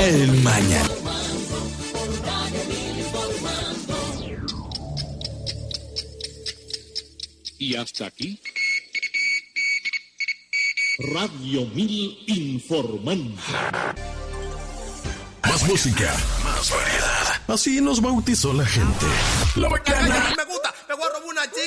El Mañanero. Y hasta aquí. Radio Mil informando. Más música, más variedad. Así nos bautizó la gente. La bacana.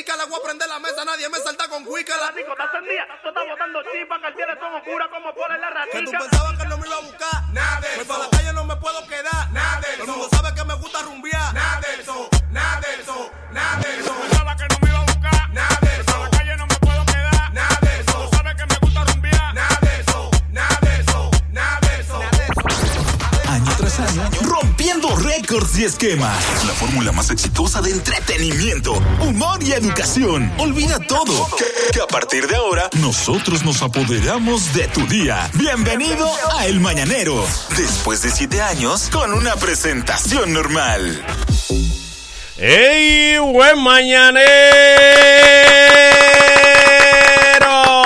Chica, la voy a prender la mesa, nadie me salta con cuica. La disco está encendida, tú estás botando chispa, que el cielo todo oscura como pone la ratica. Que tú pensabas que no me iba a buscar, nada de eso. para la calle no me puedo quedar, nada de eso. Todo el mundo sabe que me gusta rumbear, nada de eso, nada de eso, nada de eso. Pensaba que no me iba a buscar, nada de eso. rompiendo récords y esquemas. La fórmula más exitosa de entretenimiento, humor y educación. Olvida todo. Que, a partir de ahora, nosotros nos apoderamos de tu día. Bienvenido a El Mañanero. Después de siete años, con una presentación normal. ¡Ey, buen mañanero!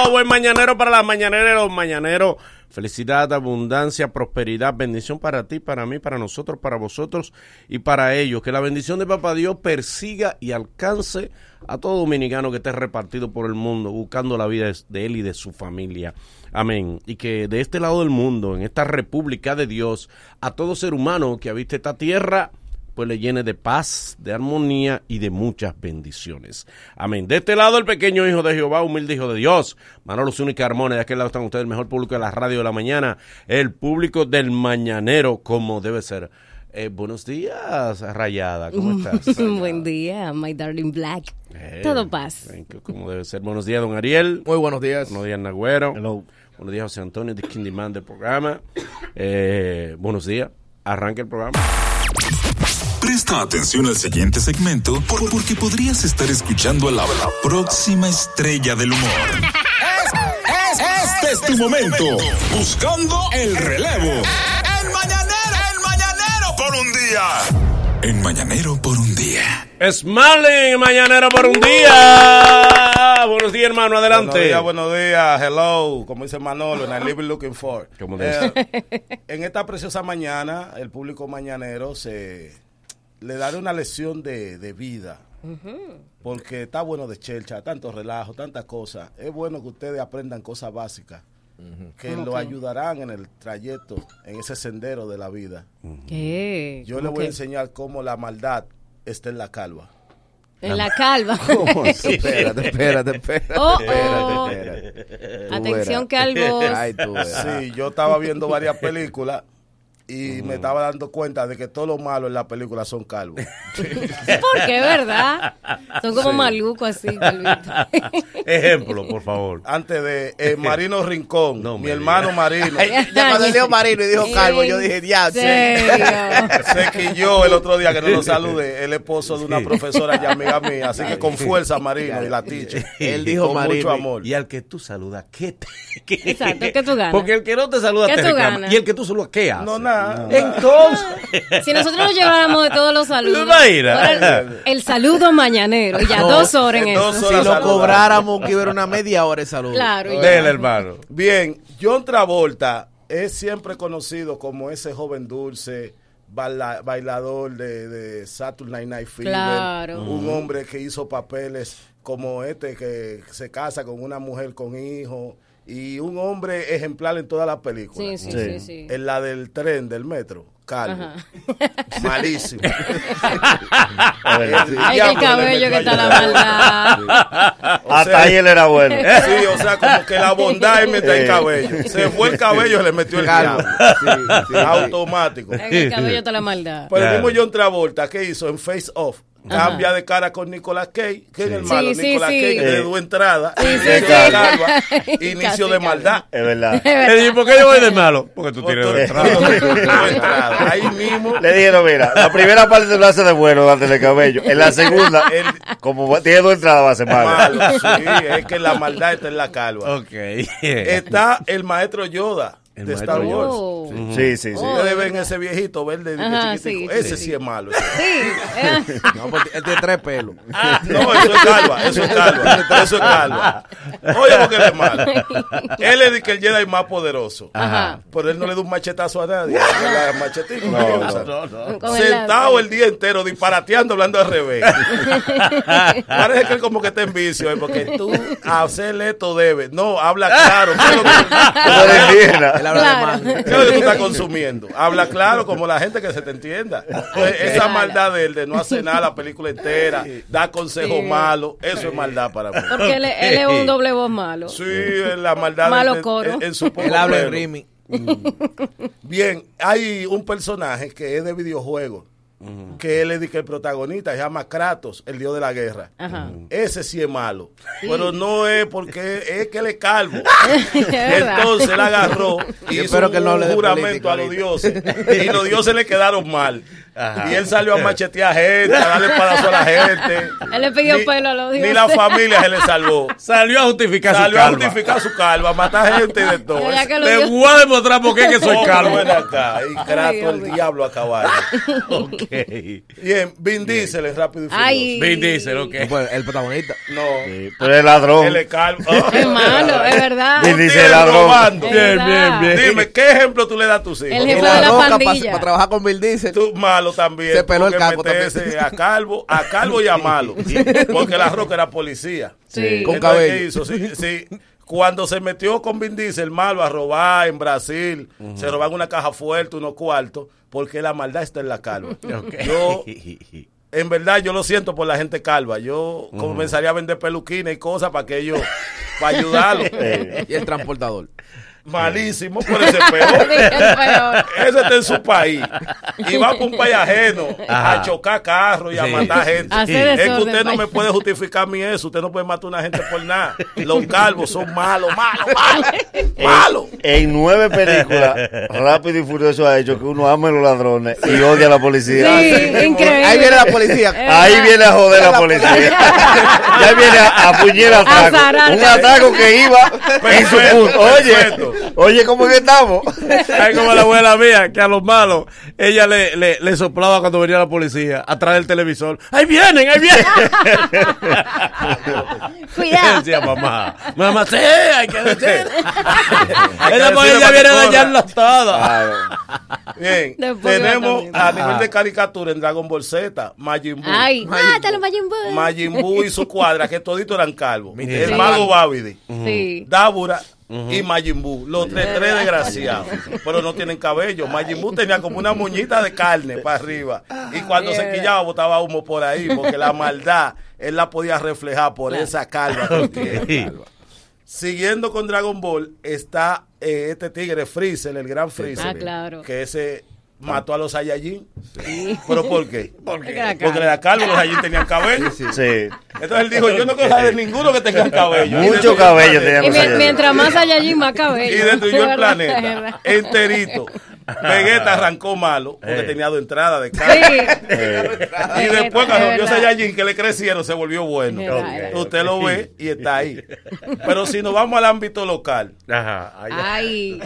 Buen mañanero para las mañaneras y los mañaneros Felicidad, abundancia, prosperidad, bendición para ti, para mí, para nosotros, para vosotros y para ellos. Que la bendición de Papá Dios persiga y alcance a todo dominicano que esté repartido por el mundo, buscando la vida de él y de su familia. Amén. Y que de este lado del mundo, en esta república de Dios, a todo ser humano que habite esta tierra, pues le llene de paz, de armonía y de muchas bendiciones. Amén. De este lado el pequeño hijo de Jehová, humilde hijo de Dios, Manolo Zúñiga Carmona, de aquel lado están ustedes, el mejor público de la radio de la mañana, el público del mañanero, como debe ser. Eh, buenos días, Rayada, ¿cómo estás? Buen día, my darling black. Eh, Todo paz. thank you, Como debe ser. Buenos días, don Ariel. Muy buenos días. Buenos días, Nagüero. Buenos días, José Antonio, de Kindyman del programa. Eh, buenos días. Arranca el programa. Presta atención al siguiente segmento por- porque podrías estar escuchando a la, la próxima estrella del humor. Este es tu momento. Buscando el relevo. El mañanero, el mañanero por un día. En mañanero por un día. Smiley, mañanero por un día. Buenos días, hermano, adelante. Buenos días, buenos días. Hello, como dice Manolo, and I live looking for. ¿Cómo Eh, en esta preciosa mañana, el público mañanero se le dará una lección de, de vida. Porque está bueno de chelcha, tanto relajo, tantas cosas. Es bueno que ustedes aprendan cosas básicas que ¿Cómo lo ayudarán en el trayecto, en ese sendero de la vida. ¿Qué? Yo le ¿Cómo voy a enseñar cómo la maldad está en la calva. En la calva. Espérate, espérate, espérate. Oh, espérate, oh. espérate. Atención, calvos. Ay, tú. Sí, yo estaba viendo varias películas y me estaba dando cuenta de que todo lo malo en la película son calvos. ¿Por qué, verdad? Son como malucos así, calvito. Ejemplo, por favor. Antes de eh, Marino Rincón, No mi hermano Marino, Ya cuando dijo Marino y dijo Calvo, yo dije, ya, ¿En sí. serio? se quilló el otro día que no nos salude, el esposo de una profesora y amiga mía. Así que con fuerza, Marino, y la teacher. Él dijo con Marino. mucho amor. Y al que tú saludas, ¿qué te, qué- Exacto, ¿qué tú ganas? Porque el que no te saluda ¿Qué te tú reclama. ganas? Y el que tú saludas, ¿qué hace? No, nada. Entonces, Si nosotros nos lleváramos de todos los saludos, fuera el, el saludo mañanero, y ya No, dos horas en dos eso. horas. Si lo cobráramos, que hubiera una media hora de salud. Claro, dele, hermano. Bien, John Travolta es siempre conocido como ese joven dulce, baila- bailador de, de Saturday Night Fever. Claro. Un hombre que hizo papeles como este que se casa con una mujer con hijos y un hombre ejemplar en todas las películas. Sí, sí, sí, sí. En la del tren, del metro, calvo. Ajá. Malísimo. Ay, que el cabello que está la maldad. O sea, Hasta ahí él era bueno. Sí, o sea, como que la bondad es meter el cabello. Se fue el cabello y le metió el Calvo. diablo. Sí, sí. Automático. En el cabello está la maldad. Pero el mismo John Travolta, ¿qué hizo? En Face Off. Ajá. Cambia de cara con Nicolas Cage, que es el malo. Sí, sí, Nicolas sí. Cage le dio entrada. Sí, y sí, le sí. dio calva, Inicio Casi, de maldad. Es verdad. Le dije, ¿por qué yo voy de malo? Porque tú tienes entrada. Ahí mismo. Le dijeron, mira, la primera parte lo hace de bueno, darte el cabello. En la segunda, como tiene dos entradas, va a ser malo. Malo, sí, es que la maldad está en la calva. Ok. Está el maestro Yoda El de Star. Wars. Oh. Sí, sí, sí. Oh. Ustedes ven ese viejito verde de Ajá, chiquitico. sí, ese sí, sí, es malo. Sí. eh. No, pues él tiene tres pelos. No, eso es calva, eso es calva, eso es calva. Oye, porque él es malo. Él es el que el Jedi más poderoso. Ajá. Pero él no le da un machetazo a nadie. Machetito. No, no, el Sentado el día entero disparateando, hablando al revés. Parece que él como que está en vicio, ¿eh? porque tú hacerle esto debes. No, habla claro. ¿Qué es lo de habla Claro. de mango. qué es lo que tú estás consumiendo? Habla claro como la gente que se te entienda. Esa maldad de él, de no hacer nada la película entera, da consejos Sí. malos, eso es maldad para mí. Porque él, él es un doble voz malo. Sí, la maldad Malo en- coro. En, en su Él habla en. Bien, hay un personaje que es de videojuegos, que él es el protagonista, se llama Kratos, el dios de la guerra. Ese sí es malo, pero no es porque es que él es calvo. Entonces él agarró y hizo espero que él no hable un juramento política a los dioses. Y los dioses le quedaron mal. Y él salió a machetear gente, a darle palazo a la gente. Él le pidió Ni- pelo a los Ni dioses. la familia se le salvó. Salió a justificar su Salió a calva. justificar su calva, a matar gente y de todo. Le voy a demostrar por qué que soy calvo. ven acá, y Dios el diablo a caballo. Ok. Bien, Vin Diesel es rápido y furioso. Vin Diesel, ok. Pues, el protagonista. No, Sí, Pero es ladrón. él es calvo. Es malo, es verdad. Vin Diesel ladrón. Es Bien, bien, bien. Dime, ¿qué ejemplo tú le das a tus hijos? El la de la roca para pandilla. trabajar con Bill Diesel. Tú malo también. Se peló el caco meterse también. a calvo, a calvo y a malo. Porque la roca era policía. Sí. Con cabello. ¿qué hizo? Sí, sí. Cuando se metió con Vin Diesel malo a robar en Brasil, se roban una caja fuerte, unos cuartos, porque la maldad está en la calva. Yo, en verdad, yo lo siento por la gente calva. Yo comenzaría a vender peluquines y cosas para que ellos, para ayudarlos. Y el transportador. Malísimo, por ese peor. Es peor. Ese está en su país y va para un país ajeno a chocar carros y a Sí. matar gente. Hacer Es que usted no me puede justificar a mí eso. Usted no puede matar a una gente por nada. Los calvos son malos, malos, malos. Malos. En nueve películas, Rápido y Furioso ha hecho que uno ame a los ladrones y odia a la policía. Sí, increíble. Ahí viene la policía. Ahí viene a joder la policía. ya viene a, a puñer atraco. Un atraco que iba en su punto. Oye, perfecto. Oye, ¿cómo que estamos? Ay, como la abuela mía, que a los malos, ella le, le, le soplaba cuando venía la policía, atrás del televisor. ¡Ahí vienen, ahí vienen! Cuidado. Decía mamá, mamá, sí, hay que decir. Hay Ella viene que a corra. dañarlas todas. Bien, Después tenemos a nivel de caricatura en Dragon Ball Z, Majin Buu. Ay, mátalo, Majin Buu. Majin Buu y su cuadra, que toditos eran calvos. El mago Babidi. Sí. Y Majin Buu, los tres, tres desgraciados, pero no tienen cabello. Majin Buu tenía como una muñita de carne para arriba. Y cuando se Mierda. quillaba botaba humo por ahí porque la maldad él la podía reflejar por esa calva que tiene. Siguiendo con Dragon Ball está eh, este tigre Freezer, el gran Freezer, Ah, claro. que ese mató a los Saiyajin. ¿Pero por qué? Porque era Porque calvo. era calvo, los Saiyajin tenían cabello. Sí. Entonces él dijo, yo no quiero saber de ninguno que tenga cabello. Mucho cabello planeta. tenía Y mi- Saiyajin. mientras más allá más cabello. y destruyó el planeta enterito. Vegeta arrancó malo porque Eh. tenía dos entradas de Sí. carne. Eh, Y después Es cuando vio. Saiyajin que le crecieron se volvió bueno. Usted lo ve y está ahí. Pero si nos vamos al ámbito local, Ajá, ahí- Ay.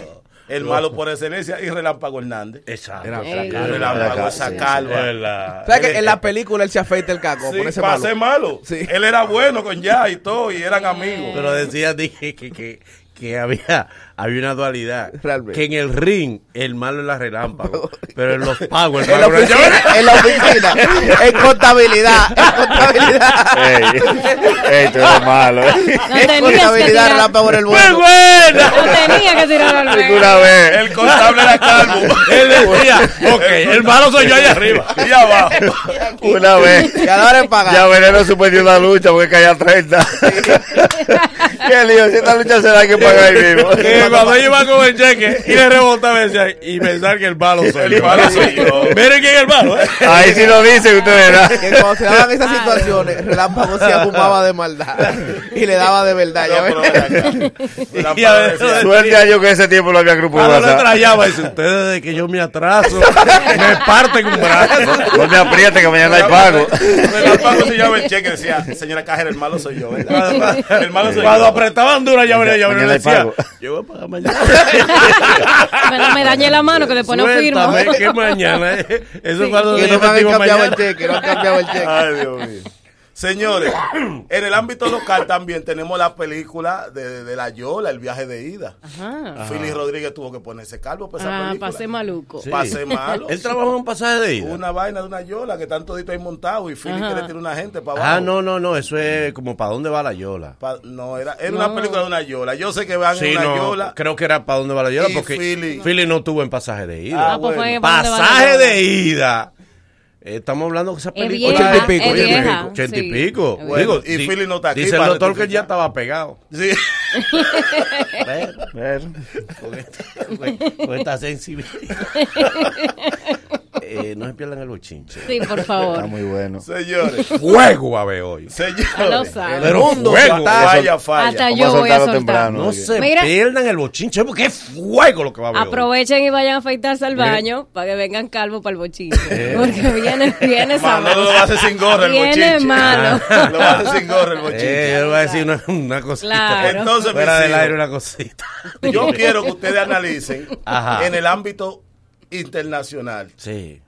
El malo por excelencia y Relámpago Hernández. Exacto. Relámpago, esa Sí, sí. calva. Es verdad. ¿Sabes que en la película él se afeita el caco? Sí, por ese para malo. ser malo. Sí. Él era bueno con ya y todo, y eran amigos. Pero decía dije que, que, que había, había una dualidad. Realmente. Que en el ring el malo es la relámpago, pero en los pagos el En la malo es la oficina, en la oficina, en contabilidad, en contabilidad. Ey, ey, tú eres malo. eh. No En contabilidad, relámpago por el ¡Muy bueno. buena! No tenía que tirar al vez. El contable era calvo. Él decía, ok, el malo soy yo allá arriba. y abajo. Una vez. Y ahora en pagar. Ya Veneno suspendió una lucha porque caía 30. Qué lío, si esta lucha se da hay que pagar ahí mismo. Cuando ella iba con el cheque y le rebotaba decía, y pensar que el malo soy El yo. malo soy yo. Miren quién es el malo, ¿eh? Ahí sí lo dicen ustedes, ¿verdad? Que cuando se daban esas situaciones, Relámpago se abumaba de maldad y le daba de verdad. No, ya Suerte a yo que ese tiempo no había grupo de Cuando le WhatsApp. trayaba, dice, ustedes desde que yo me atraso, me parten un brazo. No me apriete que mañana hay pago. Relámpago se llama el cheque y decía, señora cajera, el malo soy yo, ¿verdad? El malo soy Cuando yo. apretaban dura, ya venía, ya venía, decía, pago. yo voy a pagar mañana. Me, dañe la mano que después no firmo. Suéltame, que mañana. eh. Eso es cuando Que no me han cambiado el cheque, no han cambiado el cheque. Ay, Dios mío. Señores, en el ámbito local también tenemos la película de, de La Yola, El viaje de ida. Ajá. Philly Rodríguez tuvo que ponerse calvo para esa Ah, película. pasé maluco. Sí. Pasé malo. Él trabajó en un pasaje de ida. Una vaina de una Yola que están toditos ahí montados y Philly quiere tirar una gente para abajo. Ah, no, no, no. Eso es como para dónde va la Yola. Pa- no, era, era una película de una Yola. Yo sé que van Sí, en una no, Yola. creo que era para dónde va la Yola Y porque Philly. Philly. no tuvo en pasaje de ida. Ah, pues fue bueno. ¿para dónde va la pasaje de ida. Eh, estamos hablando de esa Es película. vieja, Ochenta y pico, ochenta y pico, Digo, y Philly no está aquí Dice el doctor que ya estaba pegado. Sí. Ver. con esta, con- con esta sensibilidad. Eh, no se pierdan el bochinche. Sí, por Está favor. muy bueno. Señores, Fuego va a haber hoy. Señores. Pero mundo fuego. está- Falla, falla. Hasta yo a voy a soltar. temprano. No se Mira. pierdan el bochinche porque es fuego lo que va a haber hoy. Aprovechen y vayan a afeitarse al baño para que vengan calvos para el bochito. Porque viene, viene Manolo lo va a hacer sin gorra el Viene bochinche. malo. Lo va a hacer sin gorra el bochinche. Eh, yo le voy a decir una, una cosita. Claro. Entonces, Fuera mis del aire una cosita. yo quiero que ustedes analicen Ajá. en el ámbito internacional Sí.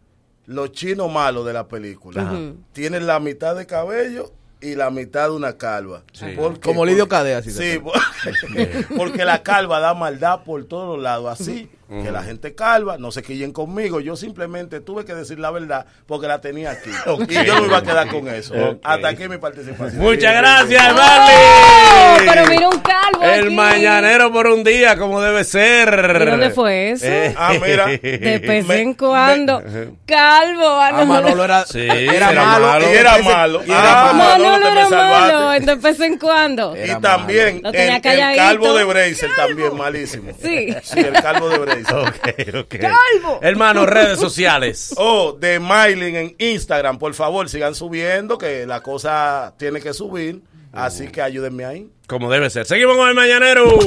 los chinos malos de la película. Tienen la mitad de cabello y la mitad de una calva. ¿Por qué? Como Lidio Cadea, así Sí, porque, porque la calva da maldad por todos los lados. Así que la gente calva, no se quillen conmigo. Yo simplemente tuve que decir la verdad porque la tenía aquí. Ok. Y yo no me iba a quedar con eso. Ok. Hasta aquí mi participación. Muchas gracias, ¡Oh! Marley. Pero mira un calvo El aquí. mañanero por un día, como debe ser. ¿Y dónde fue eso? Eh. Ah, mira. De vez en cuando. Calvo. Ah, Manolo. Manolo era, Sí, era, era malo. malo. Y era malo. y era Ah, malo. Manolo, era malo. De vez en cuando. Y Era también Lo el, el calvo de Bracer también malísimo. Sí. Sí, el calvo de Bracer. Ok, ok. Calvo. Hermano, redes sociales. Oh, de Mailing en Instagram, por favor, sigan subiendo, que la cosa tiene que subir. Así que ayúdenme ahí. Como debe ser. Seguimos con el mañanero.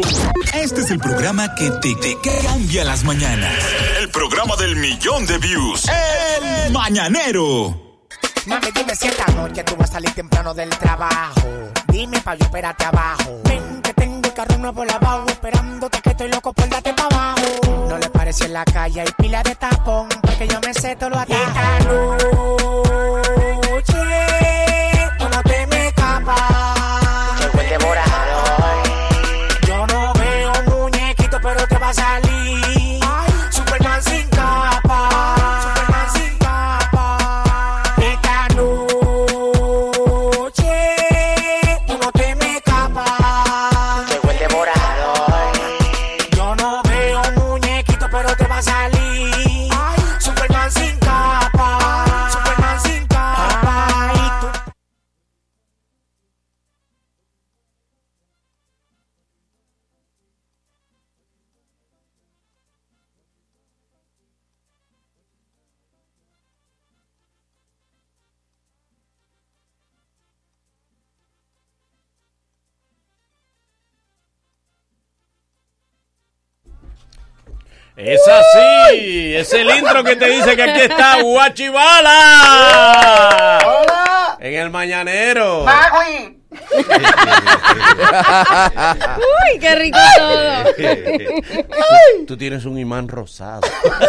Este es el programa que te, te cambia las mañanas. El programa del millón de views. El Mañanero. Mami, dime si esta noche tú vas a salir temprano del trabajo. Dime pa' yo esperarte abajo. Ven que tengo el carro nuevo lavado, esperándote que estoy loco por darte pa' abajo. Parece en la calle, hay pila de tapón, porque yo me sé todo lo atajos. Esta noche, tú no te me escapas. Yo no veo muñequito, pero te va a Es así. Es el intro que te dice que aquí está Guachibala. Hola. En el mañanero. Uy, qué rico todo. tú, tú tienes un imán rosado.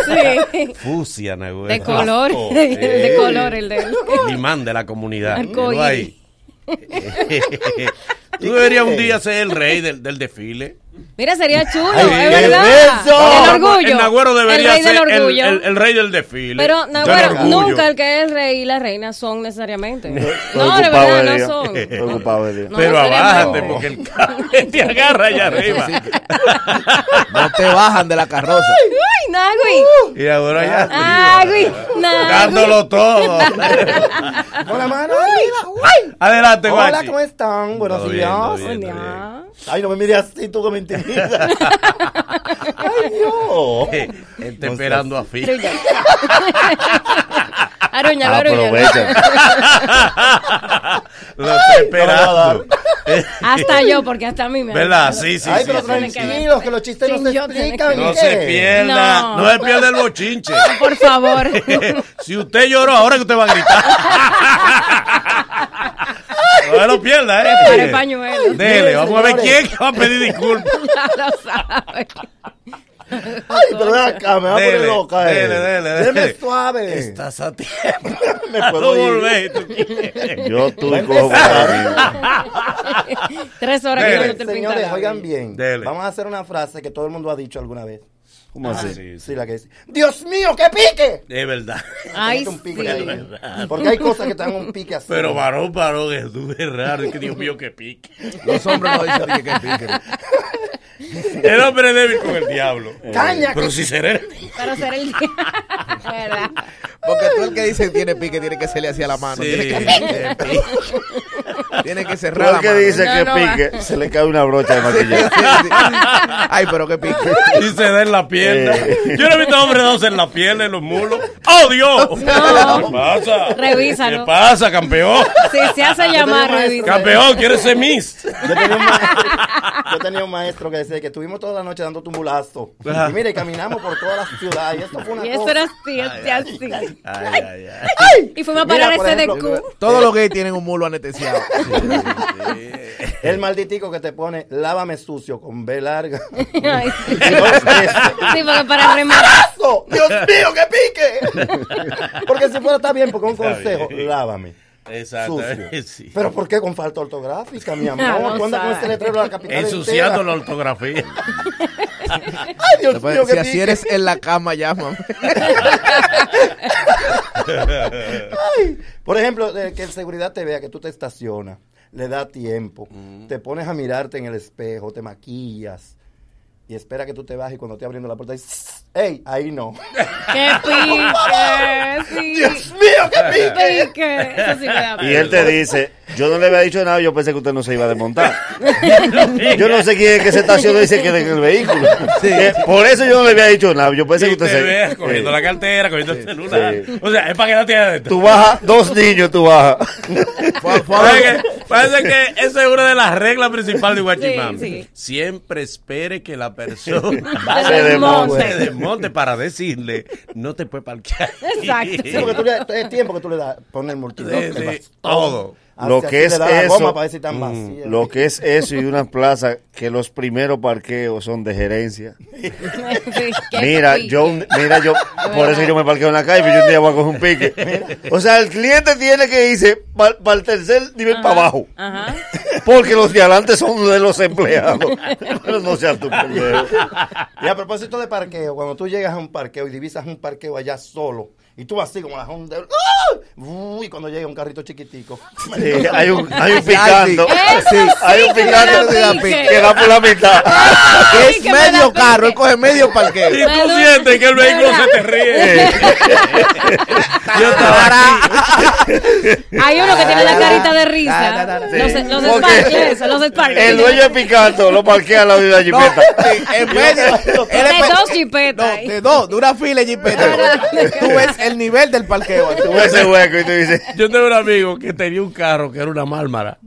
Sí. Fusia. De color. Oh, De color el de él. El imán de la comunidad. Ahí. Tú deberías un día ser el rey del, del desfile. Mira, sería chulo, Ay, es ¿qué verdad. es El orgullo. El Nagüero debería el rey del ser el, el- el rey del desfile. Pero, Nagüero, nunca el que es el rey y la reina son necesariamente. No, de ocupado verdad, el no son. Estoy ocupado el día. No, Pero no abájate, porque el cable te agarra allá arriba. No te bajan de la carroza. ¡Uy, Nagui! Y ahora allá arriba. ¡Nagui! ¡Nagui! Dándolo todo. Con la mano arriba. Adelante, Hola, Guachi. ¿cómo están? Buenos Todo bien, días. todo bien, todo bien. Ya. Ay, no me mires así, tú que me intimidas. Ay, Dios. Está esperando a Fi. Aruña. Aruñalo, aruñalo. Aprovecha. Lo está esperando. Hasta yo, porque hasta a mí me ¿Verdad? Sí, sí, Ay, sí. pero sí. tranquilos, que los chistes no se yo tiene explican. que- No ¿y se pierda. No. No se pierda el bochinche. Por favor. si usted lloró, ahora que usted va a gritar. No se lo pierda, ¿eh? Prepare pañuelo. Dele, vamos a ver quién va a pedir disculpas. Ya lo sabe. Ay, pero acá, me va a poner Dele, loca. eh. dele, dele, Deme dele. suave. Estás a tiempo. Me No puedo ir. volver, tú quieres. Yo tú Va a y cojo. Tres horas que Dele. no te Señores, oigan bien. Dele. Vamos a hacer una frase que todo el mundo ha dicho alguna vez. ¿Cómo así? Sí, Sí, la que dice, Dios mío, que pique. Es verdad. Ay, un pique sí. ahí. Porque hay cosas que te dan un pique así. Pero varón, varón, es tú, es raro. Es que Dios mío, que pique. Los hombres no dicen que, que piquen. El hombre débil con el diablo. Caña, Pero que- si seré. Pero ser el ¿Verdad? Porque tú el que dice que tiene pique tiene que serle hacia la mano. Sí, Tiene, que. Tiene que cerrar la que mano. dice No, que no pique, se le cae una brocha de Sí, maquillaje. sí. Ay, pero que pique. Y se da en la pierna. Eh. Yo no he visto hombres dándose en la pierna, en los mulos. ¡Oh, Dios! No. ¿Qué pasa? Revísalo. ¿Qué pasa, campeón? Si se hace llamar, maestro. revisa. Campeón, ¿quieres ser Miss? Yo tenía, un maestro, yo tenía un maestro que decía que estuvimos toda la noche dando tumulazo. Ajá. Y mire, caminamos por toda la ciudad. Y esto fue una Y eso cosa. era así, así, así. Ay, ay, ay. Y fuimos a parar ese ejemplo, de Q. Todos los gays tienen un mulo anestesiado. El malditico que te pone, lávame sucio con B larga. Ay, sí. Porque para rematar. ¡Dios mío, que pique! Porque si fuera está bien, porque un Está consejo, bien. lávame. Exacto. Sí. Pero ¿por qué con falta ortográfica, mi amor? No andas con este letrero de la capital Ensuciando la ortografía. ¡Ay, Dios mío, si que así pique! eres en la cama, llámame. Ay, Por ejemplo, de que el seguridad te vea que tú te estacionas, le da tiempo, te pones a mirarte en el espejo, te maquillas y espera que tú te bajes y cuando te abriendo la puerta dices, ¡Ey! Ahí no. ¡Qué pique! Sí. ¡Dios mío, que pique! Pique. Eso sí me da Y él te dice, yo no le había dicho nada, yo pensé que usted no se iba a desmontar. Yo no sé quién es que se estacionó y se queda en el vehículo. Eh, por eso yo no le había dicho nada, yo pensé que Y usted te se... cogiendo Eh, la cartera, cogiendo el celular. Sí. O sea, es para quedarte adentro. Tú bajas, dos niños tú bajas. Parece que, parece que esa es una de las reglas principales de Guachimán. Sí, sí. Siempre espere que la persona Se desmonte. desmonte para decirle, no te puedes parquear. Exacto. Sí, porque tú le, es tiempo que tú le das, poner multidón. Sí, sí, todo. Lo que es eso, goma vacías. Lo que es eso y una plaza que los primeros parqueos son de gerencia. Mira, yo, mira, yo, por eso yo me parqueo en la calle, pero yo un día voy a coger un pique. O sea, el cliente tiene que irse para el tercer nivel para abajo. Ajá. Porque los de adelante son de los empleados. Pero no seas tu pendejo. Y a propósito de parqueo, cuando tú llegas a un parqueo y divisas un parqueo allá solo, y tú vas así como la Honda, ¡ah! Uy, cuando llega un carrito chiquitico. Sí, hay un, hay un picando. Sí hay un picando que da por la mitad. Ay, es medio carro, él coge medio Y parqueo. tú sientes que el vehículo se te ríe. Yo estaba aquí. Hay uno que tiene la carita de risa. Sí. Los, los Porque Sparklers, los Sparklers. El dueño de picando lo parquea la No, jipeta. en medio. De dos jipetas. De dos, de una fila de jipeta. Tú ves el nivel del parqueo. Tú ves ese hueco y tú dices, Yo tengo un amigo que tenía un carro que era una mármara,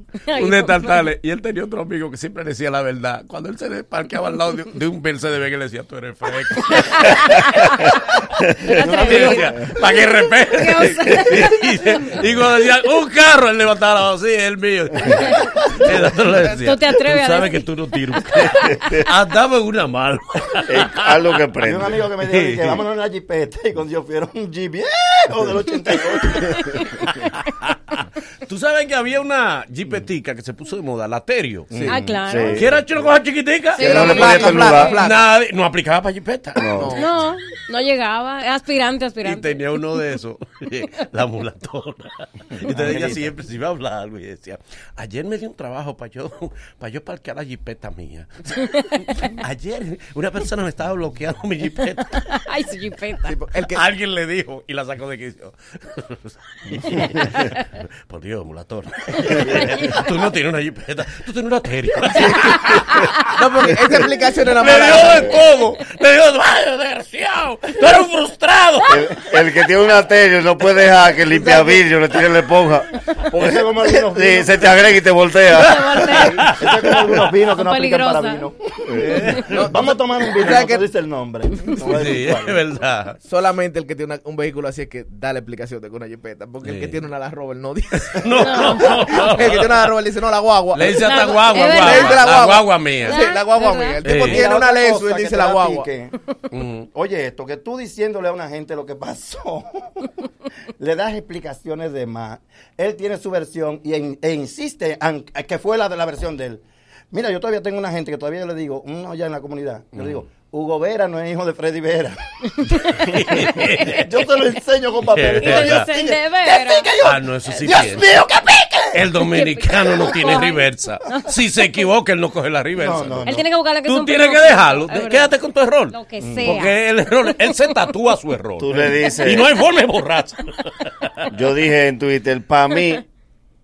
un no. destartale, y él tenía otro amigo que siempre decía la verdad. Cuando él se parqueaba al lado de, de un Mercedes Benz, él le decía, tú eres fresco. Para que Qué respete. y, cuando decía, un carro, él levantaba la voz, sí, es el mío. El otro le decía, Tú te atreves a sabes decir". que tú no tiras un carro. Andaba en una mármara. "Eh, haz lo que Hay un prende. amigo que me dijo que vámonos en la jipeta y cuando yo fui era un jeep bien viejo del 88. Tú sabes que había una jipetica que se puso de moda, la Terio. Ah, claro. Sí. ¿Qué era cosa chiquitica? Sí. Que. Nadie, no aplicaba para jipeta. No. No, no llegaba. Aspirante, Y aspirante. tenía uno de esos, la mulatona. Entonces ella siempre se iba a hablar algo y decía, ayer me dio un trabajo para yo, para yo parquear la jipeta mía. ayer una persona me estaba bloqueando mi jipeta. Ay, su jipeta. El que, Alguien le dijo y la sacó de quicio. Por Dios, mulatona. tú no tienes una jipeta, tú tienes una teria. no, porque esa explicación era Le dio de todo. Le dio, ¡ay, desgraciado! ¡Tú eres un frustrado! El, el que tiene una tele no puede dejar que limpia vidrio le tire la esponja. Porque eso es como algunos Sí, vinos. se te agrega y te voltea. Eso es como algunos vinos que no aplican para Peligrosa. vino. No, vamos a tomar un vino, te dice el nombre. No voy a decir Sí, es verdad. Solamente el que tiene una- un vehículo así es que da la explicación de que una jipeta. Porque el que tiene una Land Rover no dice. No, no, no. el que tiene una Land Rover dice, no, la guagua. Le dice hasta La- guagua, guagua. Le dice la La guagua. guagua mía. Sí, la guagua mía. El tipo Sí. tiene una Lexus y que dice la guagua. pique. Mm. Oye, esto, que tú diciéndole a una gente lo que pasó, le das explicaciones de más. Él tiene su versión y en- e insiste en que fue la de la versión de él. Mira, yo todavía tengo una gente que todavía yo le digo, uno ya en la comunidad, yo le digo, Hugo Vera no es hijo de Freddy Vera. yo te lo enseño con papel. Y te dicen, de veras. Ah, no, eso sí Dios tiene. mío, qué pique. El dominicano no tiene reversa. Si se equivoca, él no coge la reversa. No, no, Él tiene que buscarle que Tú son tienes que dejarlo. Quédate con tu error. Lo que sea. Porque el error, él se tatúa su error. Tú le dices. Y no hay forma de borrarse. Yo dije en Twitter, para mí,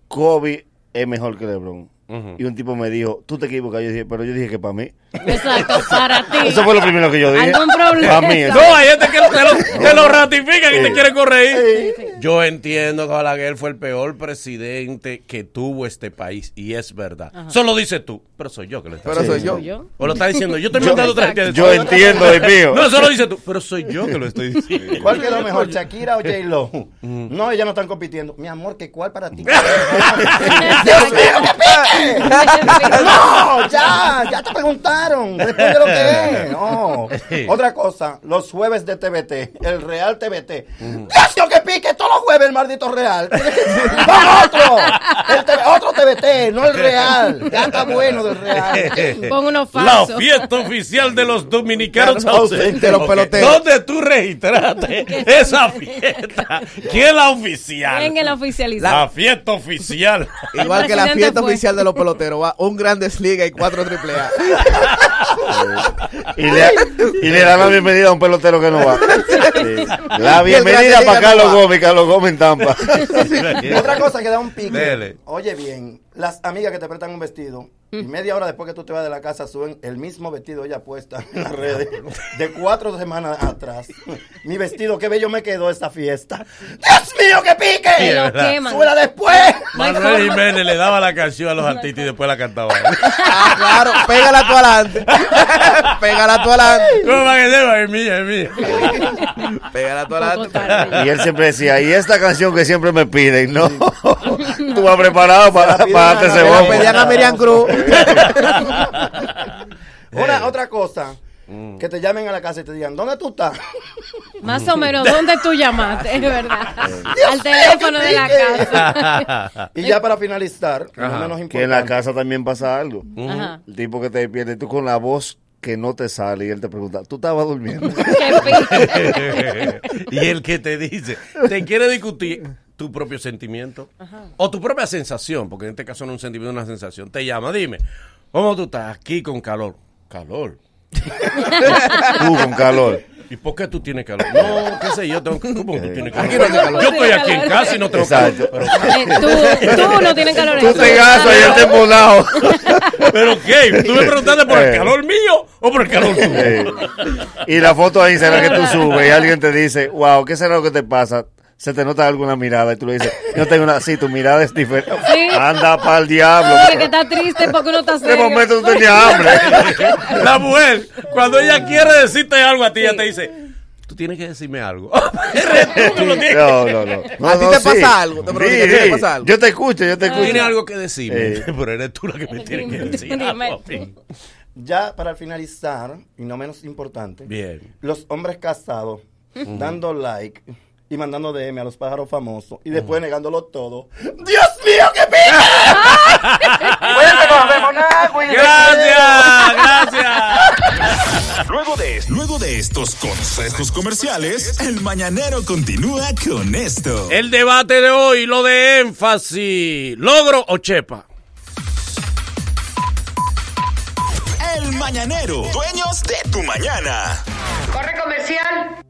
Kobe es mejor que LeBron. Y un tipo me dijo, tú te equivocas. Yo dije, pero yo dije que para mí. Exacto, para ti. Eso fue lo primero que yo dije. ¿Algún problema? Para mí. eso. No, hay gente que te lo, te lo ratifican y te Sí. quiere corregir. Yo entiendo que Balaguer fue el peor presidente que tuvo este país. Y es verdad. Solo dices tú. Pero soy yo que lo está Pero soy diciendo. yo. ¿Yo? O lo está diciendo. Yo estoy mandando otra gente. Yo entiendo, es mío. No, eso lo dices tú. Pero soy yo que lo estoy diciendo. ¿Cuál quedó mejor, Shakira o J-Lo? No, ellas no están compitiendo. Mi amor, ¿qué cuál para ti? Dios mío, qué No, ya, ya te preguntaron. Responde lo que es. No. Otra cosa, los jueves de TBT, el Real TBT. Dios mío, que pique todos los jueves el maldito Real. No, otro. El TV otro TBT, no el Real. Ya está bueno del Real. Pon uno La falso. fiesta oficial de los dominicanos Claro, ausentes. de los peloteros. ¿Dónde tú registraste esa fiesta? ¿Quién la oficial? ¿Quién es la oficialidad? La fiesta oficial. Igual que la fiesta fue. oficial de los peloteros. Va un Grandes Liga y cuatro Triple A. Y le, y le dan la bienvenida a un pelotero que no va. Sí. La bienvenida para Carlos. Gómez, Carlos Gómez en Tampa. Otra cosa que da un pique. Dele. Oye bien, las amigas que te prestan un vestido y media hora después que tú te vas de la casa suben el mismo vestido ella puesta en las redes de cuatro semanas atrás. Mi vestido, qué bello me quedó esta fiesta. ¡Dios mío, qué Que pique! lo queman. ¡Súbela después! Manuel. Jiménez le daba la canción a los artistas y después la cantaba. Ah, claro. Pégala tú adelante. Pégala tú adelante. ¿Cómo va que se Es mía, es mía. Pégala tú adelante. Y él siempre decía, y esta canción que siempre me piden, ¿no? Tú vas preparado para, para darte ese la- Se la bombo. pedían a Miriam Cruz. Una, otra cosa, que te llamen a la casa y te digan, ¿dónde tú estás? Más o menos, ¿dónde tú llamaste? Es verdad. Al mío, teléfono de la casa. Y ya para finalizar, no Ajá. menos Que en la casa también pasa algo. Ajá. El tipo que te despierta y tú con la voz que no te sale y él te pregunta, ¿tú estabas durmiendo? Y el que te dice, te quiere discutir tu propio sentimiento o tu propia sensación, porque en este caso no es un sentimiento, es una sensación. Te llama, dime, ¿cómo tú estás aquí con calor? Calor. Tú con calor. ¿Y por qué tú tienes calor? No, qué sé yo, tengo, ¿cómo tú tienes calor? Aquí no calor. Yo estoy aquí en casa y no tengo Exacto. calor. Eh, tú, tú no tienes calor. Tú te gastas y él te embolado. Pero, ¿pero qué? ¿Tú me preguntaste por el Eh. calor mío o por el calor tuyo? Eh, Y la foto ahí será que tú subes y alguien te dice, wow, ¿qué será lo que te pasa? Se te nota alguna mirada y tú le dices, yo tengo una, sí, tu mirada es diferente. Sí. Anda para el diablo. Porque está triste porque uno está De serio. momento tú tenías hambre. La mujer, cuando ella quiere decirte algo a ti, ella te dice, tú tienes que decirme algo. Tú lo tienes- No, no, no. No, ¿A ti no, te sí. pasa algo? Te pregunto, Sí, ¿a ti te sí. pasa algo? Yo te escucho, yo te escucho. Tienes algo que decirme, Eh. pero eres tú la que me tienes que decir. Algo. Ya para finalizar, y no menos importante, Bien. los hombres casados dando like y mandando DM a los pájaros famosos y después negándolo todo. ¡Dios mío, qué pica! bueno. Gracias, gracias. Luego de, luego de estos consejos comerciales, el mañanero continúa con esto. El debate de hoy, lo de énfasis, logro o chepa. El mañanero, dueños de tu mañana. Corre comercial.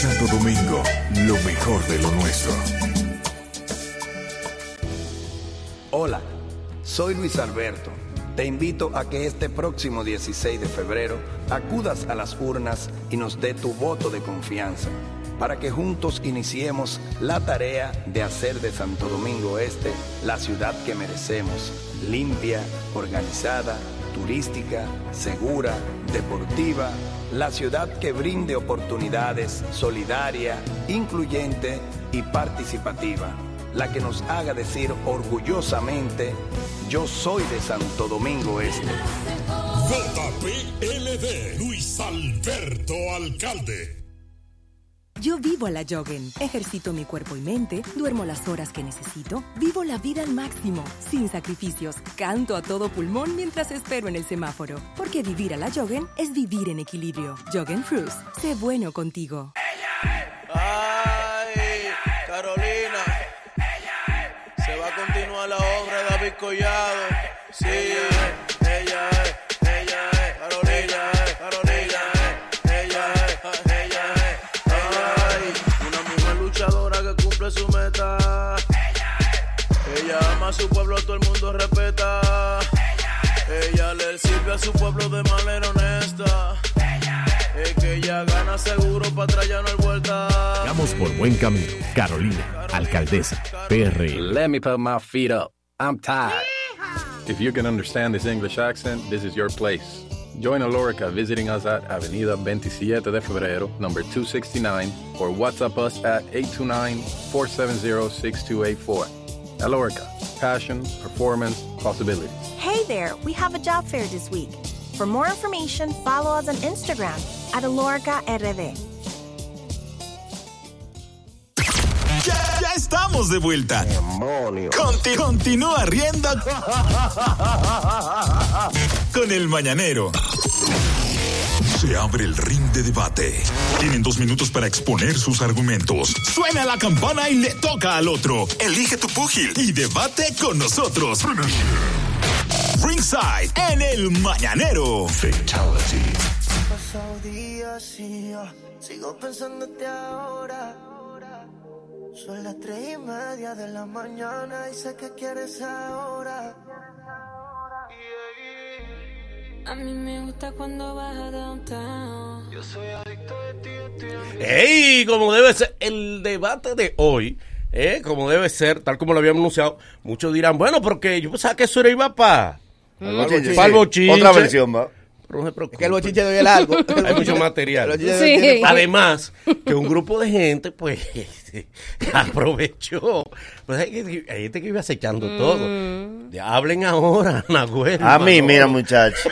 Santo Domingo, lo mejor de lo nuestro. Hola, soy Luis Alberto. Te invito a que este próximo 16 de febrero acudas a las urnas y nos dé tu voto de confianza para que juntos iniciemos la tarea de hacer de Santo Domingo Este la ciudad que merecemos, limpia, organizada, turística, segura, deportiva, la ciudad que brinde oportunidades, solidaria, incluyente y participativa, la que nos haga decir orgullosamente, yo soy de Santo Domingo Este. JPLD, Luis Alberto Alcalde. Yo vivo a la Joggen. Ejercito mi cuerpo y mente, duermo las horas que necesito, vivo la vida al máximo, sin sacrificios, canto a todo pulmón mientras espero en el semáforo. Porque vivir a la Joggen es vivir en equilibrio. Joggen Fruits, sé bueno contigo. Ay, Carolina. Se va a continuar la obra de David Collado. Sí, a su pueblo, todo el mundo respeta. Ella le sirve a su pueblo de manera honesta. Es que ella gana seguro, para atrás ya no hay vuelta. Vamos por buen camino. Carolina, alcaldesa, PRL. Let me put my feet up. I'm tired. If you can understand this English accent, this is your place. Join Alorica visiting us at Avenida 27 de Febrero, number 269, or WhatsApp us at 829-470-6284. Alorica, passion, performance, possibilities. Hey there, we have a job fair this week. For more information, follow us on Instagram at Alorca RD. Ya, ya estamos de vuelta. Conti- continúa riendo con el mañanero. Se abre el ring de debate. Tienen dos minutos para exponer sus argumentos. Suena la campana y le toca al otro. Elige tu púgil y debate con nosotros. Ringside en el mañanero. Fatality. pasado días y yo sigo pensándote ahora. Son las tres y media de la mañana y sé que quieres ahora. A mí me gusta cuando vas a downtown. Yo soy adicto de ti, ti. ¡Ey! Como debe ser el debate de hoy, ¿eh? como debe ser, tal como lo habíamos anunciado, muchos dirán, bueno, porque yo pensaba que eso era iba para Para el bochinche. Otra versión, va. Pero no se preocupe. que el bochinche de hoy es largo. Hay mucho material. Tiene- Además, que un grupo de gente, pues, aprovechó. Pues hay, que- hay gente que iba acechando todo. Ya hablen ahora, Nahuel. A mí, mira, muchacho,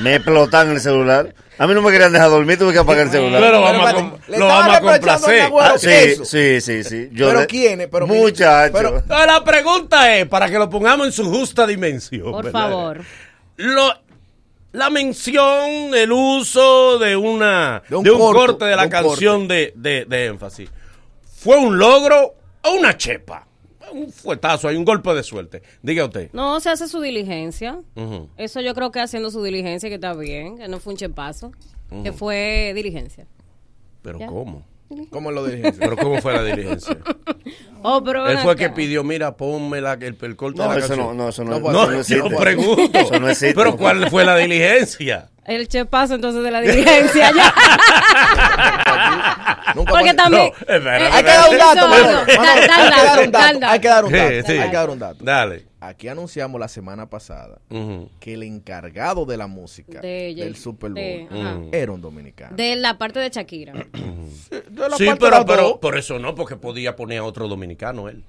me explotan el celular. A mí no me querían dejar dormir, tuve que apagar el celular. Pero vamos a, com- lo vamos a complacer. a Nagüero Ah, sí, sí, sí, sí. Yo ¿Pero quiénes? Pero mire, Muchacho. pero- No, La pregunta es, para que lo pongamos en su justa dimensión. Por ¿verdad? favor. Lo, la mención, el uso de una de De un, corto, corte de la de canción de, de, de énfasis. ¿Fue un logro o una chepa? Un fuetazo, hay un golpe de suerte. Diga usted. No, se hace su diligencia. Eso yo creo que haciendo su diligencia que está bien, que no fue un chepazo, que fue diligencia. ¿Pero Ya. cómo? ¿Cómo lo diligencia? ¿Pero cómo fue la diligencia? Oh, pero Él fue acá. que pidió, mira, ponme la, el, el corte No, de la eso canción. no, no, eso no- no, eso no yo existe. pregunto. Eso no existe. Pero ¿cuál fue la diligencia? El chepazo entonces de la diligencia ya. Porque también... Eh, Hay que dar un dato, hay que dar dato, un da dato. Hay que dar un dato. Sí, sí. Hay que dar un dato. Dale. Aquí anunciamos la semana pasada que el encargado de la música De- del Super Bowl de- era un dominicano. De la parte de Shakira. la Sí, parte de pero, pero por eso no, porque podía poner a otro dominicano él.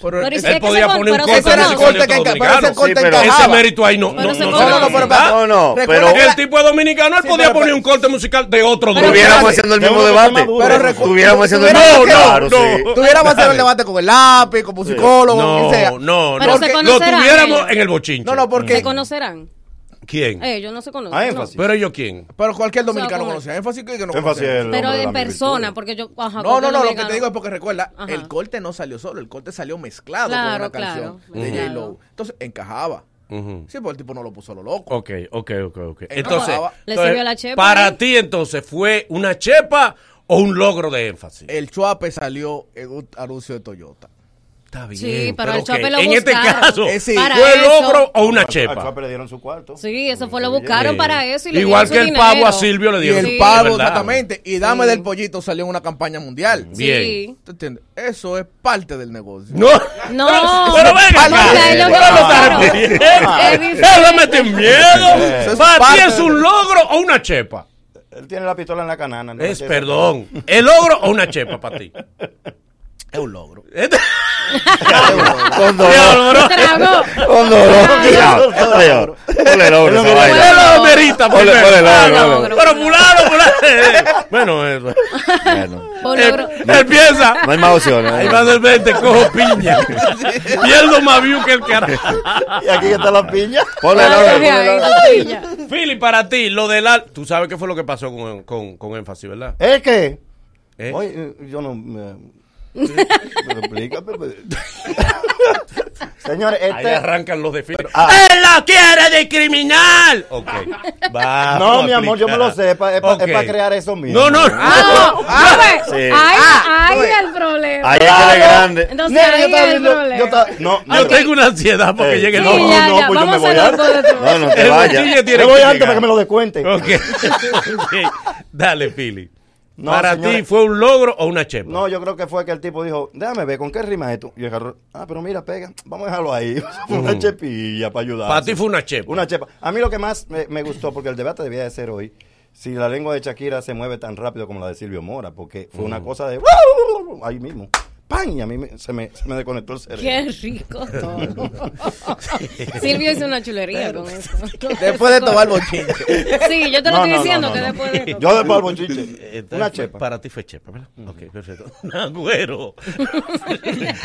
Pero si Él que podía con- poner un corte ese dominicano. corte Sí, pero- Ese mérito ahí no, Pero no, no No, no, pero. No, pero el tipo es dominicano, él Sí, podía pero- poner un corte musical de otro estuviéramos haciendo el mismo que debate. Estuviéramos haciendo el mismo No, Claro, no, sí. no. Tuviéramos hacer Dale. el debate con el lápiz, como psicólogo, No, quien sea. no, Pero no. se Lo conocerán tuviéramos en el bochinche. No, no, porque. ¿Se conocerán? ¿Quién? Ellos no se conocen. Ah, no. énfasis. Pero yo quién. Pero cualquier dominicano como- conocía. Énfasis que no Énfasis el Pero en persona, porque yo... ajá, No, no, no, lo que te digo es porque recuerda, Ajá. el corte no salió solo, el corte salió mezclado Claro, con una claro, canción de mezclado. J-Lo. Entonces encajaba. Sí, porque el tipo no lo puso a lo loco. Ok, ok, ok, ok. Entonces. Le sirvió la chepa para ti entonces, ¿fue una chepa o un logro de énfasis? El Chuape salió en un anuncio de Toyota. Está bien. Sí, pero pero el ¿qué? lo En este buscaron. caso, Eh, sí. Para ¿fue eso. logro o una Al chepa? Chuape le dieron su cuarto. Sí, eso fue lo buscaron Sí. para eso. Y le Igual que su el pavo a. Silvio le Y dieron. el Sí. pavo, ¿verdad? exactamente. Y Dame Sí. del Pollito salió en una campaña mundial. Bien. Sí. ¿Tú entiendes? Eso es parte del negocio. No. No, Pero venga Pero buscaron. Es Él le mete miedo. Para ti es un logro o una chepa. Él tiene la pistola en la canana. ¿no? Es, perdón, ¿el logro o una chepa para ti? Es un logro. Con dolor. Con dolor. Ponle logro Ponle- primero. ponle logro, logro. logro. Pero fulano, fulano. Bueno, eso. Bueno, Un Él, logro. él piensa. no hay más opciones. Ahí va del 20, cojo piña. Pierdo más view que el carajo. Y aquí está la piña. Ponle logro. Philly, para ti, lo del al... Tú sabes qué fue lo que pasó con, énfasis, ¿verdad? ¿Es que? ¿Eh? Oye, yo no... Pero- Señores, Ahí este... arrancan los de Philly. Ah. ¡Él la quiere de criminal! Ok. Vamos No, mi amor, yo me lo sé, es para crear eso mismo. No, no. Ah, Ah. Ahí, Ah, ahí es el problema. Ahí es que grande. Entonces Nena, yo ahí estaba viendo- problema. yo estaba- no, Yo tengo una ansiedad porque Eh, llegue el no, Sí, no, ya, no, ya, pues yo me vamos a voy antes. No, no te vayas. Me voy antes para que me lo descuente. Ok. Ok. Dale, Philly. No, para ti. ¿fue un logro o una chepa? No, yo creo que fue que el tipo dijo, déjame ver, ¿con qué rima esto? Y yo agarré, ah, pero mira, pega, vamos a dejarlo ahí. Una chepilla para ayudar. Para ti fue una chepa. Una chepa. A mí lo que más me, me gustó, porque el debate debía de ser hoy, si la lengua de Shakira se mueve tan rápido como la de Silvio Mora, porque fue una cosa de... Ahí mismo. ¡Pam! Y a mí me- se, me, se me desconectó el cerebro. Qué rico todo. Silvio hizo una chulería con eso. Después de tomar bochinche. Sí, yo te lo No, estoy no, diciendo no, que no. después de Yo después del bochinche. Entonces, Una chepa. Para ti fue chepa, ¿verdad? Ok, perfecto. Nagüero.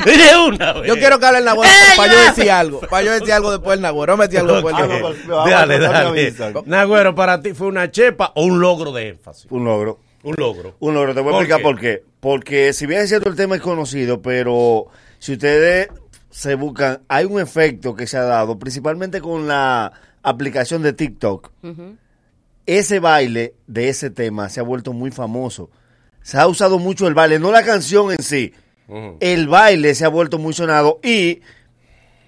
De una vez. Yo quiero que hable el Nagüero para yo decir algo. Para yo decir algo después del Nagüero. No metí algo después del Nagüero. pues, Dale, dale. Nagüero, para ti fue una chepa o un logro de énfasis. Un logro. Un logro. Un logro, te voy a ¿Por explicar qué? por qué. Porque si bien es cierto el tema es conocido, pero si ustedes se buscan, hay un efecto que se ha dado, principalmente con la aplicación de TikTok. Ese baile de ese tema se ha vuelto muy famoso. Se ha usado mucho el baile, no la canción en sí. El baile se ha vuelto muy sonado y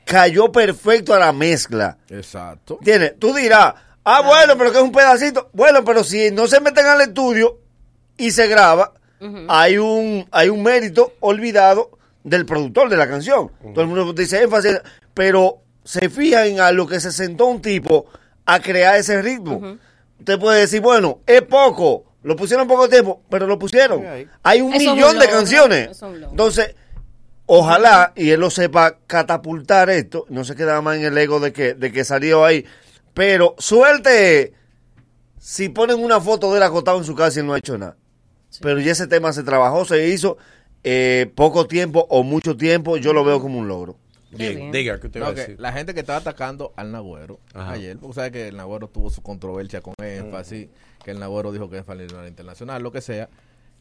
cayó perfecto a la mezcla. Exacto. ¿Entiendes? Tú dirás, ah, bueno, pero que es un pedacito. Bueno, pero si no se meten al estudio y se graba, hay un hay un mérito olvidado del productor de la canción. Todo el mundo dice énfasis, pero se fijan en a lo que se sentó un tipo a crear ese ritmo. Usted puede decir, bueno, es poco, lo pusieron poco tiempo, pero lo pusieron. Hay un Eso es un millón de canciones. Entonces, ojalá y él lo sepa catapultar esto, no se queda más en el ego de que, de que salió ahí. Pero suerte si ponen una foto de él acostado en su casa y él no ha hecho nada. Pero ya ese tema se trabajó, se hizo eh, poco tiempo o mucho tiempo, yo lo veo como un logro. Bien, diga, ¿qué te va No, a que decir? la gente que estaba atacando al Nagüero Ajá. ayer, porque sabe que el Nagüero tuvo su controversia con énfasis, que el Nagüero dijo que énfasis no era internacional, lo que sea.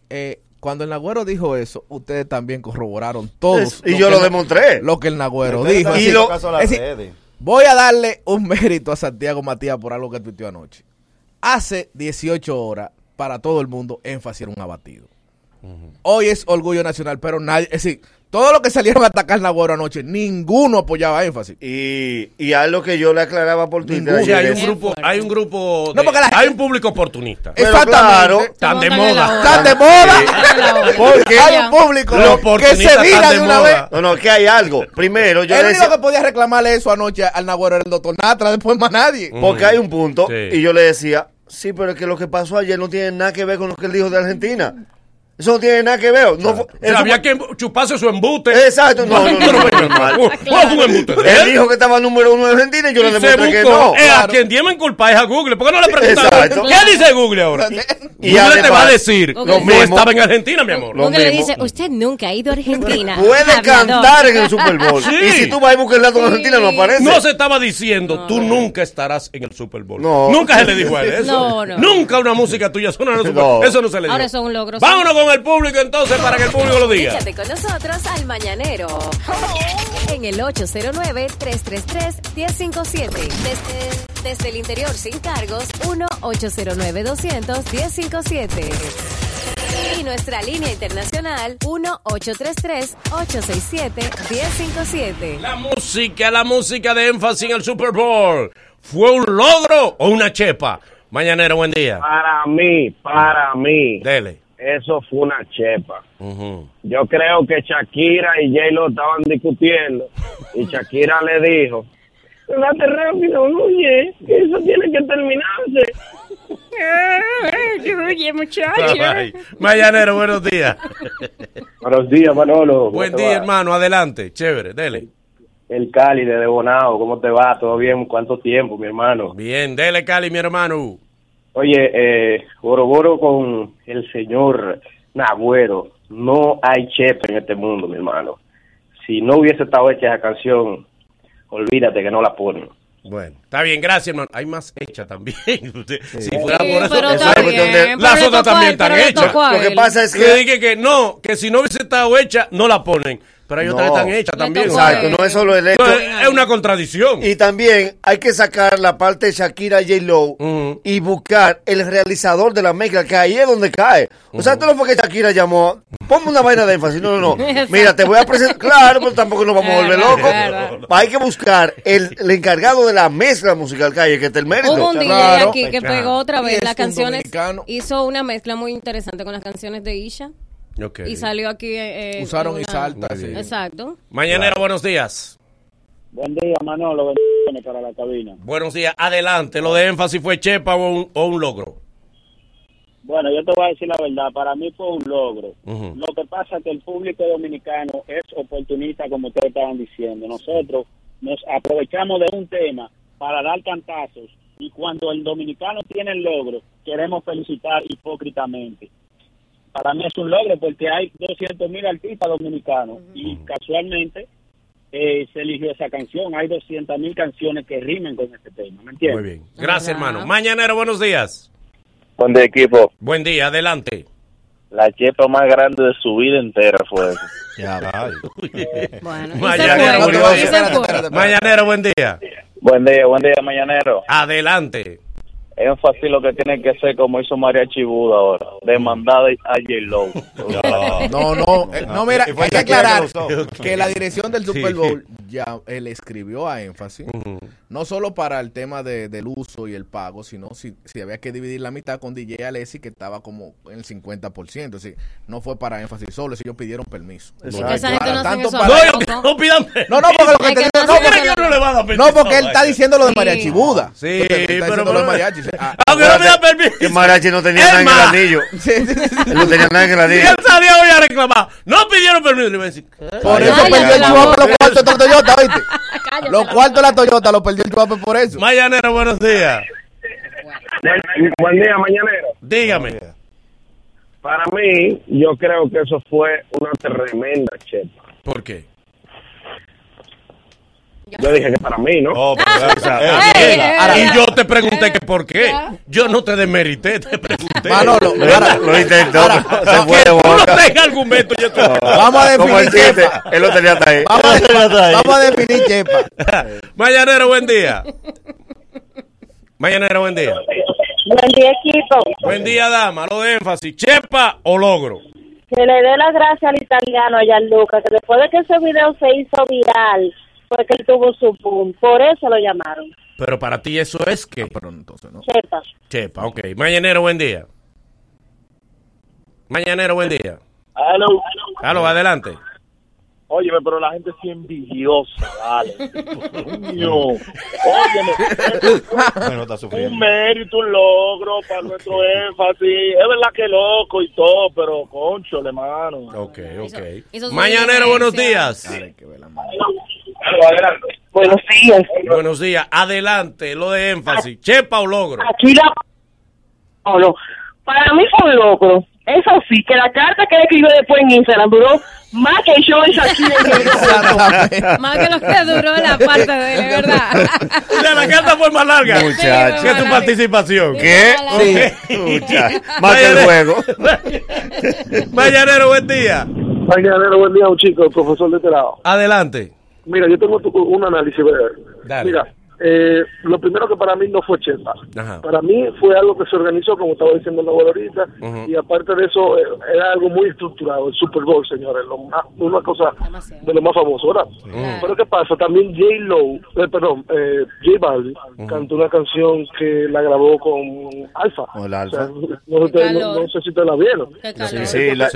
Eh, cuando el Nagüero dijo eso, ustedes también corroboraron todos. Es- y yo lo demostré. Lo que el Nagüero dijo. caso a las es decir, voy a darle un mérito a Santiago Matías por algo que tuiteó anoche. Hace 18 horas, para todo el mundo, énfasis era un abatido. Hoy es orgullo nacional, pero nadie, es decir, todos los que salieron a atacar Nagüero anoche, ninguno apoyaba énfasis. Y, y algo que yo le aclaraba por Twitter. Sí, hay un es- grupo, hay un grupo, No, de- porque la hay un público oportunista. Exactamente. claro, Están de moda. Están de moda. Porque hay un público que se vira de de una moda. vez. No, no, que hay algo. Primero, yo el único decía, que podía reclamarle eso anoche al Nagüero era el doctor Natra, después más nadie. porque hay un punto, Sí. y yo le decía, sí, pero es que lo que pasó ayer no tiene nada que ver con lo que él dijo de Argentina. Eso no tiene nada que ver. No, O sea, eso había fue- que chuparse su embute. Exacto, no, no, no, no, no, no, ¿cuál fue un embute de Él dijo que estaba número uno de Argentina y yo le Y se demostré que buscó, no. eh, a quien tienen culpa es a Google. ¿Por qué no le preguntaron? Exacto. ¿Qué dice Google ahora? Y Google te va a decir, no estaba en Argentina, mi amor. Google le dice, usted nunca ha ido a Argentina. Puede Hablador. cantar en el Super Bowl. Sí. Y si tú vas a buscar el dato de Argentina, no aparece. No se estaba diciendo, tú nunca estarás en el Super Bowl. No. Nunca se le dijo a él eso. No, no. Nunca una música tuya suena en el Super No. Bowl. Eso no se le dijo. Ahora es un logro. Vámonos con el público entonces para que el público lo diga. Échate con nosotros al Mañanero. En el 809-333-1057. Desde, desde el interior sin cargos, 1-809-200-1057. Y nuestra línea internacional 1-833-867-1057. La música, la música de énfasis en el Super Bowl. ¿Fue un logro o una chepa? Mañanero, buen día. Para mí, para mí. Dele. Eso fue una chepa. Yo creo que Shakira y J-Lo estaban discutiendo y Shakira le dijo, date rápido, oye, que eso tiene que terminarse. Oye, muchacho. Ay, Mañanero, buenos días. Buenos días, Manolo. Buen ¿Cómo te día, va? hermano. Adelante. Chévere, dele. El Cali de Bonao, ¿cómo te va? ¿Todo bien? ¿Cuánto tiempo, mi hermano? Bien, dele, Cali, mi hermano. Oye, eh, corroboro con el señor Nagüero. No hay chepe en este mundo, mi hermano. Si no hubiese estado hecha esa canción, olvídate que no la ponen. Bueno, está bien, gracias, hermano. Hay más hecha también. Si fuera Sí, por eso, pero eso está es- bien, las otras también están hechas. Lo que pasa es Que que- dije que no, que si no hubiese estado hecha, no la ponen. Pero hay otras que están hechas también. Exacto, no es solo el hecho. No, es- es una contradicción. Y también hay que sacar la parte de Shakira J. Lo y buscar el realizador de la mezcla, que ahí es donde cae. O sea, esto no fue que Shakira llamó, ponme una vaina de énfasis. No, no, no. Mira, te voy a presentar. Claro, pero tampoco nos vamos a volver locos. Hay que buscar el, el encargado de la mezcla musical que hay, que está el mérito. Hubo un DJ Claro. aquí que pegó otra vez es las canciones. dominicano. Hizo una mezcla muy interesante con las canciones de Isha. Y salió aquí. eh, Usaron en y salta, sí. Exacto. Mañanero, buenos días. Buen día, Manolo. Bendiciones para la cabina. Buenos días. Adelante. ¿Lo de énfasis fue chepa o un, o un logro? Bueno, yo te voy a decir la verdad. Para mí fue un logro. Lo que pasa es que el público dominicano es oportunista, como ustedes estaban diciendo. Nosotros nos aprovechamos de un tema para dar cantazos y cuando el dominicano tiene el logro, queremos felicitar hipócritamente. Para mí es un logro porque hay 200 mil artistas dominicanos y casualmente eh, se eligió esa canción. Hay 200 mil canciones que rimen con este tema, ¿me entiendes? Muy bien. Gracias, hermano. Mañanero, buenos días. Buen día, equipo. Buen día, adelante. La chepa más grande de su vida entera fue esa. Ya, Bueno, Mañanero, buen día. Mañanero, buen día. Buen día, buen día, mañanero. Adelante. Énfasis lo que tiene que ser como hizo María Chibuda ahora, demandada a J-Lo. No, no, eh, no, mira, Y fue hay que aclarar que la dirección del Super. Bowl ya él escribió a énfasis, no solo para el tema de- del uso y el pago, sino si, si había que dividir la mitad con DJ Alessi, que estaba como en el 50%, así, no fue para énfasis solo, si ellos pidieron permiso. Exacto. Esa gente no hacen tanto eso para- a No, pidan No, no, porque lo que Es que te- no no, porque- le va a dar no, porque él está diciendo lo de María Sí. Chibuda. Sí, pero- diciendo lo de pero- mariachi. Ah, Aunque no me da permiso. Que Mariachi no tenía Es nada en el anillo. Sí, sí, sí, sí. Él no tenía nada en el Y anillo. él salió hoy a reclamar. No pidieron permiso. Le iba a decir. Por eso perdió el boca. los cuartos de Toyota, ¿viste? Cállate Los la cuartos de la Toyota los perdió el chuape por eso. Mañanero, buenos días. Buen día, mañanero. Dígame. Para mí, yo creo que eso fue una tremenda chepa. ¿Por qué? Yo dije que para mí, ¿no? Oh, pero, o sea, bien. ey, y yo te pregunté que por qué. Yo no te demerité, te pregunté. Manolo, ahora- Lo intentó, ahora- se fue de no boca. tengas argumento. Yo te... Vamos a Como el definir chepa. él lo tenía hasta ahí. Vamos a, vamos a definir chepa. Mañanero, buen día. Mañanero, buen día. Buen día, equipo. Buen día, dama. Lo de énfasis. ¿Chepa o logro? Que le dé las gracias al italiano, a Gianluca, que después de que ese video se hizo viral, fue que él tuvo su boom. Por eso lo llamaron. Pero para ti eso es que. Pero entonces no. Chepa. Chepa, ok. Mañanero, buen día. Mañanero, buen día. Aló. Aló, adelante. Óyeme, pero la gente sí envidiosa, vale. Coño. Óyeme. Bueno, está sufriendo. un mérito, un logro para nuestro énfasis. Es verdad que loco y todo, pero concho, hermano. Ok, ok. Mañanero, buenos días. Buenos días. Buenos días. Adelante, lo de énfasis. ¿Chepa o logro? Aquí la... Para mí fue un logro. Eso sí, que la carta que él escribió después en Instagram duró más que de Shakira. Más que lo que duró la parte de él, ¿verdad? Ya, la carta fue más larga que tu participación. ¿Qué? Sí. Muchacho. Más que el juego. Mañanero, buen día. Mañanero, buen día, un chico, el profesor de este lado. Adelante. Mira, yo tengo tu- un análisis, breve. Mira, eh, lo primero que para mí no fue Chepa. Ajá. Para mí fue algo que se organizó, como estaba diciendo la ahorita, y aparte de eso, eh, era algo muy estructurado, el Super Bowl, señores, lo más- una cosa de lo más famoso, ¿verdad? Pero ¿qué pasa? También J. Lo, eh, perdón, eh, J Balvin cantó una canción que la grabó con Alfa. Alfa. O sea, no, no- no sé si ustedes la vieron. Sí, sí, la-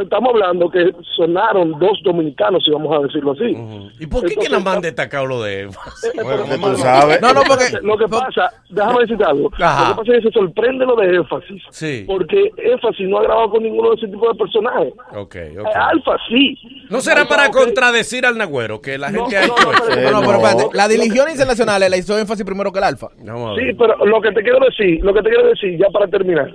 Estamos hablando que sonaron dos dominicanos, si vamos a decirlo así. ¿Y por qué que nada más han destacado lo de énfasis? tú sabes. No, no, porque lo que pasa, déjame decirte algo. Ajá. Lo que pasa es que se sorprende lo de énfasis. Sí. Porque énfasis no ha grabado con ninguno de ese tipo de personajes. Ok, Eh, ok. Alfa sí. ¿No será Alfa, para contradecir al Nagüero que la gente ha hecho eso? No, no, pero espérate, la diligencia internacional la hizo énfasis primero que el alfa. Sí, pero lo que te quiero decir, lo que te quiero decir, ya para terminar,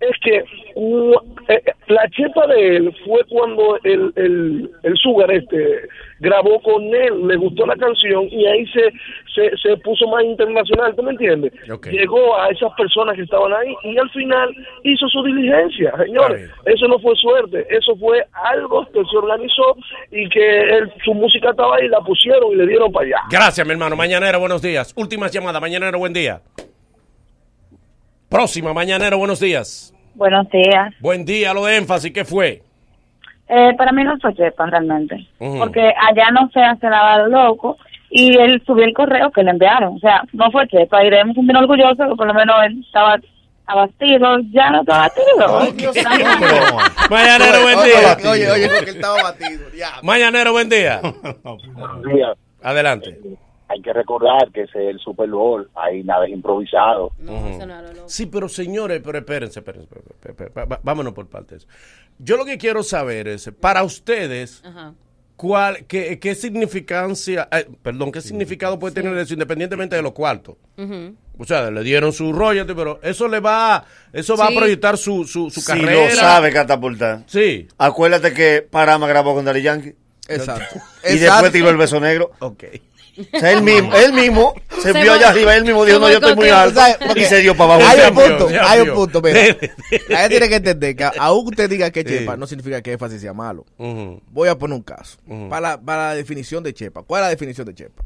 es que uh, eh, la chepa de él fue cuando el, el, el Sugar este grabó con él, le gustó la canción y ahí se, se, se puso más internacional, ¿tú me entiendes? Llegó a esas personas que estaban ahí y al final hizo su diligencia, señores. Eso no fue suerte, eso fue algo que se organizó y que él- su música estaba ahí, la pusieron y le dieron para allá. Gracias, mi hermano. Mañanero, buenos días. Últimas llamadas. Mañanero, buen día. Próxima, Mañanero, buenos días. Buenos días. Buen día, lo de énfasis, ¿qué fue? Eh, para mí no fue Chepa realmente, porque allá no se hace nada de loco y él subió el correo que le enviaron. O sea, no fue Chepa y debemos sentirnos orgullosos que por lo menos él estaba abastido, ya no está abatido. Mañanero, buen día. Oye, oye, porque él estaba batido. Ya. Mañanero, buen día. Adelante. Hay que recordar que ese es el Super Bowl, ahí nada es improvisado. Ujú. Sí, pero señores, pero espérense, espérense, espérense, vámonos por partes. Yo lo que quiero saber es, para ustedes, ¿cuál, qué, qué significancia, eh, perdón, qué significado puede tener eso independientemente de los cuartos? O sea, le dieron su royalty, pero eso le va, eso va Sí. a proyectar su, su, su Si carrera. lo sabe catapultar. Sí. Acuérdate que Parama grabó con Daddy Yankee. Exacto. Y Exacto. después tiró el beso negro. Ok. O sea, él mismo, él mismo se, Se vio allá arriba, él mismo dijo, no, yo estoy muy alto. Y se dio para abajo. Hay un punto, hay un punto, mira. La gente tiene que entender que aún usted diga que es chepa, no significa que énfasis sea malo. Voy a poner un caso. para, la, para la definición de chepa. ¿Cuál es la definición de chepa?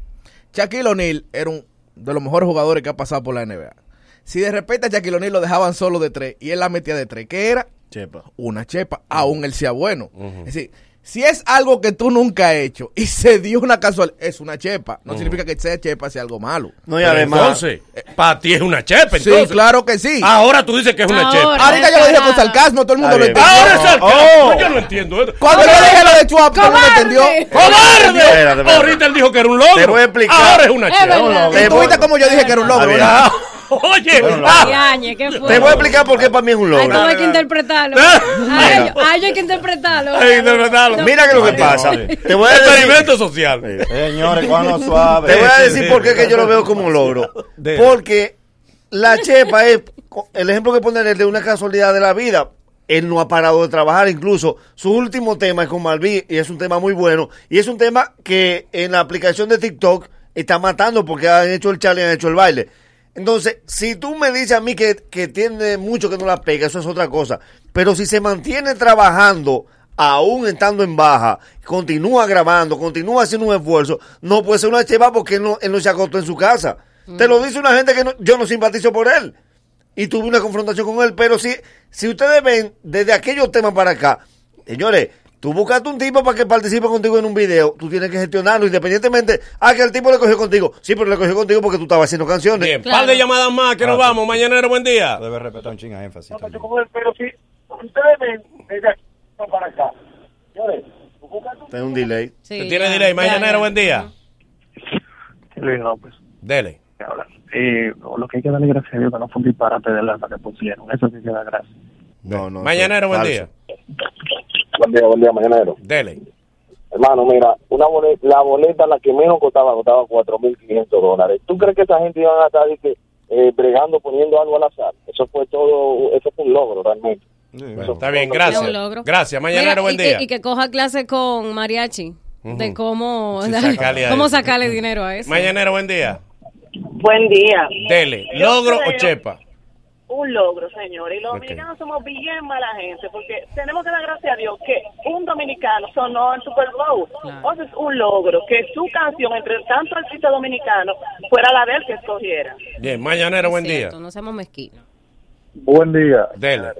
Shaquille O'Neal era un de los mejores jugadores que ha pasado por la NBA. Si de repente a Shaquille O'Neal lo dejaban solo de tres y él la metía de tres, ¿qué era? Chepa. Una chepa, aún él sea bueno. Es decir, si es algo que tú nunca has hecho y se dio una casual, es una chepa. No Ujú. significa que sea chepa sea algo malo. No, y Pero además- Entonces, para ti es una chepa, Sí, entonces. claro que sí. Ahora tú dices que es una Ahora, chepa. Ahorita yo lo dije con sarcasmo, todo el mundo lo entendió. Ahora es sarcasmo. Oh. Yo no entiendo esto. Cuando yo dije lo de Chuap, todo el mundo entendió. ¡Cobarde! Ahorita él dijo que era un logro. Te voy a explicar. Ahora es una chepa. Y tú viste como yo dije que era un logro, Oye, Ah. Te voy a explicar por qué para mí es un Ay, logro. hay que interpretarlo. Ah. Ay, yo- ay, hay que interpretarlo. Hay que interpretarlo. No. Mira que lo que pasa. Te voy a decir, Experimento social. Señores, cuando suave. te voy a decir por qué que yo lo veo como un logro. Porque la chepa es el ejemplo que ponen es de una casualidad de la vida. Él no ha parado de trabajar, incluso su último tema es con Malví y es un tema muy bueno. Y es un tema que en la aplicación de TikTok está matando porque han hecho el challenge, han hecho el baile. Entonces, si tú me dices a mí que, que tiene mucho que no la pega, eso es otra cosa. Pero si se mantiene trabajando, aún estando en baja, continúa grabando, continúa haciendo un esfuerzo, no puede ser una cheva porque él no, él no se acostó en su casa. Te lo dice una gente que no- yo no simpatizo por él. Y tuve una confrontación con él, pero si, si ustedes ven desde aquellos temas para acá, señores, tú buscaste un tipo para que participe contigo en un video, tú tienes que gestionarlo independientemente. Ah, que el tipo le cogió contigo. Sí, pero le cogió contigo porque tú estabas haciendo canciones. Bien, par de llamadas más que nos vamos. Mañanero, buen día. Debe respetar un ching a énfasis. también. Pero si ustedes ven desde aquí para acá, señores, Tiene un delay. Tiene delay. Mañanero, buen día. Luis López. Dele. Eh, lo que hay que darle gracias a Dios que no fue un disparate de la que pusieron. Eso sí que da gracias. No, no. Mañanero, buen día. Buen día, buen día, mañanero. Dele. Hermano, mira, una boleta, la boleta la que menos costaba, costaba 4.500 dólares. ¿Tú crees que esa gente iban a estar dice, eh, bregando, poniendo algo al azar? Eso fue todo, eso fue un logro realmente. Está bien, gracias. Gracias. Mañanero, Mira, buen y que- día. y que coja clase con mariachi. De cómo, Sí, sacarle a cómo sacarle dinero a eso. Mañanero, buen día. Buen día. Dele. ¿Logro o chepa? Un logro, señores. Y los dominicanos somos bien mala gente, porque tenemos que dar gracias a Dios que un dominicano sonó en Super Bowl. Entonces, es un logro que su canción, entre tanto artista dominicano, fuera la de él que escogiera. Bien, mañanero, buen día. No seamos mezquinos. Buen día. Dele.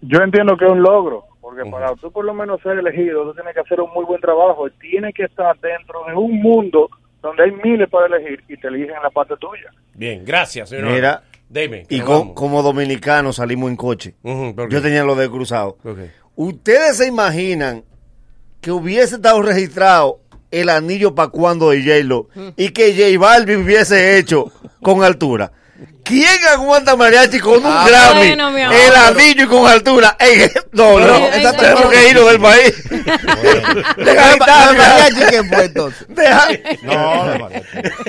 Yo entiendo que es un logro, porque para tú por lo menos ser elegido, tú tienes que hacer un muy buen trabajo y tienes que estar dentro de un mundo donde hay miles para elegir y te eligen en la parte tuya. Bien, gracias, señor. Mira, Dime. y co- como dominicanos salimos en coche. Yo tenía los de cruzado. ¿Ustedes se imaginan que hubiese estado registrado el anillo para cuando de J-Lo y que J Balvin hubiese hecho con altura? ¿Quién aguanta mariachi con un Ah, Grammy, bueno, mi amor. el anillo y con altura? Ey, no, no, Pero, esa- tenemos que irnos del país. Deja de estar, mariachi quién fue entonces? Deja- No.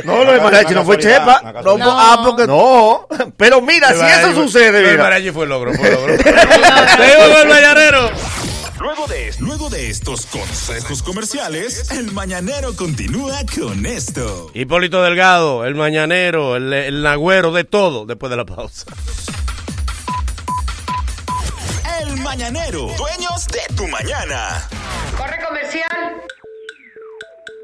No, lo de mariachi no fue Chepa. No, ah, porque no. Pero mira, El si eso sucede, El mariachi fue logro, fue logro. Seguimos con el mañanero. Luego de, luego de estos consejos comerciales, el mañanero continúa con esto. Hipólito Delgado, el mañanero, el, el nagüero, de todo, después de la pausa. El mañanero, dueños de tu mañana. Corre comercial.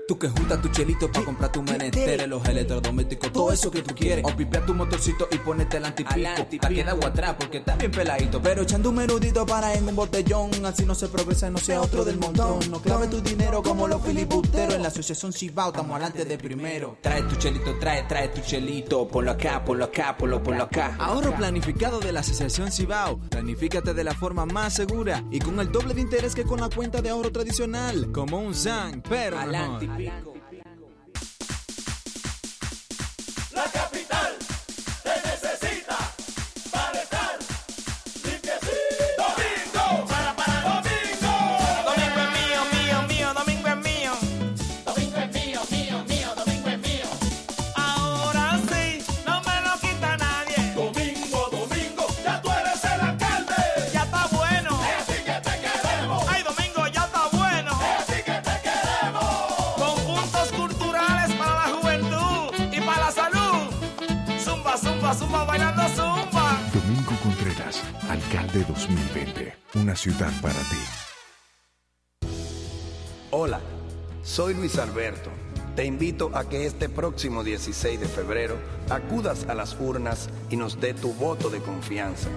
Tú que juntas tu chelito para comprar tu menester, los electrodomésticos, todo eso que tú quieres. O pipea tu motorcito y ponete el antipico. Pa' que da agua atrás porque está bien peladito. Pero echando un menudito para en un botellón. Así no se progresa no sea otro del montón. No clave tu dinero como los filibusteros. En la asociación Cibao estamos adelante de primero. Trae tu chelito, trae, trae tu chelito. Ponlo acá, ponlo acá, ponlo, ponlo acá. Ahorro planificado de la asociación Cibao. Planifícate de la forma más segura y con el doble de interés que con la cuenta de ahorro tradicional. Como un SAN, pero. La Para ti. Hola, soy Luis Alberto. Te invito a que este próximo 16 de febrero acudas a las urnas y nos dé tu voto de confianza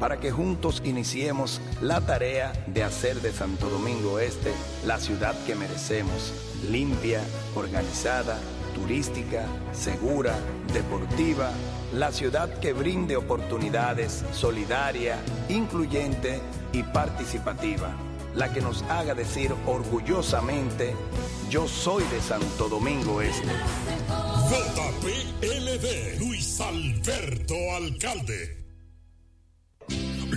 para que juntos iniciemos la tarea de hacer de Santo Domingo Este la ciudad que merecemos, limpia, organizada, turística, segura, deportiva, la ciudad que brinde oportunidades, solidaria, incluyente y participativa, la que nos haga decir orgullosamente, yo soy de Santo Domingo Este. JPLD, Luis Alberto Alcalde.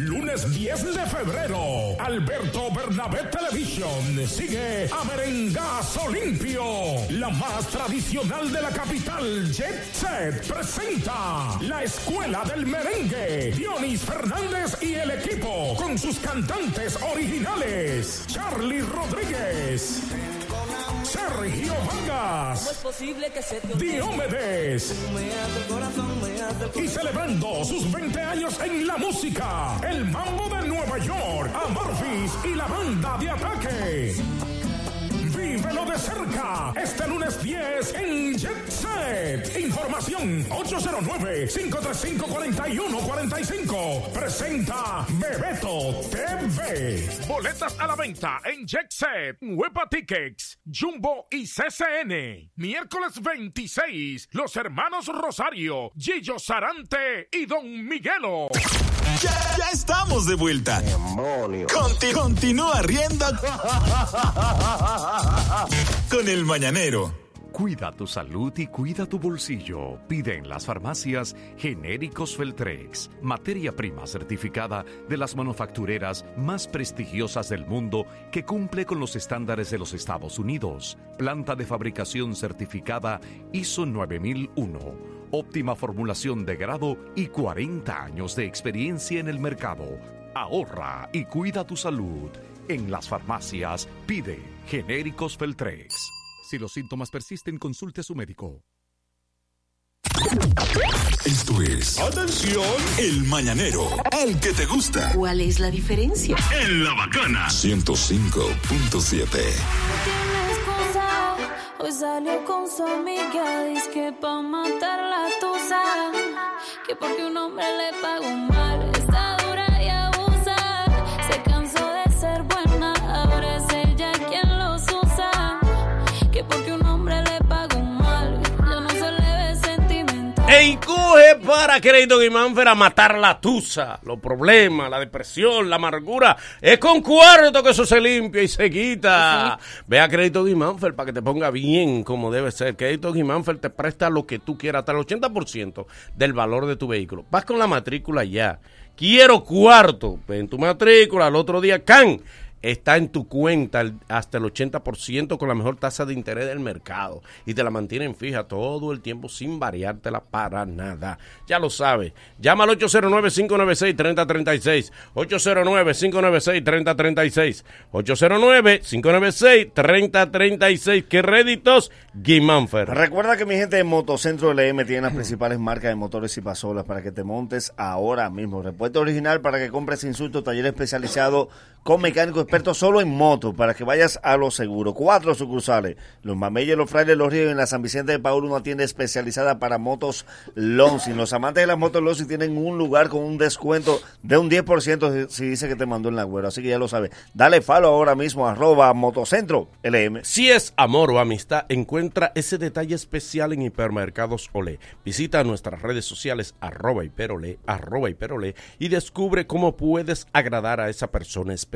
Lunes 10 de febrero, Alberto Bernabé Television sigue a Merengazo Limpio. La más tradicional de la capital, Jet Set, presenta la Escuela del Merengue. Dionis Fernández y el equipo con sus cantantes originales. Charlie Rodríguez. Sergio Vargas. posible que se te Diomedes. Y celebrando sus 20 años en la música, el mambo de Nueva York, Amorphis y la banda de ataque. Vívelo de cerca este lunes 10 en Jet Set. Información 809-535-4145. Presenta Bebeto TV. Boletas a la venta en Jet Set, Tickets, Jumbo y CCN. Miércoles 26, los hermanos Rosario, Gillo Sarante y Don Miguelo. Ya, ya estamos de vuelta. Conti- continúa riendo con el mañanero. Cuida tu salud y cuida tu bolsillo. Pide en las farmacias genéricos Feltrex, materia prima certificada de las manufactureras más prestigiosas del mundo que cumple con los estándares de los Estados Unidos. Planta de fabricación certificada ISO 9001. Óptima formulación de grado y 40 años de experiencia en el mercado. Ahorra y cuida tu salud. En las farmacias pide genéricos Feltrex. Si los síntomas persisten, consulte a su médico. Esto es. Atención. El mañanero. El que te gusta. ¿Cuál es la diferencia? En la bacana. 105.7. Hoy salió con su amiga, dice que pa' matar la tusa, que porque un hombre le pagó mal, sentimental. E coge para Crédito Guimánfer a matar la tusa, los problemas, la depresión, la amargura. Es con cuarto que eso se limpia y se quita. Ve a Crédito Guimánfer para que te ponga bien como debe ser. Crédito Guimánfer te presta lo que tú quieras, hasta el 80% del valor de tu vehículo. Vas con la matrícula ya. Quiero cuarto. En tu matrícula, al otro día, ¡can! Está en tu cuenta hasta el 80% con la mejor tasa de interés del mercado y te la mantienen fija todo el tiempo sin variártela para nada. Ya lo sabes. Llama al 809-596-3036. 809-596-3036. 809-596-3036. ¿Qué réditos? Guimánfer. Recuerda que mi gente de Motocentro LM tiene las principales marcas de motores y pasolas para que te montes ahora mismo. Repuesto original para que compres insultos, taller especializado con mecánicos expertos solo en moto, para que vayas a lo seguro. Cuatro sucursales, los Mameyes, los Frailes, los Ríos y en la San Vicente de Paul, una tienda especializada para motos Lonsi. Los amantes de las motos Lonsi tienen un lugar con un descuento de un 10% si dice que te mandó en la güero. Así que ya lo sabes. Dale follow ahora mismo, arroba Motocentro LM. Si es amor o amistad, encuentra ese detalle especial en Hipermercados Olé. Visita nuestras redes sociales arroba hiperolé, arroba hiperolé y descubre cómo puedes agradar a esa persona especial.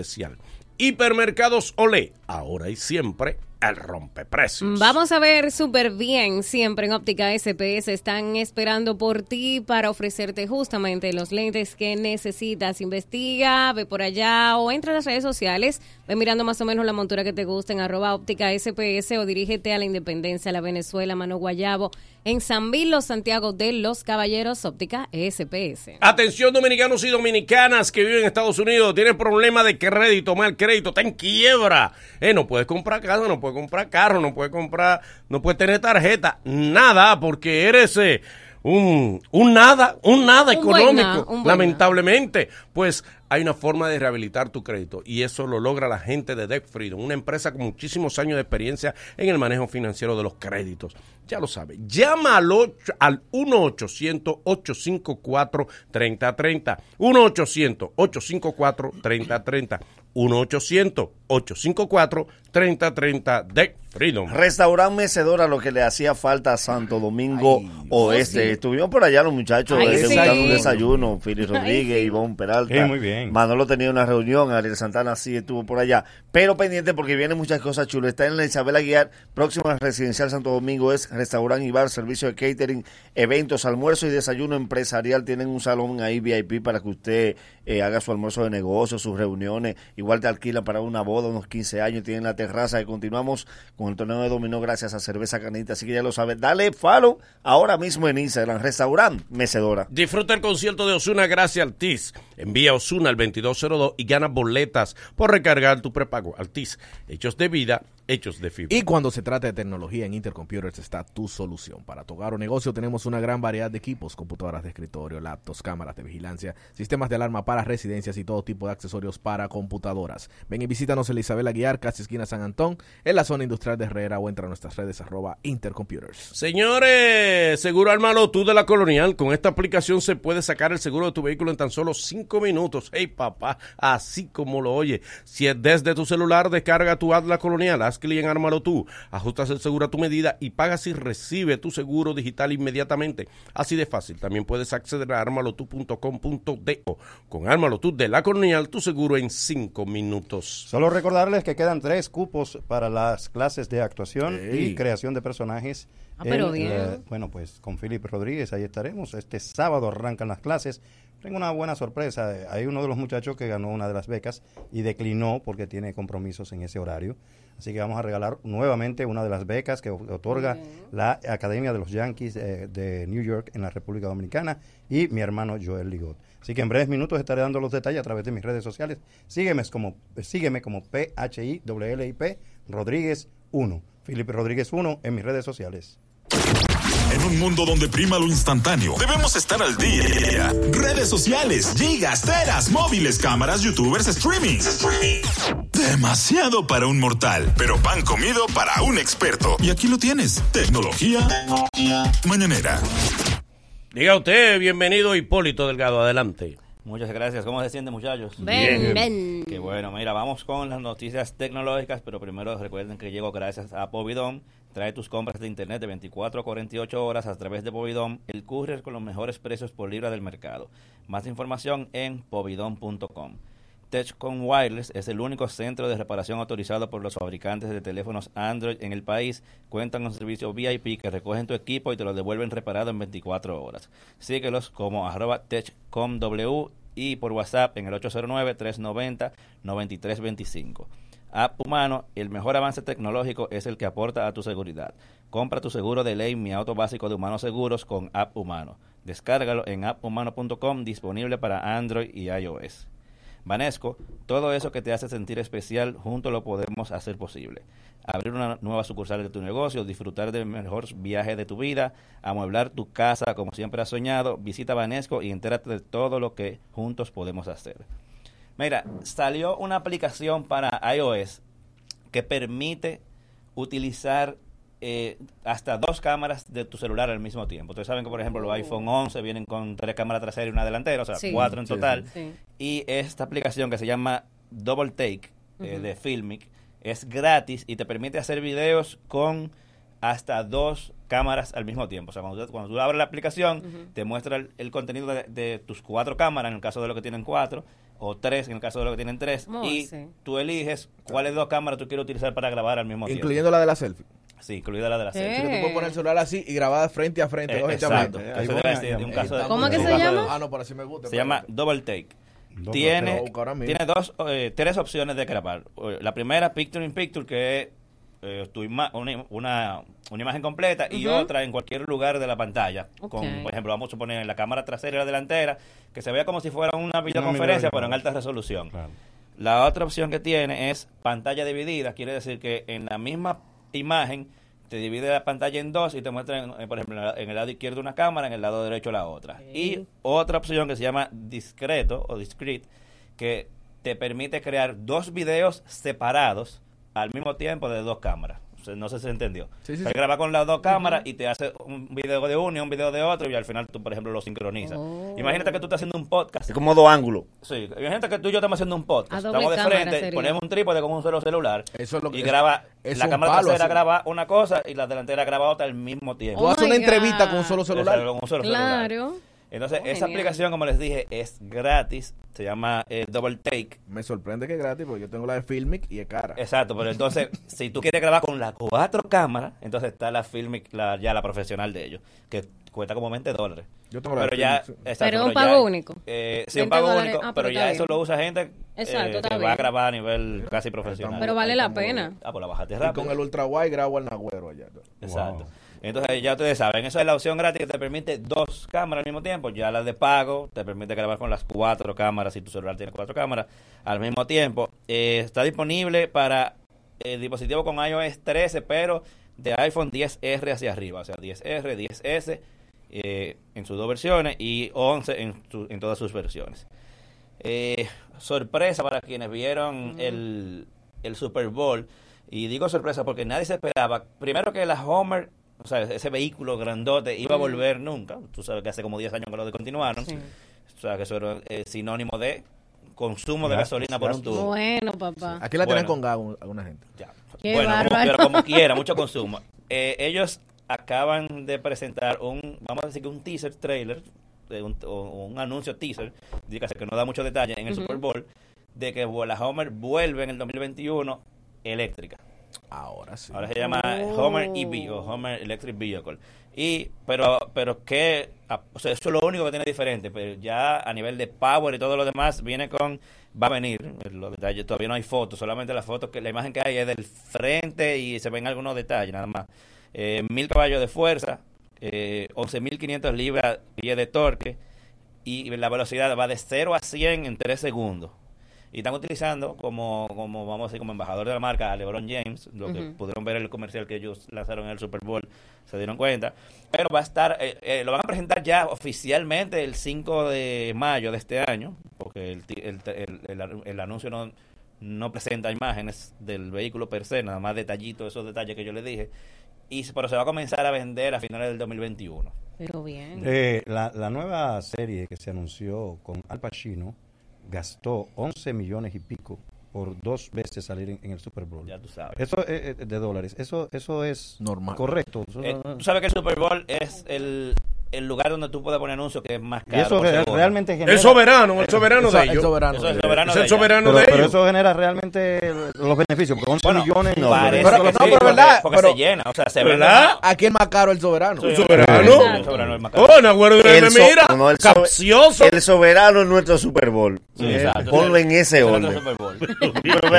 Hipermercados Olé, ahora y siempre el rompeprecios. Vamos a ver súper bien. Siempre en Óptica SPS están esperando por ti para ofrecerte justamente los lentes que necesitas. Investiga, ve por allá o entra a las redes sociales. Ve mirando más o menos la montura que te gusta en arroba óptica SPS o dirígete a la Independencia, la Venezuela, Mano Guayabo, en San Vilo, Santiago de los Caballeros, Óptica SPS. Atención dominicanos y dominicanas que viven en Estados Unidos, tienes problema de crédito, mal crédito, está en quiebra. Eh, no puedes comprar casa, no puedes comprar carro, no puedes comprar, no puedes tener tarjeta, nada, porque eres eh, un, un nada, un nada Un económico, un lamentablemente. Pues hay una forma de rehabilitar tu crédito y eso lo logra la gente de Debt Freedom, una empresa con muchísimos años de experiencia en el manejo financiero de los créditos. Ya lo sabe. Llama al, ocho- al 1-800-854-3030. 1-800-854-3030. 1-800-854-3030. Debt Freedom. Restaurante Mecedora, lo que le hacía falta a Santo Domingo Oeste. sí. Estuvimos por allá los muchachos Ay, sí. un desayuno. Fili Ay, Rodríguez, sí. Ivonne Peralta. Sí, muy bien. Manolo tenía una reunión, Ariel Santana sí estuvo por allá. Pero pendiente porque vienen muchas cosas chulas. Está en la Isabel Aguiar, próxima a Residencial Santo Domingo es restaurante y bar, servicio de catering, eventos, almuerzo y desayuno empresarial. Tienen un salón ahí VIP para que usted eh, haga su almuerzo de negocio, sus reuniones. Igual te alquilan para una boda, unos 15 años. Tienen la terraza y continuamos con el torneo de dominó gracias a Cerveza Canita. Así que ya lo sabes. Dale follow ahora mismo en Instagram, restaurante Mecedora. Disfruta el concierto de Osuna gracias al TIS. Envía Osuna al 2202 y gana boletas por recargar tu prepago al TIS. Hechos de vida, hechos de fibra. Y cuando se trata de tecnología en Intercomputers está tu solución. Para tu hogar o negocio tenemos una gran variedad de equipos, computadoras de escritorio, laptops, cámaras de vigilancia, sistemas de alarma para residencias y todo tipo de accesorios para computadoras. Ven y visítanos en la Isabel Aguiar, casi esquina San Antón, en la zona industrial de Herrera o entra a nuestras redes arroba Intercomputers. Señores, seguro Armalo tú de la Colonial. Con esta aplicación se puede sacar el seguro de tu vehículo en tan solo cinco minutos. Hey papá, así como lo oye. Si es desde tu celular, descarga tu app La Colonial, haz clic en Armalo tú, ajustas el seguro a tu medida y pagas y recibe tu seguro digital inmediatamente. Así de fácil. También puedes acceder a armalotu.com.do. Con Armalo tú de la Colonial, tu seguro en cinco minutos. Solo recordarles que quedan tres cupos para las clases de actuación y creación de personajes. Ah, pero en, bien. eh, bueno, pues con Felipe Rodríguez ahí estaremos. Este sábado arrancan las clases. Tengo una buena sorpresa. Eh, Hay uno de los muchachos que ganó una de las becas y declinó porque tiene compromisos en ese horario. Así que vamos a regalar nuevamente una de las becas que otorga la Academia de los Yankees eh, de New York en la República Dominicana y mi hermano Joel Ligot. Así que en breves minutos estaré dando los detalles a través de mis redes sociales. Sígueme como, sígueme como PHIWLIP Rodríguez 1. Felipe Rodríguez 1 en mis redes sociales. En un mundo donde prima lo instantáneo, debemos estar al día. Redes sociales, gigas, teras, móviles, cámaras, youtubers, streaming. Demasiado para un mortal, pero pan comido para un experto. Y aquí lo tienes, tecnología mañanera. Diga usted, bienvenido Hipólito Delgado, adelante. Muchas gracias. ¿Cómo se siente, muchachos? Bien. ven. Qué bueno. Mira, vamos con las noticias tecnológicas, pero primero recuerden que llego gracias a Povidom. Trae tus compras de internet de 24 a 48 horas a través de Povidom, el courier con los mejores precios por libra del mercado. Más información en povidom.com. Techcom Wireless es el único centro de reparación autorizado por los fabricantes de teléfonos Android en el país. Cuentan con servicio VIP que recogen tu equipo y te lo devuelven reparado en 24 horas. Síguelos como arroba techcomw y por WhatsApp en el 809-390-9325. App Humano, el mejor avance tecnológico es el que aporta a tu seguridad. Compra tu seguro de ley Mi Auto Básico de Humanos Seguros con App Humano. Descárgalo en apphumano.com disponible para Android y iOS. Vanesco, todo eso que te hace sentir especial, juntos lo podemos hacer posible. Abrir una nueva sucursal de tu negocio, disfrutar del mejor viaje de tu vida, amueblar tu casa como siempre has soñado. Visita Vanesco y entérate de todo lo que juntos podemos hacer. Mira, salió una aplicación para iOS que permite utilizar eh, hasta dos cámaras de tu celular al mismo tiempo. Ustedes saben que, por ejemplo, los iPhone 11 vienen con tres cámaras traseras y una delantera, o sea, Sí. cuatro en total. sí. Y esta aplicación que se llama Double Take eh, de Filmic es gratis y te permite hacer videos con hasta dos cámaras al mismo tiempo. O sea, cuando, tú- cuando tú abres la aplicación, te muestra el, el contenido de, de tus cuatro cámaras, en el caso de los que tienen cuatro, o tres, en el caso de los que tienen tres, Oh, y sí. tú eliges cuáles dos cámaras tú quieres utilizar para grabar al mismo tiempo. Incluyendo la de la selfie. Sí, incluida la de la selfie. que tú puedes poner el celular así y grabada frente a frente. Eh, exacto. ser de un caso de- ¿Cómo que se llama? Ah, no, pero así me gusta. Se llama Double Take. Double tiene, tiene dos, eh, tres opciones de grabar. Eh, La primera, Picture in Picture, que es eh, tu ima- una, una, una imagen completa y otra en cualquier lugar de la pantalla. Con, por ejemplo, vamos a suponer en la cámara trasera y la delantera, que se vea como si fuera una videoconferencia, pero en alta resolución. La otra opción que tiene es pantalla dividida, quiere decir que en la misma imagen te divide la pantalla en dos y te muestra, en- eh, por ejemplo, en el- en el lado izquierdo una cámara, en el lado derecho la otra. Y otra opción que se llama discreto o discrete, que te permite crear dos videos separados al mismo tiempo de dos cámaras. O sea, No sé si se entendió. Sí, sí, Te sí. graba con las dos cámaras y te hace un video de uno y un video de otro y al final tú, por ejemplo, lo sincronizas. Imagínate que tú estás haciendo un podcast. Es como dos ángulos. Sí, imagínate que tú y yo estamos haciendo un podcast. Estamos de frente, sería. ponemos un trípode con un solo celular Eso es lo que- y es- graba. es la cámara palo trasera así. graba una cosa y la delantera graba otra al mismo tiempo. Tú haces Oh una my entrevista con un solo celular. Exacto, con un solo celular. Entonces, Oh, esa genial. aplicación, como les dije, es gratis. Se llama eh, Double Take. Me sorprende que es gratis porque yo tengo la de Filmic y es cara. Exacto, pero entonces, si tú quieres grabar con las cuatro cámaras, entonces está la Filmic, la, ya la profesional de ellos, que cuesta como 20 dólares. Yo tengo la de pero ya, Filmic, sí. exacto, Pero es un ya- pago único. Eh, sí, un 20 pago dólares. único, Ah, pero pero ya eso lo usa gente Exacto, eh, que va a grabar a nivel casi profesional. Pero vale la pena. Ah, pues la bajaste Y rápido. con el ultra wide grabo al nagüero allá. Exacto. Entonces ya ustedes saben, esa es la opción gratis que te permite dos cámaras al mismo tiempo. Ya la de pago te permite grabar con las cuatro cámaras, si tu celular tiene cuatro cámaras al mismo tiempo. Eh, está disponible para el dispositivo con iOS 13, pero de iPhone 10R hacia arriba, o sea, 10R, 10S eh, en sus dos versiones y 11 en, su- en todas sus versiones. Eh, sorpresa para quienes vieron el, el Super Bowl. Y digo sorpresa porque nadie se esperaba. Primero que la Homer, o sea, ese vehículo grandote iba a volver nunca. Tú sabes que hace como 10 años que lo descontinuaron. O sea, que eso era eh, sinónimo de consumo de gasolina por un tubo. Bueno, papá. Aquí la tienen Bueno. con gas alguna gente. Qué bueno, como, pero como quiera, mucho consumo. Eh, ellos acaban de presentar un, vamos a decir que un teaser trailer, de un, o un anuncio teaser, dígase que no da mucho detalle en el. Super Bowl, de que la Homer vuelve en el 2021 eléctrica. Ahora sí. Ahora se llama Oh. Homer EV o Homer Electric Vehicle. Y, pero, pero que, ah, o sea, eso es lo único que tiene diferente, pero ya a nivel de power y todo lo demás viene con, va a venir, los detalles, todavía no hay fotos, solamente la foto, que la imagen que hay es del frente y se ven algunos detalles nada más. Eh, mil caballos de fuerza, eh, 11.500 libras pie de torque y la velocidad va de 0 a 100 en 3 segundos. Y están utilizando como, como vamos a decir, como embajador de la marca a LeBron James, lo que pudieron ver en el comercial que ellos lanzaron en el Super Bowl, se dieron cuenta. Pero va a estar, eh, eh, lo van a presentar ya oficialmente el 5 de mayo de este año, porque el, ti- el, el, el- el anuncio no, no presenta imágenes del vehículo per se, nada más detallitos, esos detalles que yo les dije. Y, pero se va a comenzar a vender a finales del 2021. Pero bien. Eh, la, la nueva serie que se anunció con Al Pacino gastó 11 millones y pico por dos veces salir en, en el Super Bowl. Ya tú sabes. Eso eh, eh, de dólares. Eso eso es normal. Correcto. Eso- Eh, tú sabes que el Super Bowl es el, el lugar donde tú puedes poner anuncios que es más Y caro. eso por re- realmente genera... El soberano, el soberano de Eso- ellos. el soberano Eso es el de soberano Es de el ellos. pero, de pero eso genera realmente los beneficios, porque 11 millones no. parece pero- que pero- sí, no, pero porque- verdad, porque pero- se llena, o sea, se ¿Verdad? Aquí el más caro el soberano. Sí, ¿El soberano? El soberano es más caro. Oh, no acuerdo de El so- mira, no, el so- capcioso. El soberano es nuestro Super Bowl. Sí, Eh, exacto. Ponlo en ese es orden. Super Bowl. Pero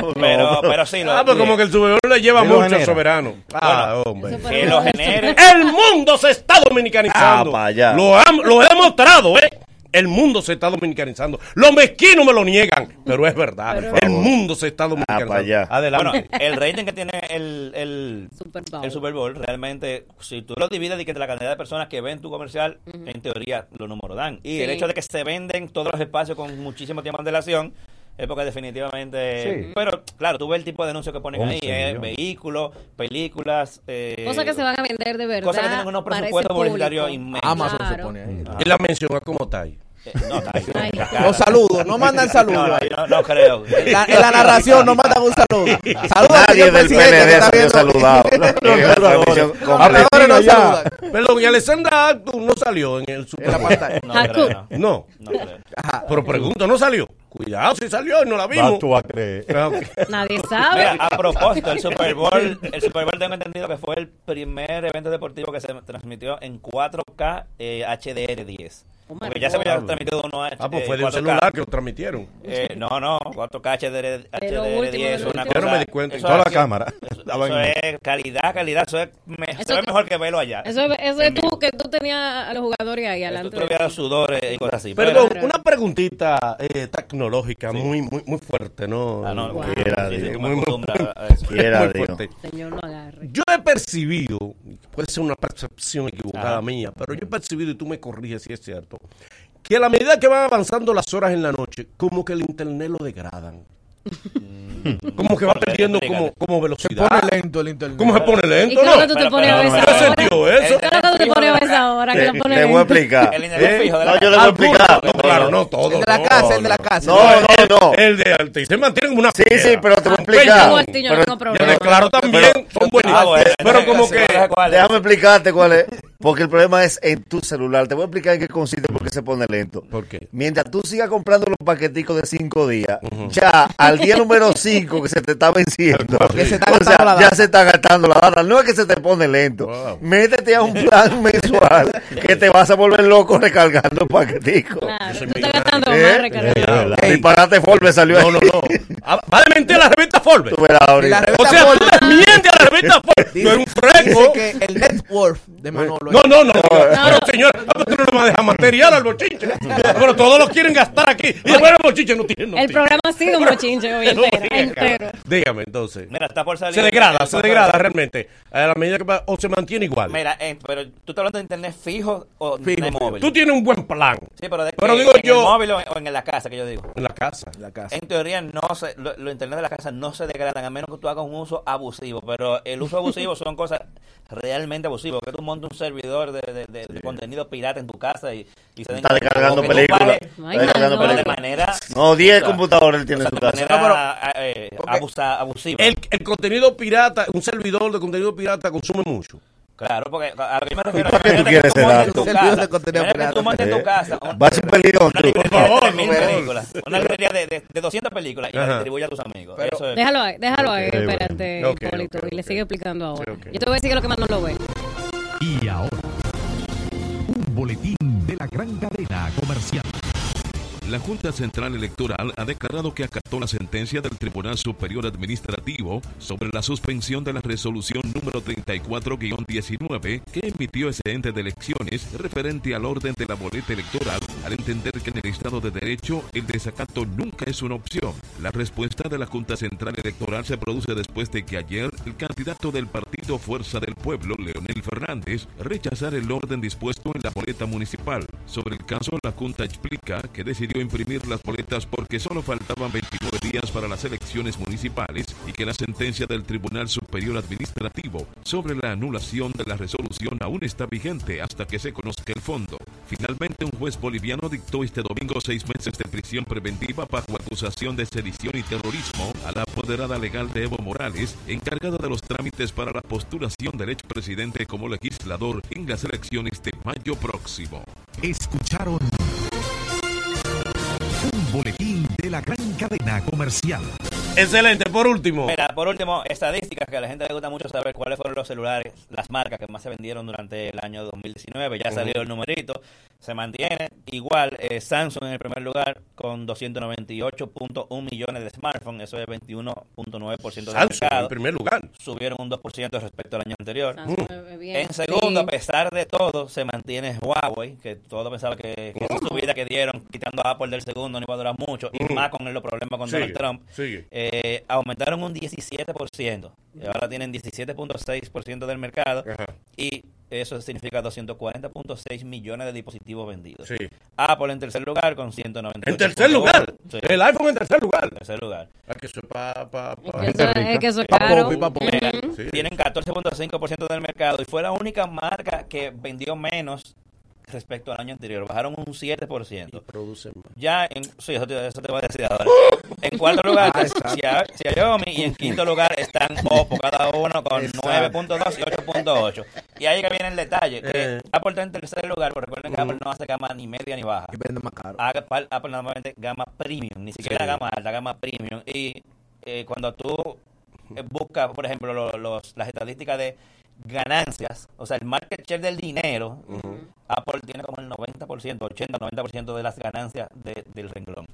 no. Pero, pero sí, lo, Ah, pues como que el soberano le lleva Y mucho al soberano. Ah, Bueno, hombre. que lo genere. El mundo se está dominicanizando. Ah, allá. Lo, ham- lo he demostrado, ¿eh? El mundo se está dominicanizando. Los mezquinos me lo niegan, pero es verdad. el mundo se está dominicanizando. allá. Adelante. Bueno, el rating que tiene el, el, Super Bowl. el Super Bowl, realmente, si tú lo divides de que la cantidad de personas que ven tu comercial, en teoría los números dan. Y el hecho de que se venden todos los espacios con muchísimo tiempo de antelación, es porque definitivamente... Sí. Pero, claro, tú ves el tipo de anuncio que ponen ahí, 11 eh, vehículos, películas... Eh, Cosas que se van a vender de verdad. Cosas que tienen unos presupuestos publicitarios inmensos. Amazon se Claro. pone ahí. Y la menciona como. Eh, no, está ahí. Los saludos, no mandan saludos. No, no, no creo. En la, en la narración no mandan un saludo. Saludos al Nadie señor del presidente que PND está viendo. saludado. No saludan. Perdón, y Alessandra Actu no salió en el Super En la pantalla. No, no. No. No creo. Pero pregunto, ¿no salió? Cuidado si salió y no la vimos. Tú a creer. Ah. Nadie sabe. Mira, a propósito, el Super Bowl, el Super Bowl tengo entendido que fue el primer evento deportivo que se transmitió en 4K eh, HDR10. Porque ya se había transmitido uno H- Ah, pues fue de un 4K. celular que lo transmitieron. Eh, no, no, 4K HDR, HDR10 lo una último. cosa. Yo no me di cuenta. eso Toda la cámara. Eso, es calidad, calidad. Eso es me- Eso mejor que verlo allá. Eso, es- eso es tú, que tú tenías a los jugadores ahí Tú adelante. tú veías sudores y cosas así. Perdón, pero- una preguntita eh, tecnológica muy, muy, muy fuerte, ¿no? Ah, no, Wow. Quiera sí, sí, Muy, muy- a. Quiera muy fuerte. Señor, no agarre. Yo he percibido, puede ser una percepción equivocada Ajá. mía, pero yo he percibido, y tú me corriges si es cierto, que a la medida que van avanzando las horas en la noche, como que el internet lo degradan. como que va perdiendo como, como Se velocidad. pone lento el internet. ¿Cómo se pone ¿Y lento? qué sentido eso? ¿Qué es lo que tú te pones a ver esa hora? Que Te, lo te pones voy a explicar. El internet fijo de la No, yo le voy a explicar. no, claro, no todo. El de la no, casa, el de la casa. No, no, no. El de Alti se mantiene como una Sí, sí, pero te voy a Yo explicar. no tengo Pero-. Claro también son buenísimos. Ah, pero como que... Déjame explicarte cuál es. Porque el problema es en tu celular. Te voy a explicar en qué consiste porque se pone lento. ¿Por qué? Mientras tú sigas comprando los paqueticos de cinco días, ya al día número cinco que se te está venciendo, se está o sea, ya se está gastando la data. No es que se te pone lento. Wow. Métete a un plan mensual que te vas a volver loco recargando el paquetico. Claro, tú estás gastando ¿Eh? más recargando. El disparate Forbes salió No, no, no. Ah, Va a mentir la revista Forbes. Tú verás Y la ahorita. revista O sea, Forbes le mientes a la revista Forbes. Tú eres un fresco. dice que el net worth de Manolo No, no, no. Pero señor, pero tú no le vas a dejar material al bochinche. Pero todos lo quieren gastar aquí. Y después el bochinche no tiene. no El programa ha sido un mochinche hoy No entero. tiene. entero. Dígame entonces. Mira, está por salir. Se degrada, el- se degrada realmente. A la medida que va, o se mantiene igual. Mira, eh, pero tú estás hablando de internet fijo o Fijo, de móvil. Tú tienes un buen plan. Sí, pero, de Pero que digo en yo- el móvil o en, o en la casa, que yo digo. En la casa. La casa. En teoría, no se, lo, lo internet de la casa no se degradan, a menos que tú hagas un uso abusivo. Pero el uso abusivo son cosas realmente abusivas. Que tú montes un servidor de, de- de- de contenido pirata en tu casa y, y se den Está descargando películas. no. pero de películas. manera. No, 10 o sea, computadores él tiene o en su de casa. manera eh, abusa- abusiva. El, el contenido pirata, un servidor de contenido pirata consume mucho. Claro, porque a lo que yo me refiero para qué tú quieres que ese dato? tú montes en tu casa un- Va a ser un librería Por favor, de 3.000 por favor. películas, una librería de, de, de 200 películas y la distribuye a tus amigos. Pero- Eso es. Déjalo ahí, déjalo ahí, espérate, Hipólito, y le sigue explicando ahora. Yo te voy a decir que lo que más no lo ve. Y ahora, un boletín de la gran cadena comercial. La Junta Central Electoral ha declarado que acató la sentencia del Tribunal Superior Administrativo sobre la suspensión de la resolución número 34-19 que emitió ese ente de elecciones referente al orden de la boleta electoral al entender que en el Estado de Derecho el desacato nunca es una opción. La respuesta de la Junta Central Electoral se produce después de que ayer el candidato del partido Fuerza del Pueblo, Leonel Fernández, rechazara el orden dispuesto en la boleta municipal. Sobre el caso, la Junta explica que decidió imprimir las boletas porque solo faltaban 29 días para las elecciones municipales y que la sentencia del Tribunal Superior Administrativo sobre la anulación de la resolución aún está vigente hasta que se conozca el fondo. Finalmente, un juez boliviano dictó este domingo seis meses de prisión preventiva bajo acusación de sedición y terrorismo a la apoderada legal de Evo Morales, encargada de los trámites para la postulación del expresidente como legislador en las elecciones de mayo próximo. Escucharon un boletín de la gran cadena comercial. Excelente, por último. Mira, por último, estadísticas que a la gente le gusta mucho saber cuáles fueron los celulares, las marcas que más se vendieron durante el año 2019. Ya salió el numerito, se mantiene. Igual, eh, Samsung en el primer lugar con 298.1 millones de smartphones, eso es 21.9% del Samsung, mercado. en primer lugar. Subieron un 2% respecto al año anterior. En segundo, a pesar de todo, se mantiene Huawei, que todo pensaba que, que esa subida que dieron, quitando a Apple del segundo, no iba a durar mucho, y más con los problemas con Sigue, Donald Trump. sigue. Eh, aumentaron un 17%, y ahora tienen 17.6% del mercado, y eso significa 240.6 millones de dispositivos vendidos. Sí. Apple en tercer lugar con 198. En tercer lugar. Sí. El iPhone en tercer lugar. tercer lugar. Ah, que eso es pa, pa, pa- Es que eso- es que eso es Pa' caro. pa' Sí. Tienen 14.5% del mercado y fue la única marca que vendió menos respecto al año anterior. Bajaron un 7%. producen más. Ya en. Sí, eso te, eso te voy a decir ahora. En cuarto lugar, Ah, Xiaomi y en quinto lugar están Oppo, cada uno con Exacto. 9.2 y 8.8. Y ahí que viene el detalle: que Eh. Apple está en tercer lugar, pero recuerden que Apple no hace gama ni media ni baja. Y vende más caro. Apple, Apple normalmente gama premium, ni siquiera Sí. gama alta, gama premium. Y eh, cuando tú eh, buscas, por ejemplo, lo- los, las estadísticas de ganancias, o sea, el market share del dinero, Apple tiene como el 90%, 80-90% de las ganancias de- del renglón.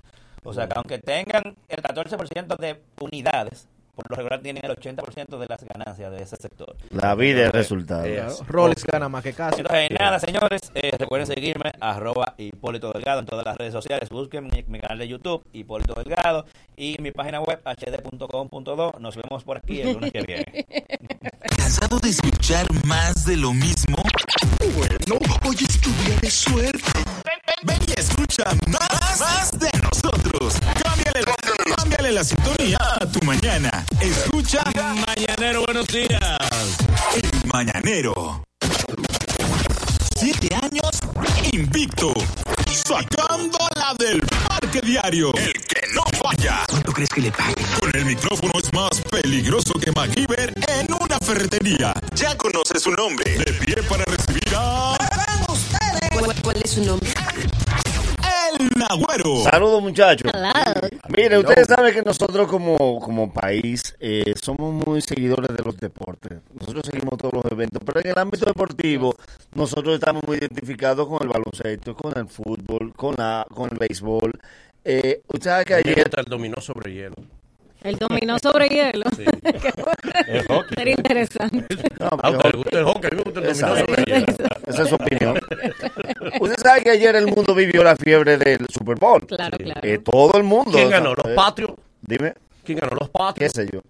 O sea, que aunque tengan el 14% de unidades, por lo regular tienen el 80% de las ganancias de ese sector. La vida es resultado. Rolex gana más que casi. Entonces, nada, señores, eh, recuerden seguirme, arroba Hipólito Delgado en todas las redes sociales. Busquen mi, mi canal de YouTube, Hipólito Delgado, y mi página web, hd.com.do. Nos vemos por aquí el lunes que viene. ¿Cansado de escuchar más de lo mismo? Bueno, hoy es tu día de suerte. Ven y escucha más, más de nosotros. Cámbiale, la- cámbiale la sintonía a tu mañana. Escucha Mañanero, buenos días. El Mañanero. Siete años invicto. Sacando la del parque diario. El que no falla. ¿Cuánto crees que le paguen? Con el micrófono es más peligroso que MacGyver en una ferretería. Ya conoce su nombre. De pie para recibir a. ¿Cuál, es su nombre? Saludos muchachos. Mire, ustedes saben que nosotros como, como país eh, somos muy seguidores de los deportes. Nosotros seguimos todos los eventos, pero en el ámbito deportivo nosotros estamos muy identificados con el baloncesto, con el fútbol, con la, con el béisbol. Eh, usted sabe que ayer... el dominó sobre hielo. El dominó sobre hielo. El hockey. Sería interesante. Ah, ¿te gusta el hockey? A mí me gusta el dominó sobre hielo. Esa es su opinión. Usted sabe que ayer el mundo vivió la fiebre del Super Bowl. Claro, claro. Eh, todo el mundo. ¿Quién ganó? ¿Los eh, Patriots? Dime. ¿Quién ganó? ¿Los Patriots? ¿Qué sé yo?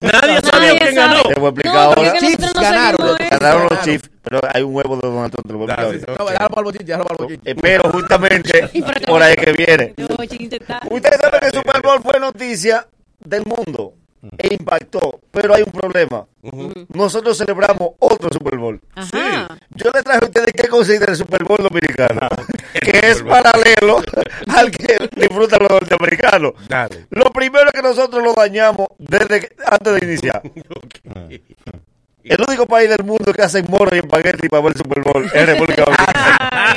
Nadie sabía quién ganó. Te voy a explicar No, ahora. nosotros no ganaron, ganaron los. Chiefs, pero hay un huevo de Donald Trump. te lo voy a explicar Dale, ahorita. No, déjalo para el bochinche, déjalo para el bochinche. Eh, pero justamente por ahí que viene. Ustedes saben que el Super Bowl fue noticia del mundo e impactó, pero hay un problema. Nosotros celebramos otro Super Bowl. Ajá. Yo le traje a ustedes qué consiste el Super Bowl dominicano, Ah, que es paralelo al que disfrutan los norteamericanos. Dale. Lo primero es que nosotros lo dañamos desde que- antes de iniciar. El único país del mundo que hace moro y espagueti para ver el Super Bowl es República Dominicana.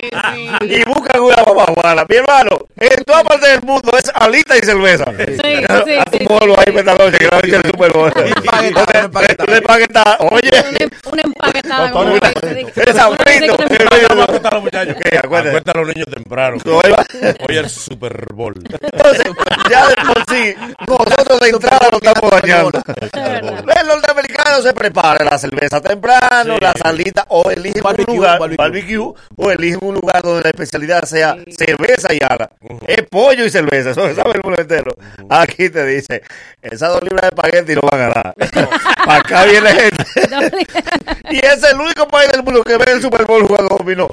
y buscan una mamajuana. Mi hermano, en toda parte del mundo es alita y cerveza. sí, sí, un moro ahí esta noche que va a ver el Super Bowl. Un empaquetado. Oye, Una empaquetada. Como una- dice, dice, Eres uno dice hambrito, que pero te- yo- Vamos a acuestar a los muchachos. ¿Qué? Acuérdate. A los niños temprano. Hoy es el Super Bowl. Entonces, ya de por sí, nosotros de entrada lo estamos dañando. El norteamericano se prepara la cerveza temprano, Sí. la salita, o eligen un Barbecue, lugar, barbecue. barbecue, o eligen un un lugar donde la especialidad sea cerveza y ala. Es pollo y cerveza, eso sabe el mundo entero. Aquí te dice, esas dos libras de espagueti no van a dar. Para acá viene gente. y es el único país del mundo que ve el Super Bowl jugando dominó.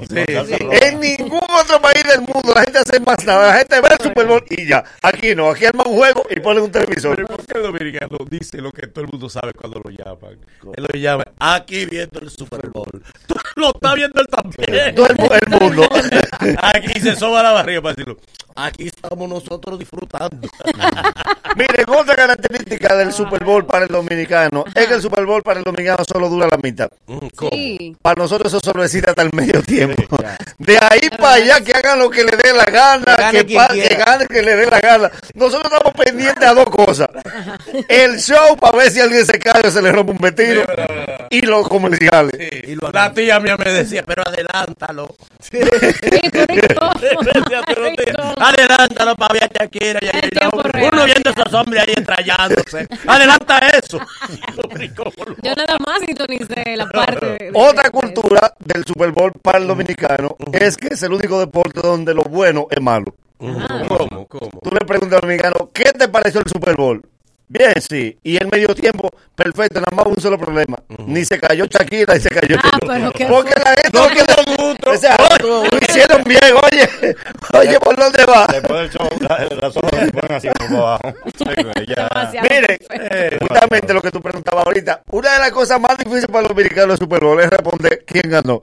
En ningún otro país del mundo la gente hace más nada. La gente ve el Super Bowl y ya. Aquí no, aquí arman un juego y ponen un televisor. Pero ¿por qué el dominicano dice lo que todo el mundo sabe cuando lo llaman? Él lo llama aquí viendo el Super Bowl. Tú lo estás viendo él también. Todo el, el mundo. aquí se soba la barriga para decirlo. Aquí estamos nosotros disfrutando. Miren, otra característica del Super Bowl para el dominicano es que el Super Bowl para el dominicano solo dura la mitad. Sí. Para nosotros eso solo necesita hasta el medio tiempo. De ahí para allá que hagan lo que le dé la gana, Que gane que, que gane que le dé la gana. Nosotros estamos pendientes a dos cosas. El show para ver si alguien se cae o se le rompe un vestido y los comerciales. La tía mía me decía, pero adelántalo. adelántalo para ver a Shakira. y a. Uno viendo a esos hombres ahí estrellándose. Adelanta eso. Yo nada más sintonicé la parte de... Otra cultura del Super Bowl para el dominicano es que es el único deporte donde lo bueno es malo. ¿Cómo? ¿Cómo? Tú le preguntas al dominicano, ¿qué te pareció el Super Bowl? Bien, sí. Y el medio tiempo, perfecto, nada más un solo problema. Ni se cayó Shakira ni se cayó Ah, pero qué Porque la gente No quedó gusto. O sea, lo hicieron bien, oye. Oye, ¿por dónde va? Después del show, la- hojas se ponen así como abajo. Miren, eh, justamente lo que tú preguntabas ahorita, una de las cosas más difíciles para los dominicanos del Super Bowl es responder quién ganó.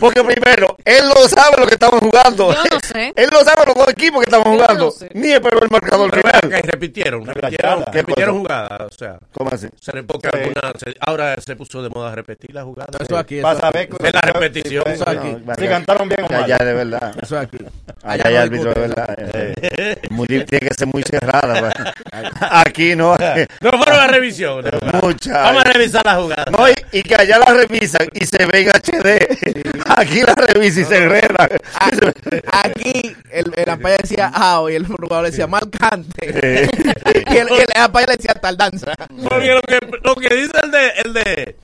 Porque primero, él no sabe lo que estaban jugando. Yo no sé. Él no sabe los dos equipos que estaban jugando. Ni esperó el marcador final. repitieron, repitieron, ¿Qué repitieron cosa? jugadas. O sea, ¿Cómo así? se Sí. alguna, se- ahora se puso de moda repetir la jugada. Eso aquí, eso Para aquí. saber De la repetición. Sí, Eso aquí. No, Si cantaron bien o Ya, mal. ya, de verdad. Eso aquí. Allá no hay árbitro, de verdad. Eh, muy tiene que ser muy cerrada. Aquí no. No fueron a revisión. Mucha. Vamos a revisar la jugada. No, y, y que allá la revisan y se ve en HD. Aquí la revisan y se enredan. Aquí el, el ampaya decía AO y el jugador decía marcante. y el, el ampaya le decía tardanza. Porque lo que, lo que dice el de, el de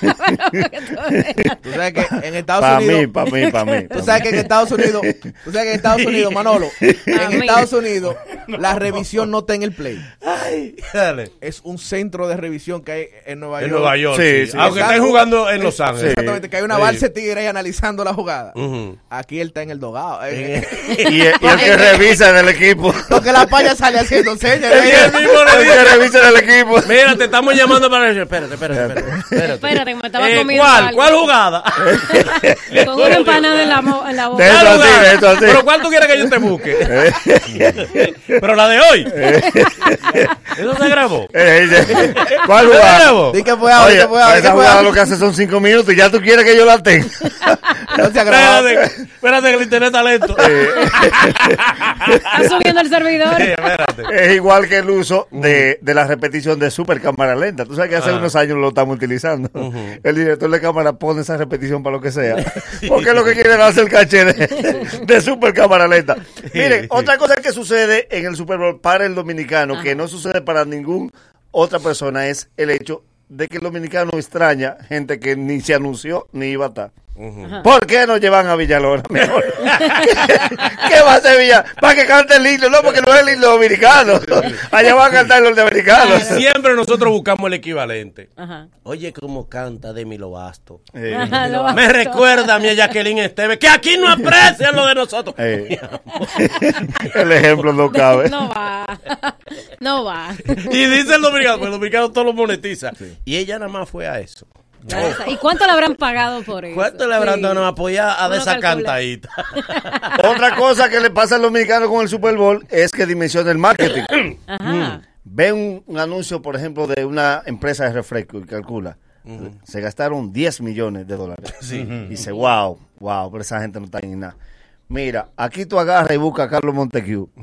Tú sabes que en Estados Pa' Unidos. mí, pa' mí, pa' mí, Tú sabes que en Estados Unidos. Tú sabes que en Estados Unidos, Manolo. En mí. Estados Unidos, la revisión no está en el play. Ay, dale. Es un centro de revisión que hay en Nueva En York. Nueva York. Sí, sí. sí. Aunque estén jugando en Los Ángeles. Exactamente, que hay una Sí. balsa de tigre ahí analizando la jugada. Aquí él está en el dogado. En- Y, y el que revisa en el equipo. Porque la paya sale haciendo señas. El que mismo le El que dice, revisa en el equipo. Mira, te estamos llamando para espérate, espérate, espérate. espérate. Espérate, me estaba Eh, comiendo ¿Cuál? algo. ¿Cuál jugada? Con una empanada en la, en la boca. De eso ¿Cuál así, de eso así. ¿Pero cuál tú quieres que yo te busque? Pero la de hoy. Eso se grabó. Eh, dice, ¿Cuál ¿Se jugada? grabó? Di que fue ahora, que fue ahora, esa jugada ahora. lo que hace son cinco minutos y ya tú quieres que yo la tenga. No se ha grabado. Espérate, espérate que el internet está lento. Está subiendo el servidor. Sí, espérate. Es igual que el uso de, de la repetición de super cámara lenta. Tú sabes que hace Ah. unos años lo estamos utilizando. El director de cámara pone esa repetición para lo que sea. Porque lo que quiere es darse el caché de, de super cámara lenta. Miren, otra cosa que sucede en el Super Bowl para el dominicano, que no sucede para ningún otra persona, es el hecho de que el dominicano extraña gente que ni se anunció ni iba a estar. ¿Por qué no llevan a Villalona mejor? ¿Qué va a hacer Villa? Para que cante el himno, no, porque no es el himno dominicano. Allá van a cantar los americanos. Y siempre nosotros buscamos el equivalente. Ajá. Oye, cómo canta Demi Lovasto. Eh, Ajá, Me recuerda a mi Jacqueline Esteves que aquí no aprecian lo de nosotros. eh. el ejemplo no cabe. No va. No va. Y dice el dominicano, pues el dominicano todo lo monetiza. Y ella nada más fue a eso. ¿Y cuánto le habrán pagado por eso? ¿Cuánto le habrán Sí. dado apoyar a esa calcula. cantadita? Otra cosa que le pasa al dominicano con el Super Bowl es que dimensiona el marketing. Ajá. Ve un, un anuncio, por ejemplo, de una empresa de refresco y calcula. Se gastaron 10 millones de dólares. Y dice, wow, wow, pero esa gente no está en nada. Mira, aquí tú agarras y buscas a Carlos Montecu.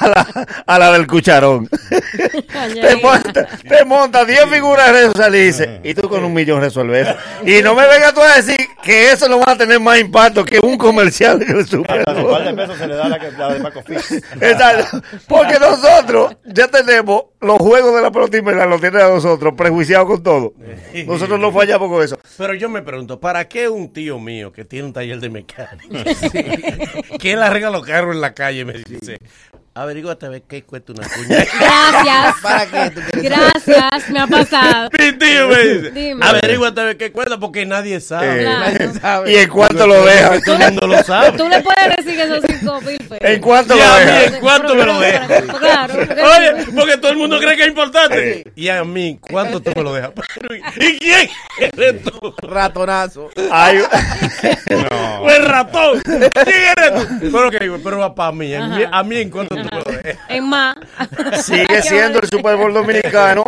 a, la, a la del cucharón. te, monta, te monta 10 figuras de redes sociales y dice, y tú con un millón resuelves eso. Y no me vengas tú a decir que eso no va a tener más impacto que un comercial en el Super Bowl. de pesos se le da la, que- la de Paco Fix. Exacto. Porque nosotros ya tenemos los juegos de la pelota invernal, los tienen a nosotros prejuiciados con todo. Nosotros no fallamos con eso. Pero yo me pregunto, ¿para qué un tío mío que tiene un taller de mecánica, que él arregla los carros en la calle, me dice, averíguate a ver qué cuesta una cuña? Gracias. ¿Para qué tú Gracias, me ha pasado. Mi tío me dice, Dime. averíguate a ver qué cuesta porque nadie sabe. Eh, Nadie sabe. ¿Y en cuánto lo dejan? Todo el mundo lo sabe. Tú le puedes decir que son 5 mil pesos. ¿En cuánto Y lo a mí, dejan? ¿en cuánto me lo dejas? Claro. Oye, porque todo el mundo cree que es importante. Y a mí, ¿cuánto tú me lo dejas? ¿Y quién eres tú? Ratonazo. Hay- Pues ratón. ¿Quién eres tú? Pero que digo, pero va para mí- A mí, ¿en cuánto En más. Sigue siendo el Super Bowl dominicano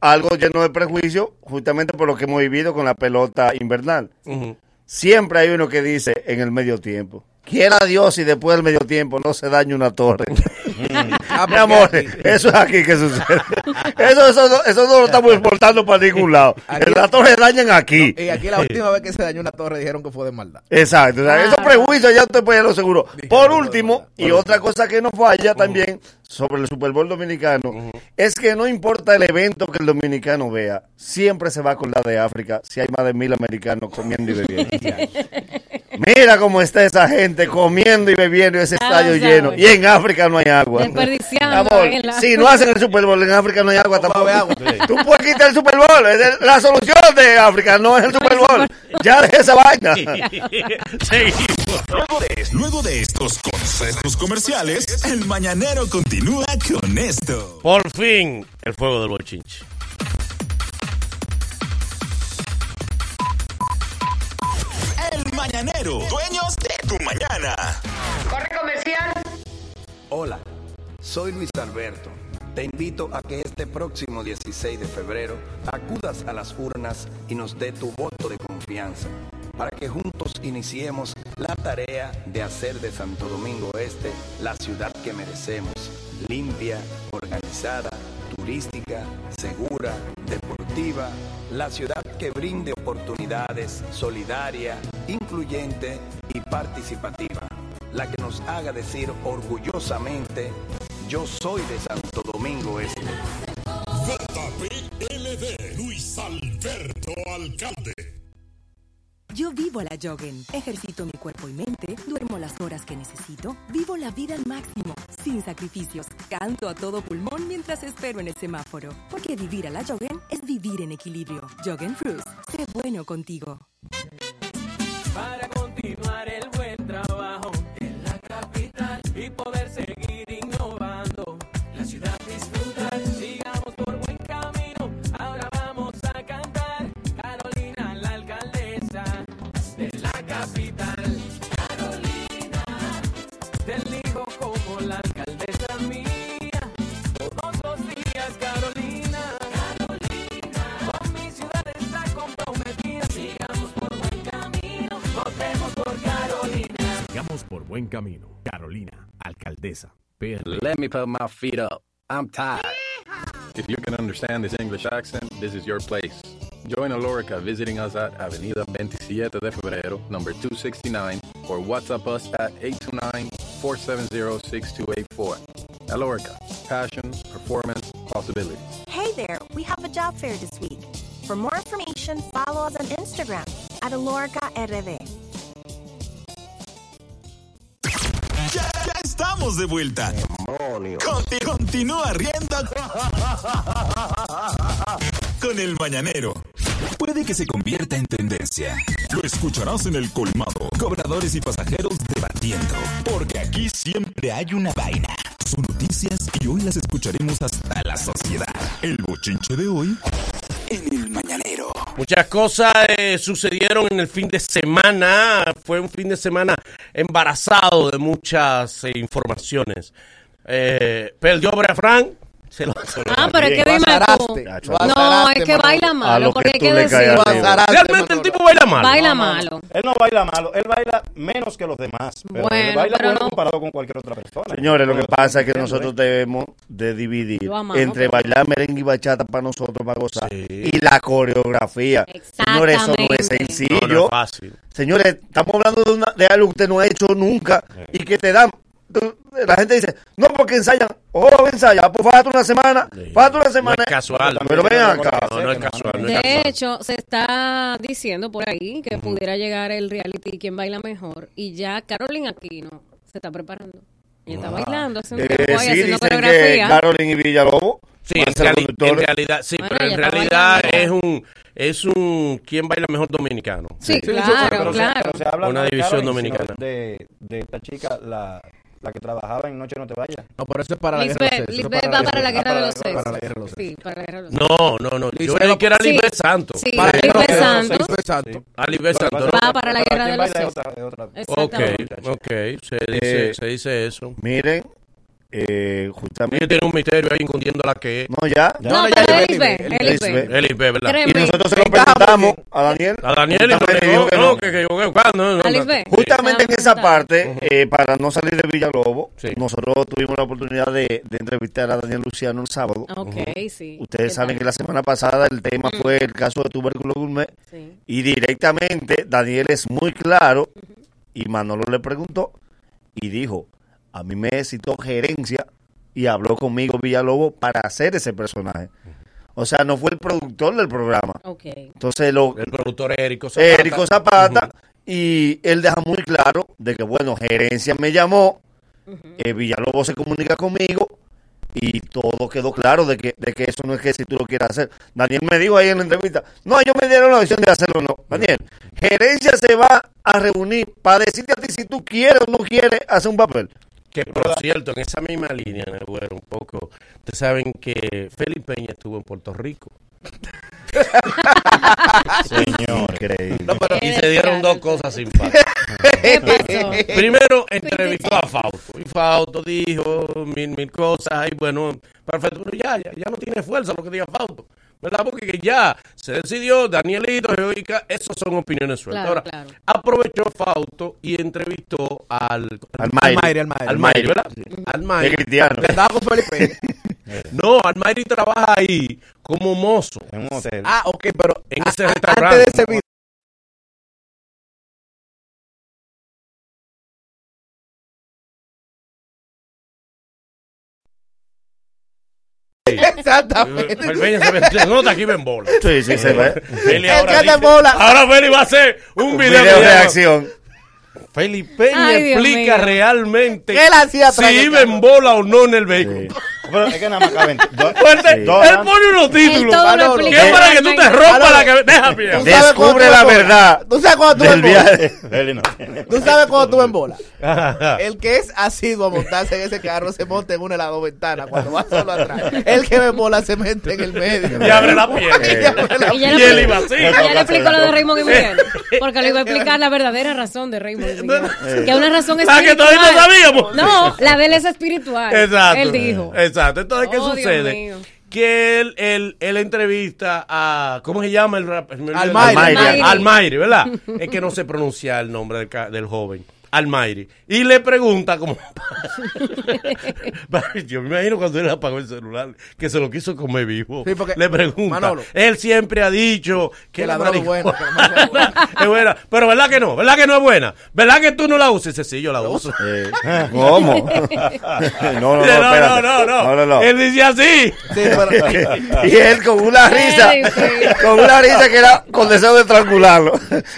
algo lleno de prejuicio, justamente por lo que hemos vivido con la pelota invernal. Siempre hay uno que dice en el medio tiempo. Quiera Dios y después del medio tiempo no se dañe una torre. Mi amor, eso es aquí que sucede. Eso, eso, no- eso no lo estamos exportando para ningún lado. Las torres se dañan aquí. Y aquí la última vez que se dañó una torre dijeron que fue de maldad. Exacto, o sea, esos prejuicios ya usted puede lo seguro. Por último, y otra cosa que no falla también sobre el Super Bowl dominicano, es que no importa el evento que el dominicano vea, siempre se va a acordar de África si hay más de mil americanos comiendo y bebiendo. Mira cómo está esa gente comiendo y bebiendo ese Ya estadio lleno. Y en África no hay agua. Desperdiciando Amor, en la- si no hacen el Super Bowl en África no hay agua tampoco. Tú puedes quitar el Super Bowl. La solución de África no es el Super Bowl. Ya deja esa vaina. Luego de, luego de estos consejos comerciales, el mañanero continúa con esto. Por fin, el fuego del bochinche. Mañanero, dueños de tu mañana. Corre comercial. Hola, soy Luis Alberto. Te invito a que este próximo 16 de febrero acudas a las urnas y nos dé tu voto de confianza para que juntos iniciemos la tarea de hacer de Santo Domingo Este la ciudad que merecemos, limpia, organizada, segura, deportiva, la ciudad que brinde oportunidades, solidaria, incluyente y participativa, la que nos haga decir orgullosamente, yo soy de Santo Domingo Este. Luis Alberto Alcalde. Yo vivo la Joggen. Ejercito mi cuerpo y mente, duermo las horas que necesito, vivo la vida al máximo, sin sacrificios. Canto a todo pulmón mientras espero en el semáforo. Porque vivir a la Joggen es vivir en equilibrio. Joggen Fruits, sé bueno contigo. Para continuar el buen trabajo en la capital y poder capital. Carolina, te elijo como la alcaldesa mía. Todos los días, Carolina. Carolina, con mi ciudad está comprometida. Sigamos por buen camino. Votemos por Carolina. Sigamos por buen camino. Carolina, alcaldesa. Let me put my feet up. I'm tired. If you can understand this English accent, this is your place. Join Alorica visiting us at Avenida 27 de Febrero, number 269, or WhatsApp us at 829-470-6284. Alorica, passion, performance, possibilities. Hey there, we have a job fair this week. For more information, follow us on Instagram at Alorica RD. Ya, ya estamos de vuelta. Conti- continúa riendo con el mañanero. Puede que se convierta en tendencia. Lo escucharás en el colmado. Cobradores y pasajeros debatiendo. Porque aquí siempre hay una vaina. Son noticias y hoy las escucharemos hasta la sociedad. El bochinche de hoy. Muchas cosas eh, sucedieron en el fin de semana. Fue un fin de semana embarazado de muchas eh, informaciones. Eh, perdió Se lo, Ah, pero es que dime tú. No, es que baila malo, porque hay que decir. Realmente el tipo baila malo. Baila malo. Él no baila malo, él baila menos que los demás. Pero Bueno, él baila pero bueno no- comparado con cualquier otra persona. Señores, lo que pasa es que Entiendo, nosotros debemos de dividir amamos, entre bailar merengue y bachata para nosotros, para gozar, y la coreografía. Señores, eso no es sencillo. No, no es fácil. Señores, estamos hablando de, una- de algo que usted no ha hecho nunca y que te dan. La gente dice, no, porque ensayan. Oh, ensaya, pues fájate una semana, fájate una No semana. es casual. Pero ven acá. No, no es casual. No es De casual. hecho, se está diciendo por ahí que pudiera llegar el reality Quién baila mejor y ya Carolina Aquino se está preparando. Ella está bailando, haciendo, Eh, sí, haciendo dicen que coreografía. Carolyn y Villalobos Sí, en, reali- realidad, sí, Bueno, pero en realidad es un es un quién baila mejor dominicano. Sí, pero claro, se- claro. pero se habla Una no de división Carolyn, dominicana. De, de esta chica, la, la que trabajaba en Noche No Te Vayas. No, pero eso es para la guerra de Lisbeth, los sexos. Lisbeth va para la guerra de los sexos. Para la guerra de los Sí, para la guerra de los sexos. No, no, no. Yo Lisbeth creí que era Sí. Lisbeth Santos. Sí, Lisbeth Santos. Lisbeth Santos. A Lisbeth Santos. Va para la guerra de los sexos. Ok, ok. Se dice, Eh, se dice eso. Miren, eh, Ella justamente. tiene un misterio ahí escondiendo la que es. No, ya. No, ya pero llegó es el y ¿verdad? Créeme. Y nosotros se lo preguntamos a Daniel. A Daniel y no dijo que no, no. que, que yo, que, no, no, no. Justamente en esa parte, eh, para no salir de Villalobos, Sí. nosotros tuvimos la oportunidad de, de entrevistar a Daniel Luciano el sábado. Ok, sí. Ustedes ¿Qué saben tal? que la semana pasada el tema fue el caso de tubérculo gourmet Sí. y directamente Daniel es muy claro y Manolo le preguntó y dijo, a mí me citó gerencia y habló conmigo Villalobos para hacer ese personaje. O sea, no fue el productor del programa. Ok. Entonces lo, El productor es Érico Zapata. Érico Zapata y él deja muy claro de que bueno gerencia me llamó eh, Villalobos se comunica conmigo y todo quedó claro de que, de que eso no es que si tú lo quieres hacer Daniel me dijo ahí en la entrevista no ellos me dieron la opción de hacerlo o no Daniel gerencia se va a reunir para decirte a ti si tú quieres o no quieres hacer un papel Que por cierto, en esa misma línea, Negüero, un poco, ustedes saben que Felipe Peña estuvo en Puerto Rico. Señor. increíble Y se dieron dos cosas simpáticas. Primero entrevistó a Fausto. Y Fausto dijo mil, mil cosas. Y bueno, perfecto. Pero ya, ya, ya no tiene fuerza lo que diga Fausto. ¿Verdad? Porque que ya se decidió, Danielito, Geoica, esas son opiniones sueltas. Claro, Ahora, claro. aprovechó Fausto y entrevistó al... Al Al Mayri. Al Mayri. Al Mayri, ¿verdad? Al es Mayri. cristiano Que andaba con Felipe. No, al Mayri trabaja ahí como mozo. En un hotel. Ah, ok, pero En ese restaurante. antes de ese video. Exactamente. El Peña se, ve- se nota aquí en bola. sí sí se ve Feli El ahora que te dice- bola. Ahora Feli va a hacer un video, video que de llama- acción Feli Peña Ay, explica mío. realmente ¿Qué él hacía si iba en bola o no en el vehículo. Pero es que nada más caben dos. Fuerte, dos- él pone unos títulos todo lo Manolo. que explica es para que tú te rompas la cabeza. Deja, sabes Descubre cuando tú la en bola. verdad ¿Tú sabes cuando tú en bola? ¿Tú sabes cuando tú en bola? El que es asiduo a montarse en ese carro se monta en una de las dos ventanas cuando va solo atrás. El que ve en bola se mete en el medio. Y abre la piel. Y él iba así. ya le explicó lo de Raymond y Miguel. Porque le iba a explicar la verdadera razón de Raymond y Miguel. Que una razón La que espiritual. todavía no sabíamos. No, la de él es espiritual. Exacto. Él dijo. Exacto. Entonces, ¿qué Oh, Dios sucede? mío. Que él, él, él entrevista a. ¿Cómo se llama el rap? Almayri. Almayri, ¿verdad? es que no se pronuncia el nombre del, ca- del joven. Almayri. Y le pregunta como... Yo me imagino cuando él apagó el celular, que se lo quiso comer vivo. Sí, porque- le pregunta. Manolo. él siempre ha dicho que, Que la la droga es buena, que la marihuana es buena. es buena. Pero ¿verdad que no? ¿Verdad que no es buena? ¿Verdad que tú no la usas? Sí, yo la uso. Eh, ¿Cómo? no, no, no, no, no, no, no, no, no. Él dice así. Sí, pero- y él con una risa, con una risa que era con deseo de estrangularlo.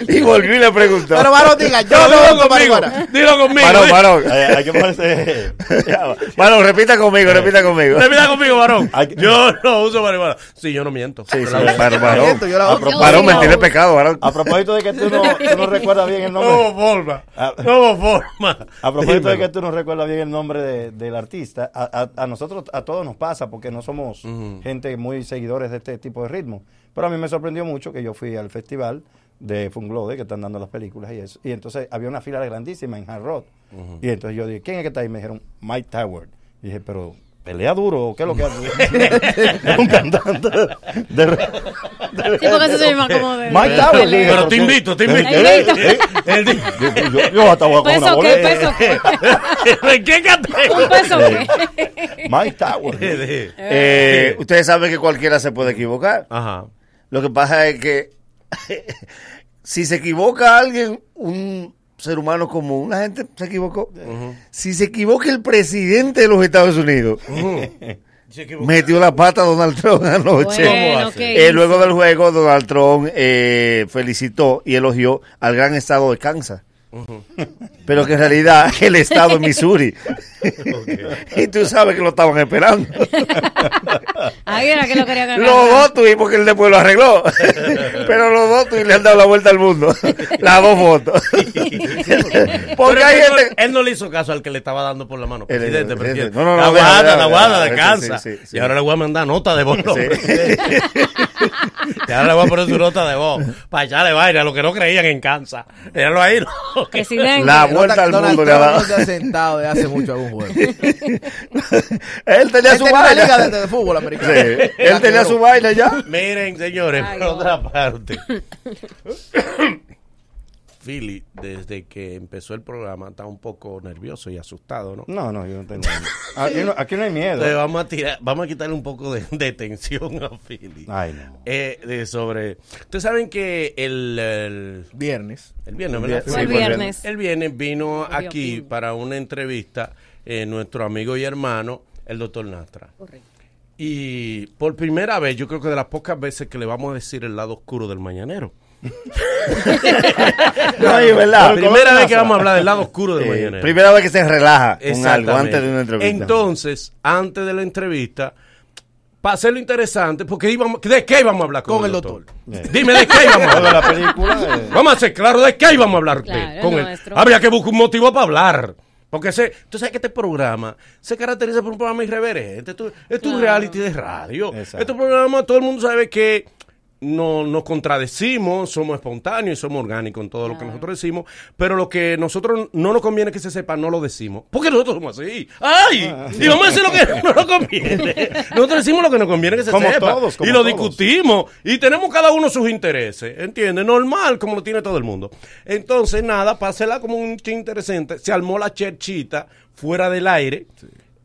y volvió y le preguntó. Pero varón diga, yo no conmigo. Dilo conmigo. Varón, varón. Eh, hay que ponerse. Varón, repita conmigo, repita conmigo. Repita conmigo, varón. Yo no uso marihuana. Sí, yo no miento. Sí, Yo sí, varón, varón. Mentir no. es pecado, varón. A propósito de que tú no, tú no recuerdas bien el No nombre. hubo forma. No forma. A propósito de que tú no recuerdas bien el nombre de- del artista, a, a- a nosotros, a todos nos pasa porque no somos gente muy seguidores de este tipo de ritmo. Pero a mí me sorprendió mucho que yo fui al festival de Funglode, que están dando las películas y eso. Y entonces había una fila grandísima en Hard Rock. Y entonces yo dije, ¿quién es que está ahí? Me dijeron, Mike Tower. Y dije, pero pelea duro, ¿qué es lo que hace? es un cantante de, de- Sí, porque eso se llama como de- Mike Tower, dije, Pero te invito, te invito. Invito. Eh, eh, Yo, yo- yo hasta voy a coger una ¿Peso qué? boleta. ¿Peso qué? ¿De qué canté? ¿Un peso qué? Mike Tower. Eh, ustedes saben que cualquiera se puede equivocar. Ajá. Lo que pasa es que si se equivoca alguien, un ser humano común, la gente se equivocó. Si se equivoca el presidente de los Estados Unidos, metió la pata Donald Trump anoche. Bueno, ¿qué Eh, luego del juego, Donald Trump eh, felicitó y elogió al gran estado de Kansas. Pero que en realidad el estado es Missouri. y tú sabes que lo estaban esperando. Ahí era que lo quería ganar. Los dos tuvimos porque él después lo arregló. Pero los dos tuvimos le han dado la vuelta al mundo. Las dos fotos. Porque hay él, no, gente. él no le hizo caso al que le estaba dando por la mano. El- Presidente, presidente. no, no, no, la deja, guada, deja, la guada deja, de sí, Kansas. sí, sí. Y ahora le voy a mandar nota de voz. Sí. y ahora le voy a poner su nota de voz. Para echarle vaina a los que no creían en Kansas. Déjalo ahí. ¿no? Presidente. La vuelta al Donald mundo le ha Trump dado. no se ha sentado de hace mucho algún juego. Él tenía Él su tenía una vaina. liga de, de fútbol americano. Sí, Él tenía su vaina ya. Miren, señores, Ay, por no. otra parte. Philly, desde que empezó el programa, está un poco nervioso y asustado, ¿no? No, no, yo no tengo. Aquí no, aquí no hay miedo. Entonces vamos a tirar, vamos a quitarle un poco de, de tensión a Philly. Ay, no. Eh, de sobre. Ustedes saben que el, el, Viernes. el viernes, El ¿verdad? el Sí, pues, viernes. El viernes vino aquí para una entrevista eh, nuestro amigo y hermano, el doctor Nastra. Correcto. Y por primera vez, yo creo que de las pocas veces que le vamos a decir el lado oscuro del mañanero. No, es verdad. Primera vez que vamos a hablar del lado oscuro del Eh, mañanero. primera vez que se relaja con algo antes de una entrevista. Entonces, antes de la entrevista, para hacerlo interesante, porque íbamos, ¿de qué íbamos a hablar con, Con el doctor? doctor. Dime, ¿de qué íbamos a de la hablar? película. eh, Vamos a ser claro, ¿de qué íbamos a hablar Claro, con él? Habría que buscar un motivo para hablar. Porque ese, tú sabes que este programa se caracteriza por un programa irreverente. Esto, esto es un reality de radio. Exacto. Este programa, todo el mundo sabe que no nos contradecimos, somos espontáneos y somos orgánicos en todo lo que nosotros decimos, pero lo que nosotros no nos conviene que se sepa, no lo decimos. Porque nosotros somos así. ¡Ay! Ah. Y vamos a decir lo que no nos conviene. Nosotros decimos lo que nos conviene que se Como sepa. todos, como y lo todos. discutimos. Y tenemos cada uno sus intereses. ¿Entiendes? Normal, como lo tiene todo el mundo. Entonces, nada, pásela como un interesante. Se armó la cherchita fuera del aire.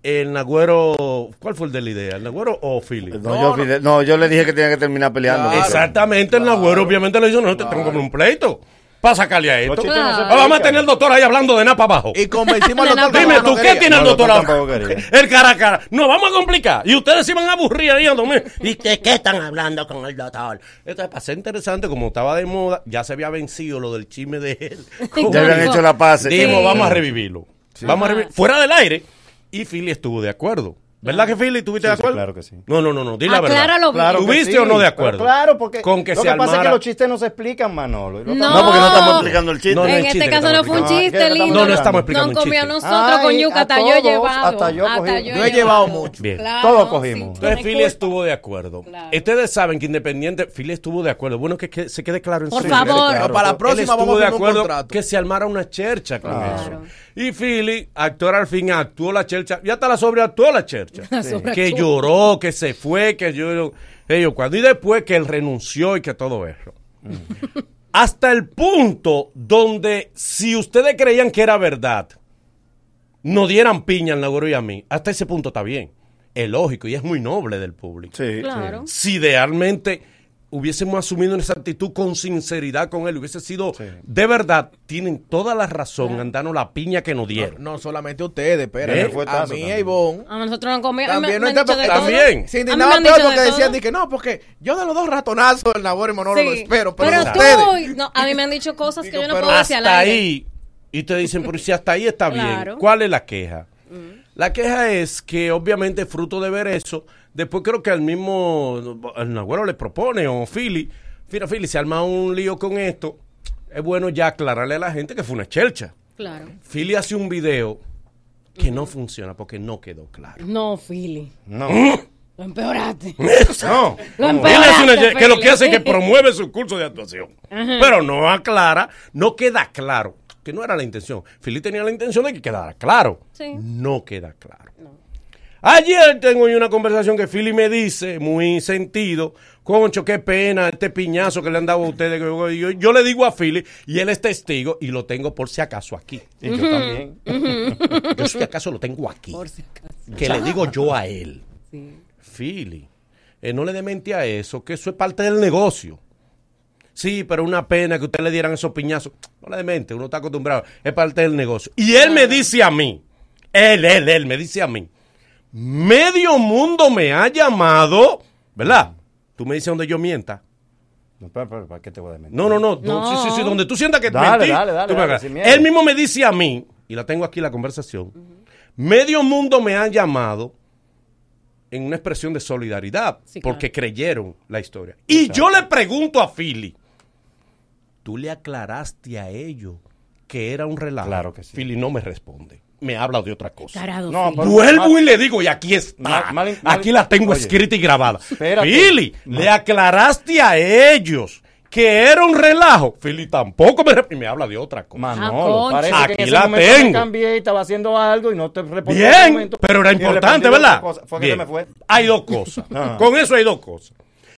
El Nagüero, ¿cuál fue el de la idea? ¿El Nagüero o Philly? No, yo, Fidel- no, yo le dije que tenía que terminar peleando. Claro. Exactamente, el Nagüero obviamente le dijo, no, te tengo que un pleito. Para sacarle a esto. No Ah, vamos a tener el doctor ahí hablando de nada para abajo. Y convencimos al doctor. Dime no tú, ¿qué tiene el No, el doctor quería. El cara a cara. No, vamos a complicar. Y ustedes se van a aburrir ahí. ¿no? ¿Y de qué están hablando con el doctor? Entonces, para ser interesante, como estaba de moda, ya se había vencido lo del chisme de él. Ya habían hecho la paz. Dijimos, Sí. vamos a revivirlo. Vamos a. Fuera del aire. Y Philly estuvo de acuerdo. ¿Verdad que Philly estuviste Sí, de sí, acuerdo? claro que sí. No, no, no, no. Di la verdad. Acláralo bien. Claro ¿Tuviste sí, o no de acuerdo? Claro, porque Con que lo se que pasa es que los chistes no se explican, Manolo. No. No, porque no estamos explicando el chiste. No, no, en el este chiste caso no fue un chiste ¿Qué estamos lindo. No, no estamos explicando No un comió a chiste. nosotros con yuca, a hasta yo he llevado. hasta yo cogí. yo Yo he llevado mucho. Bien. Claro, Todos sí, cogimos. Entonces Philly culpa. estuvo de acuerdo. Claro. Ustedes saben que independiente, Philly estuvo de acuerdo. Bueno, que, que se quede claro en Por su- favor. Pero para la próxima estuvo vamos a de acuerdo contrato. que se armara una chercha con Claro. eso. Y Philly, actor al fin, actuó la chercha. Y hasta la sobreactuó la chercha. Que lloró, que se fue, que yo... Ellos, cuando y después que él renunció y que todo eso. Hasta el punto donde si ustedes creían que era verdad, no dieran piña al Nagoro y a mí, hasta ese punto está bien. Es lógico y es muy noble del público. Sí. Claro. Si idealmente hubiésemos asumido esa actitud con sinceridad con él, hubiese sido de verdad, tienen toda la razón en darnos la piña que nos dieron. No solamente ustedes, pero ¿Eh? a mí y también. a Ivonne. A nosotros nos comían. También, me, no me. También. Se indignaban peor porque de decían de que no, porque yo de los dos ratonazos el Nagüero y lo espero, pero, Pero ustedes. tú, no, a mí me han dicho cosas que Digo, yo no puedo decir al hasta aire. ahí, y te dicen, pero si hasta ahí está Claro. bien, ¿cuál es la queja? La queja es que obviamente fruto de ver eso, después creo que al mismo, el Nagüero le propone, o Philly, mira Philly, se arma un lío con esto, es bueno ya aclararle a la gente que fue una chelcha. Claro. Philly hace un video que no funciona porque no quedó claro. No, Philly. No. Lo empeoraste. No. Lo una- empeoraste, que lo que hace es que promueve su curso de actuación. Ajá. Pero no aclara, no queda claro, que no era la intención. Philly tenía la intención de que quedara claro. Sí. No queda claro. Ayer tengo una conversación que Philly me dice, muy sentido, concho, qué pena, este piñazo que le han dado a ustedes. Yo, yo- yo le digo a Philly, y él es testigo, y lo tengo por si acaso aquí. Y yo también. Yo si acaso lo tengo aquí. Por si acaso. Que le digo yo a él. Sí. Philly, eh, no le dé mente a eso, que eso es parte del negocio. Sí, pero una pena que usted le dieran esos piñazos. No le dé mente, uno está acostumbrado. Es parte del negocio. Y él me dice a mí, él, él, él me dice a mí, medio mundo me ha llamado, ¿verdad? Tú me dices donde yo mienta. No, pero, pero, ¿Para qué te voy a mentir? No, no, no, no. Sí, sí, sí, donde tú sientas que Dale, mentí, dale, dale, sin miedo. Él mismo me dice a mí, y la tengo aquí la conversación, medio mundo me ha llamado en una expresión de solidaridad, Sí, claro. porque creyeron la historia. Y yo le pregunto a Philly, ¿tú le aclaraste a ellos que era un relajo? Claro que sí. Philly no me responde. Me habla de otra cosa. Tarado, No, Vuelvo mal- y le digo, y aquí está. Mal- mal- mal- aquí la tengo Oye, escrita y grabada. espérate. Philly, le aclaraste a ellos que era un relajo. Philly tampoco me, y me habla de otra cosa. Manolo, Ah, parece concha. que en Aquí ese la tengo. me cambié y estaba haciendo algo y no te respondí. Bien, momento. pero era importante, ¿verdad? Fue que se me fue. Hay dos cosas. Ah. Con eso hay dos cosas.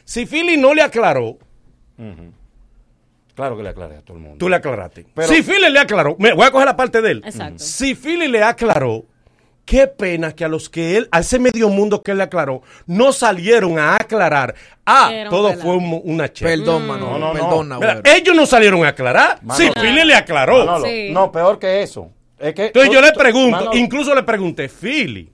Si Philly no le aclaró, Claro que le aclaré a todo el mundo. tú le aclaraste. Pero- si Philly le aclaró, me voy a coger la parte de él. Exacto. Si Philly le aclaró, qué pena que a los que él, a ese medio mundo que él le aclaró, no salieron a aclarar. Ah, Era todo fue un- una checa. Perdón, Manolo, No, no, no. perdón, Mira, Nagüero. ellos no salieron a aclarar. Manolo. Si Philly le aclaró. Manolo, Sí. No, peor que eso. Es que Entonces tú- yo le pregunto, Manolo, incluso le pregunté, Philly,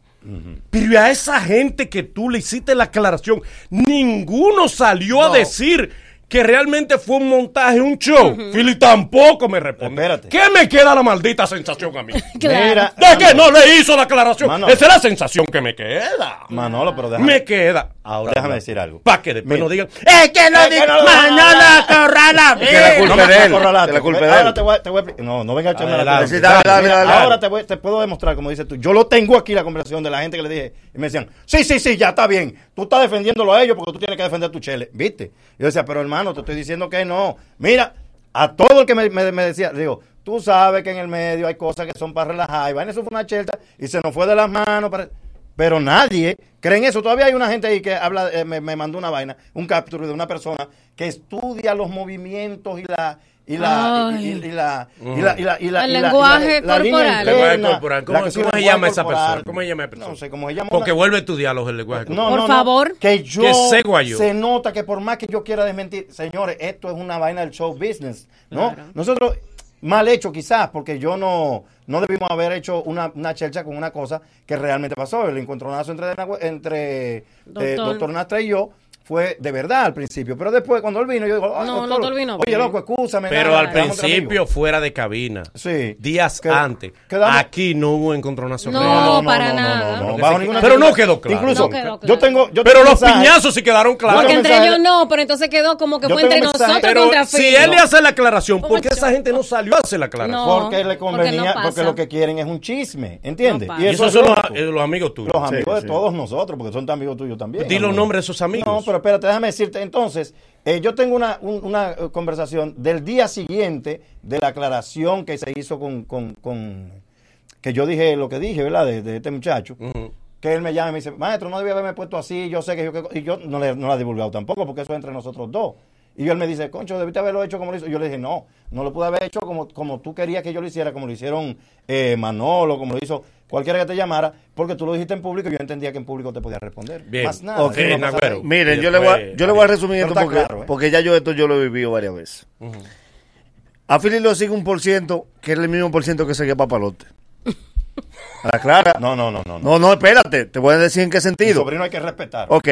pero ¿y a esa gente que tú le hiciste la aclaración, ninguno salió a decir que realmente fue un montaje, un show. Philly tampoco me responde. Espérate. ¿Qué me queda la maldita sensación a mí? Claro. Mira, ¿De que no le hizo la aclaración? Manolo. Esa es la sensación que me queda. Manolo, pero déjame, Me queda. Ahora déjame decir algo. Para que después Mira. no digan, es que no digan, no- Manolo Corrala. Que la culpa No de él. acorralaste, La culpa de Ahora él. te voy, a- te voy a No, no venga a echarme la culpa. Ahora te, voy- te puedo demostrar, como dices tú. Yo lo tengo aquí, la conversación de la gente que le dije. Y me decían, sí, sí, sí, ya está bien. Tú estás defendiéndolo a ellos porque tú tienes que defender tu chele. ¿Viste? Yo decía, pero hermano, te estoy diciendo que no. Mira, a todo el que me, me- me decía, digo, tú sabes que en el medio hay cosas que son para relajar. Y vaina, eso fue una chelta y se nos fue de las manos. para- Pero nadie cree en eso. Todavía hay una gente ahí que habla, eh, me, me mandó una vaina, un capture de una persona que estudia los movimientos y la y la y, y- y la y la y la y la El lenguaje corporal. ¿Cómo, se llama esa persona? ¿Cómo se llama esa persona? No sé cómo se llama. Porque una- vuelve tu diálogo el lenguaje corporal. no, Por no, no. favor. Que yo Que se nota que por más que yo quiera desmentir, señores, esto es una vaina del show business, ¿no? Claro. Nosotros mal hecho quizás porque yo no no debimos haber hecho una, una chelcha con una cosa que realmente pasó. El encontronazo entre entre eh, Doctor. doctor Nastra y yo fue de verdad al principio, pero después cuando él vino yo digo, "Ay, No, doctor, doctor vino Oye, loco, excúsame. Pero nada, al principio amigos". fuera de cabina. Sí. Días Queda- antes. quedamos- Aquí no hubo encontronazo No, real. para nada. no, Pero bajo que- ninguna pero no quedó claro. Incluso, No quedó yo tengo, yo Pero tengo los mensajes- piñazos sí quedaron claros. Porque entre ellos no, pero entonces quedó como que Yo fue entre mensaje- nosotros Pero contra si él le hace la aclaración, ¿por qué esa gente no salió a hacer la aclaración? No. porque le convenía, no porque, lo que quieren es un chisme, ¿entiendes? No. Y eso esos es son los, eh, los amigos tuyos. Los amigos de todos nosotros, porque son amigos tuyos también. Di los nombres de esos amigos. Pero espérate, déjame decirte. Entonces, eh, yo tengo una, un- una eh, conversación del día siguiente de la aclaración que se hizo con, con, con- que yo dije lo que dije, ¿verdad? De, de este muchacho. Que él me llama y me dice, maestro, no debía haberme puesto así, yo sé que yo... que-". Y yo no, le, no la he divulgado tampoco, porque eso es entre nosotros dos. Y él me dice, concho, debiste haberlo hecho como lo hizo. Y yo le dije, no, no lo pude haber hecho como, como tú querías que yo lo hiciera, como lo hicieron eh, Manolo, como lo hizo cualquiera que te llamara, porque tú lo dijiste en público y yo entendía que en público te podía responder. Bien. Más nada. Ok, eso no. Miren, yo le, voy a, yo le voy a resumir esto está porque, claro, ¿eh? porque ya yo esto yo lo he vivido varias veces. A Philly lo sigue un por ciento que es el mismo por ciento que sigue Papalote. A la clara. No, no, no, no. No, no, espérate. Te voy a decir en qué Mi sentido. sobrino hay que respetar. Ok.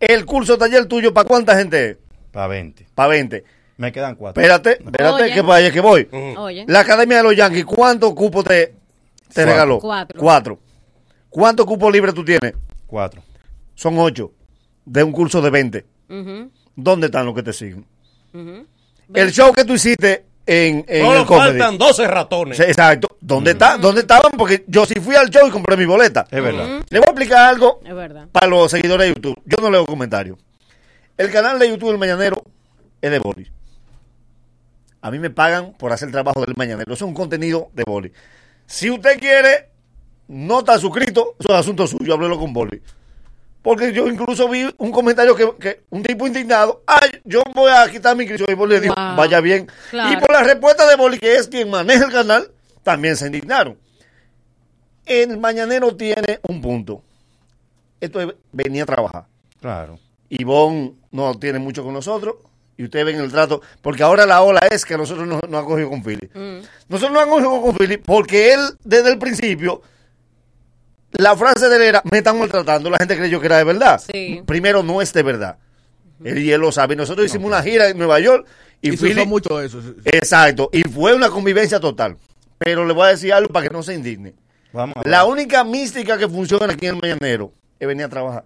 El curso taller tuyo, ¿para cuánta gente es? Para 20. Para 20. Me quedan cuatro. Espérate, espérate, Oye. que vaya que voy. Oye. La Academia de los Yankees, ¿cuántos cupos te, te Cuatro. regaló? Cuatro. Cuatro. ¿Cuántos cupos libres tú tienes? Cuatro. Son ocho. De un curso de 20. Ujú, ¿Dónde están los que te siguen? El show que tú hiciste en, en Solo el comedy. faltan 12 ratones. Exacto. ¿Dónde, está, ¿Dónde estaban? Porque yo sí fui al show y compré mi boleta. Es verdad. Le voy a explicar algo Es verdad. para los seguidores de YouTube. Yo no leo comentarios. El canal de YouTube El Mañanero es de boli. A mí me pagan por hacer el trabajo del Mañanero. Eso es un contenido de boli. Si usted quiere no está suscrito, eso es asunto suyo, háblelo con Boli. Porque yo incluso vi un comentario que, que un tipo indignado, ay, yo voy a quitar mi inscripción. Y Boli le dijo, Wow. vaya bien. Claro. Y por la respuesta de Boli, que es quien maneja el canal, también se indignaron. El mañanero tiene un punto. Esto es venía a trabajar. Claro. Ivonne no tiene mucho con nosotros. Y ustedes ven el trato. Porque ahora la ola es que nosotros nos no han cogido con Philly. Nosotros no han cogido con Philly porque él, desde el principio, la frase de él era: Me están maltratando. La gente creyó que era de verdad. Sí. Primero, no es de verdad. Él y él lo sabe. Nosotros hicimos una gira en Nueva York. Y, Y Philly- mucho eso. sí, sí. Exacto. Y fue una convivencia total. Pero le voy a decir algo para que no se indigne. Vamos a ver. La única mística que funciona aquí en el Mañanero es venir a trabajar.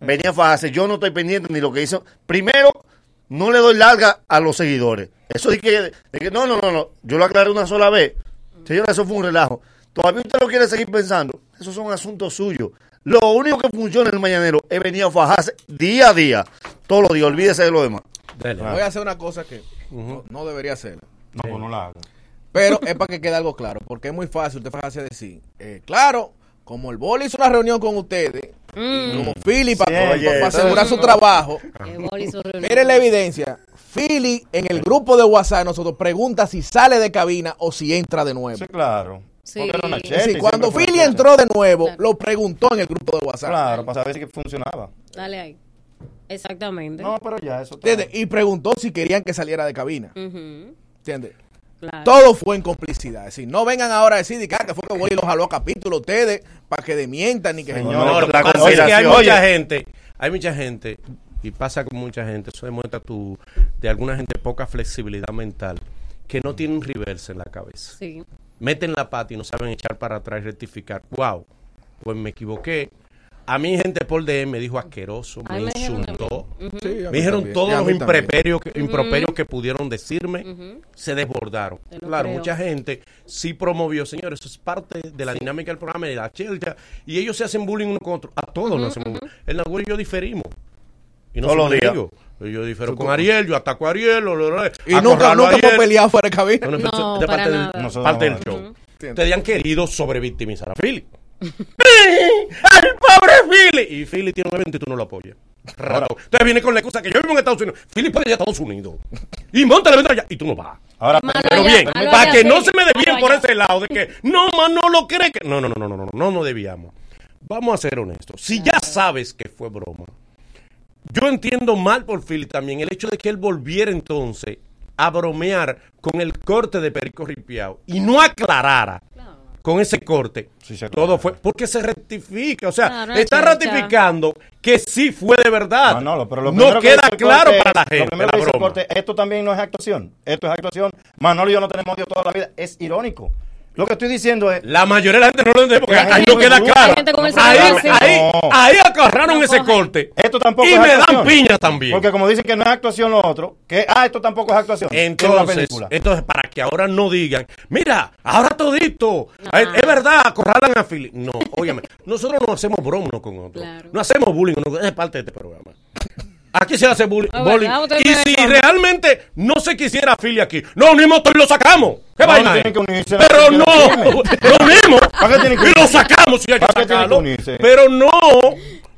Venía a fajarse. Yo no estoy pendiente ni lo que hizo. Primero, no le doy larga a los seguidores. Eso de que, de que no, no, no, no. Yo lo aclaré una sola vez. Señora, eso fue un relajo. Todavía usted lo quiere seguir pensando. Esos son asuntos suyos. Lo único que funciona en el Mañanero es venir a fajarse día a día. Todos los días. Olvídese de lo demás. Voy a hacer una cosa que no, no debería hacerla. No, pues no la hago. Pero es para que quede algo claro, porque es muy fácil usted fácil decir, eh, claro, como el boli hizo una reunión con ustedes, Mm. como Philly para Sí, oye, asegurar su trabajo, miren la evidencia. Philly en el grupo de WhatsApp nosotros pregunta si sale de cabina o si entra de nuevo. Sí, claro. Sí. Y cuando Philly entró de nuevo, lo preguntó en el grupo de WhatsApp. Claro, para saber si funcionaba. Dale ahí. Exactamente. No, pero ya eso está. ¿Entiendes? Y preguntó si querían que saliera de cabina. Ujú, ¿Entiendes? Claro. Todo fue en complicidad. Es decir, no vengan ahora a decir que, ah, que fue que Boli los jaló a capítulo ustedes para que demientan ni que Señor, No, la pasa es que hay mucha gente, hay mucha gente, y pasa con mucha gente, eso demuestra tu, de alguna gente poca flexibilidad mental, que no tienen reverse en la cabeza. Sí. Meten la pata y no saben echar para atrás y rectificar. Wow, pues me equivoqué. A mí gente por DM me dijo asqueroso, me insultó. Sí, Me dijeron también. todos Y los improperios que, improperios que pudieron decirme, se desbordaron. Claro, creo. mucha gente sí promovió, señores, eso es parte de la dinámica del programa, de la chelcha, y ellos se hacen bullying uno con otro. A todos nos hacemos bullying. El Nagüero y yo diferimos. Y no Todos los días. Yo difiero con Ariel, yo ataco a Ariel, lo, lo, lo, Y nunca, nunca hemos peleado fuera de cabina. No, de para parte, nada. del, parte show. Ustedes han querido sobrevictimizar a Philly. ¡Ay, pobre Philly! Y Philly tiene un evento y tú no lo apoyas. Raro. Entonces viene con la excusa que yo vivo en Estados Unidos. Philly puede ir a Estados Unidos. Y monta el evento allá. Y tú no vas. Ahora, Pero bien, para que no se me malo por ese lado de que no, más no lo cree que. No, no, no, no, no, no, no, no debíamos. Vamos a ser honestos. Si ya sabes que fue broma, yo entiendo mal por Philly también el hecho de que él volviera entonces a bromear con el corte de Perico Ripiao y no aclarara con ese corte. Sí, se todo fue porque se rectifica, o sea, Claro, está ratificando que sí fue de verdad. No, no, pero lo no que queda claro corte- para la lo gente primero la que dice el broma. corte, esto también no es actuación. Esto es actuación. Manolo y yo no tenemos odio toda la vida. Es irónico. Lo que estoy diciendo es. La mayoría de la gente no lo entiende porque ahí no queda no- claro. Ahí, ahí, No. ahí agarraron No ese corte. Esto tampoco y es me actuación. dan piña también. Porque como dicen que no es actuación lo otro, que ah, esto tampoco es actuación. es Entonces, película. entonces, para que ahora no digan, mira, ahora todito, es, es verdad, acorralan a Philly. No, óyeme, nosotros no hacemos broma uno con otro. Claro. No hacemos bullying, uno- es parte de este programa. Aquí se hace bullying. Es bullying. ustedes Y si realmente no se quisiera Philly aquí, nos unimos todos y lo sacamos. ¿Qué vaina es? Pero no lo unimos ¿Para qué tienen que y lo sacamos si hay que ¿Para qué tienen que sacarlo. Pero no,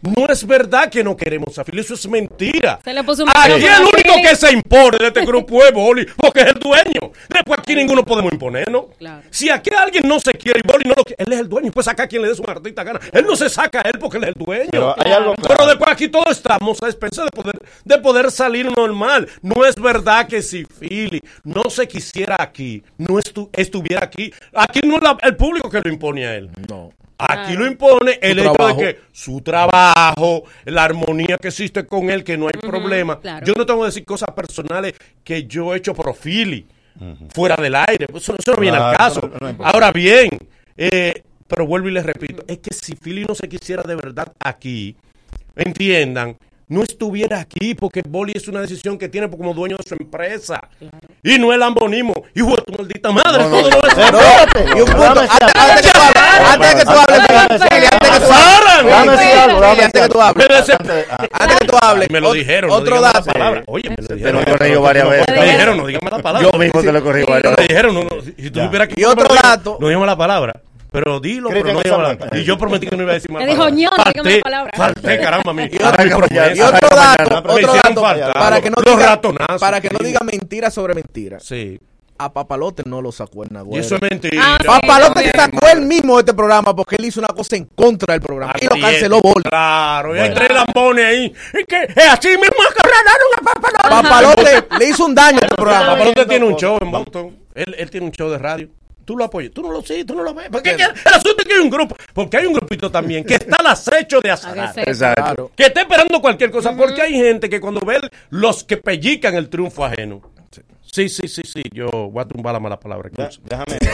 no es verdad que no queremos a Philly, eso es mentira. Se le puso un Aquí el único que se impone de este grupo es Boli, porque es el dueño. Después aquí ninguno podemos imponernos. Claro. Si aquí alguien no se quiere y Boli no lo quiere, él es el dueño y puede sacar a quien le dé su artista gana. Él no se saca a él porque él es el dueño. Pero hay algo Pero claro. después aquí todos estamos a expensas de poder, de poder salir normal. No es verdad que si Philly no se quisiera aquí, no estu- estuviera aquí. Aquí no es la- el público que lo impone a él. No. Aquí lo impone el hecho trabajo. de que su trabajo, la armonía que existe con él, que no hay problema. claro. Yo no tengo que decir cosas personales que yo he hecho por Philly, fuera del aire. Pues Eso, eso no viene al caso. no- no. Ahora bien, eh, pero vuelvo y les repito, es que si Philly no se quisiera de verdad aquí, entiendan, no estuviera aquí porque Boli es una decisión que tiene como dueño de su empresa. Y no el lambonismo. Hijo de tu maldita madre, No, no, todo no. lo es- Espérate. Y un punto, antes, que tú hables, antes que tú hables, antes que tú hables, antes que tú hables, Me desep- antes que tú hables, Me lo dijeron, no otro dato. Oye, me lo Te lo dijeron. he varias Me veces. lo dijeron, no digan la palabra. Yo mismo te lo he corrido varias Me veces. dijeron, no, no, si tú supieras que Y otro me dato. No digamos la palabra. Pero dilo, pero no Casablanca. palabra. Y yo prometí que no iba a decir más Me dijo, ño, dígame palabra. Falté, caramba, mi. Y otro, y dato, otro dato para que no los diga, ratonazos, para que no tío. diga mentira sobre mentira. Sí. A Papalote no lo sacó el Y Nagüero. eso es mentira. Ah. Papalote sacó él mismo de este programa porque él hizo una cosa en contra del programa y lo canceló Bol. Claro, y hay tres lambones ahí. Y que es así mismo acorralaron a Papalote. Papalote le hizo un daño a este programa. Papalote tiene un show en Boston. Él, él tiene un show de radio. Tú lo apoyas, tú no lo sigues, tú no lo ves. Porque el asunto es que hay un grupo, porque hay un grupito también que está al acecho de azar. Exacto. Que está esperando cualquier cosa, porque hay gente que cuando ve los que pellican el triunfo ajeno. Sí, sí, sí, sí, yo voy a tumbar la mala palabra. excusa. Déjame.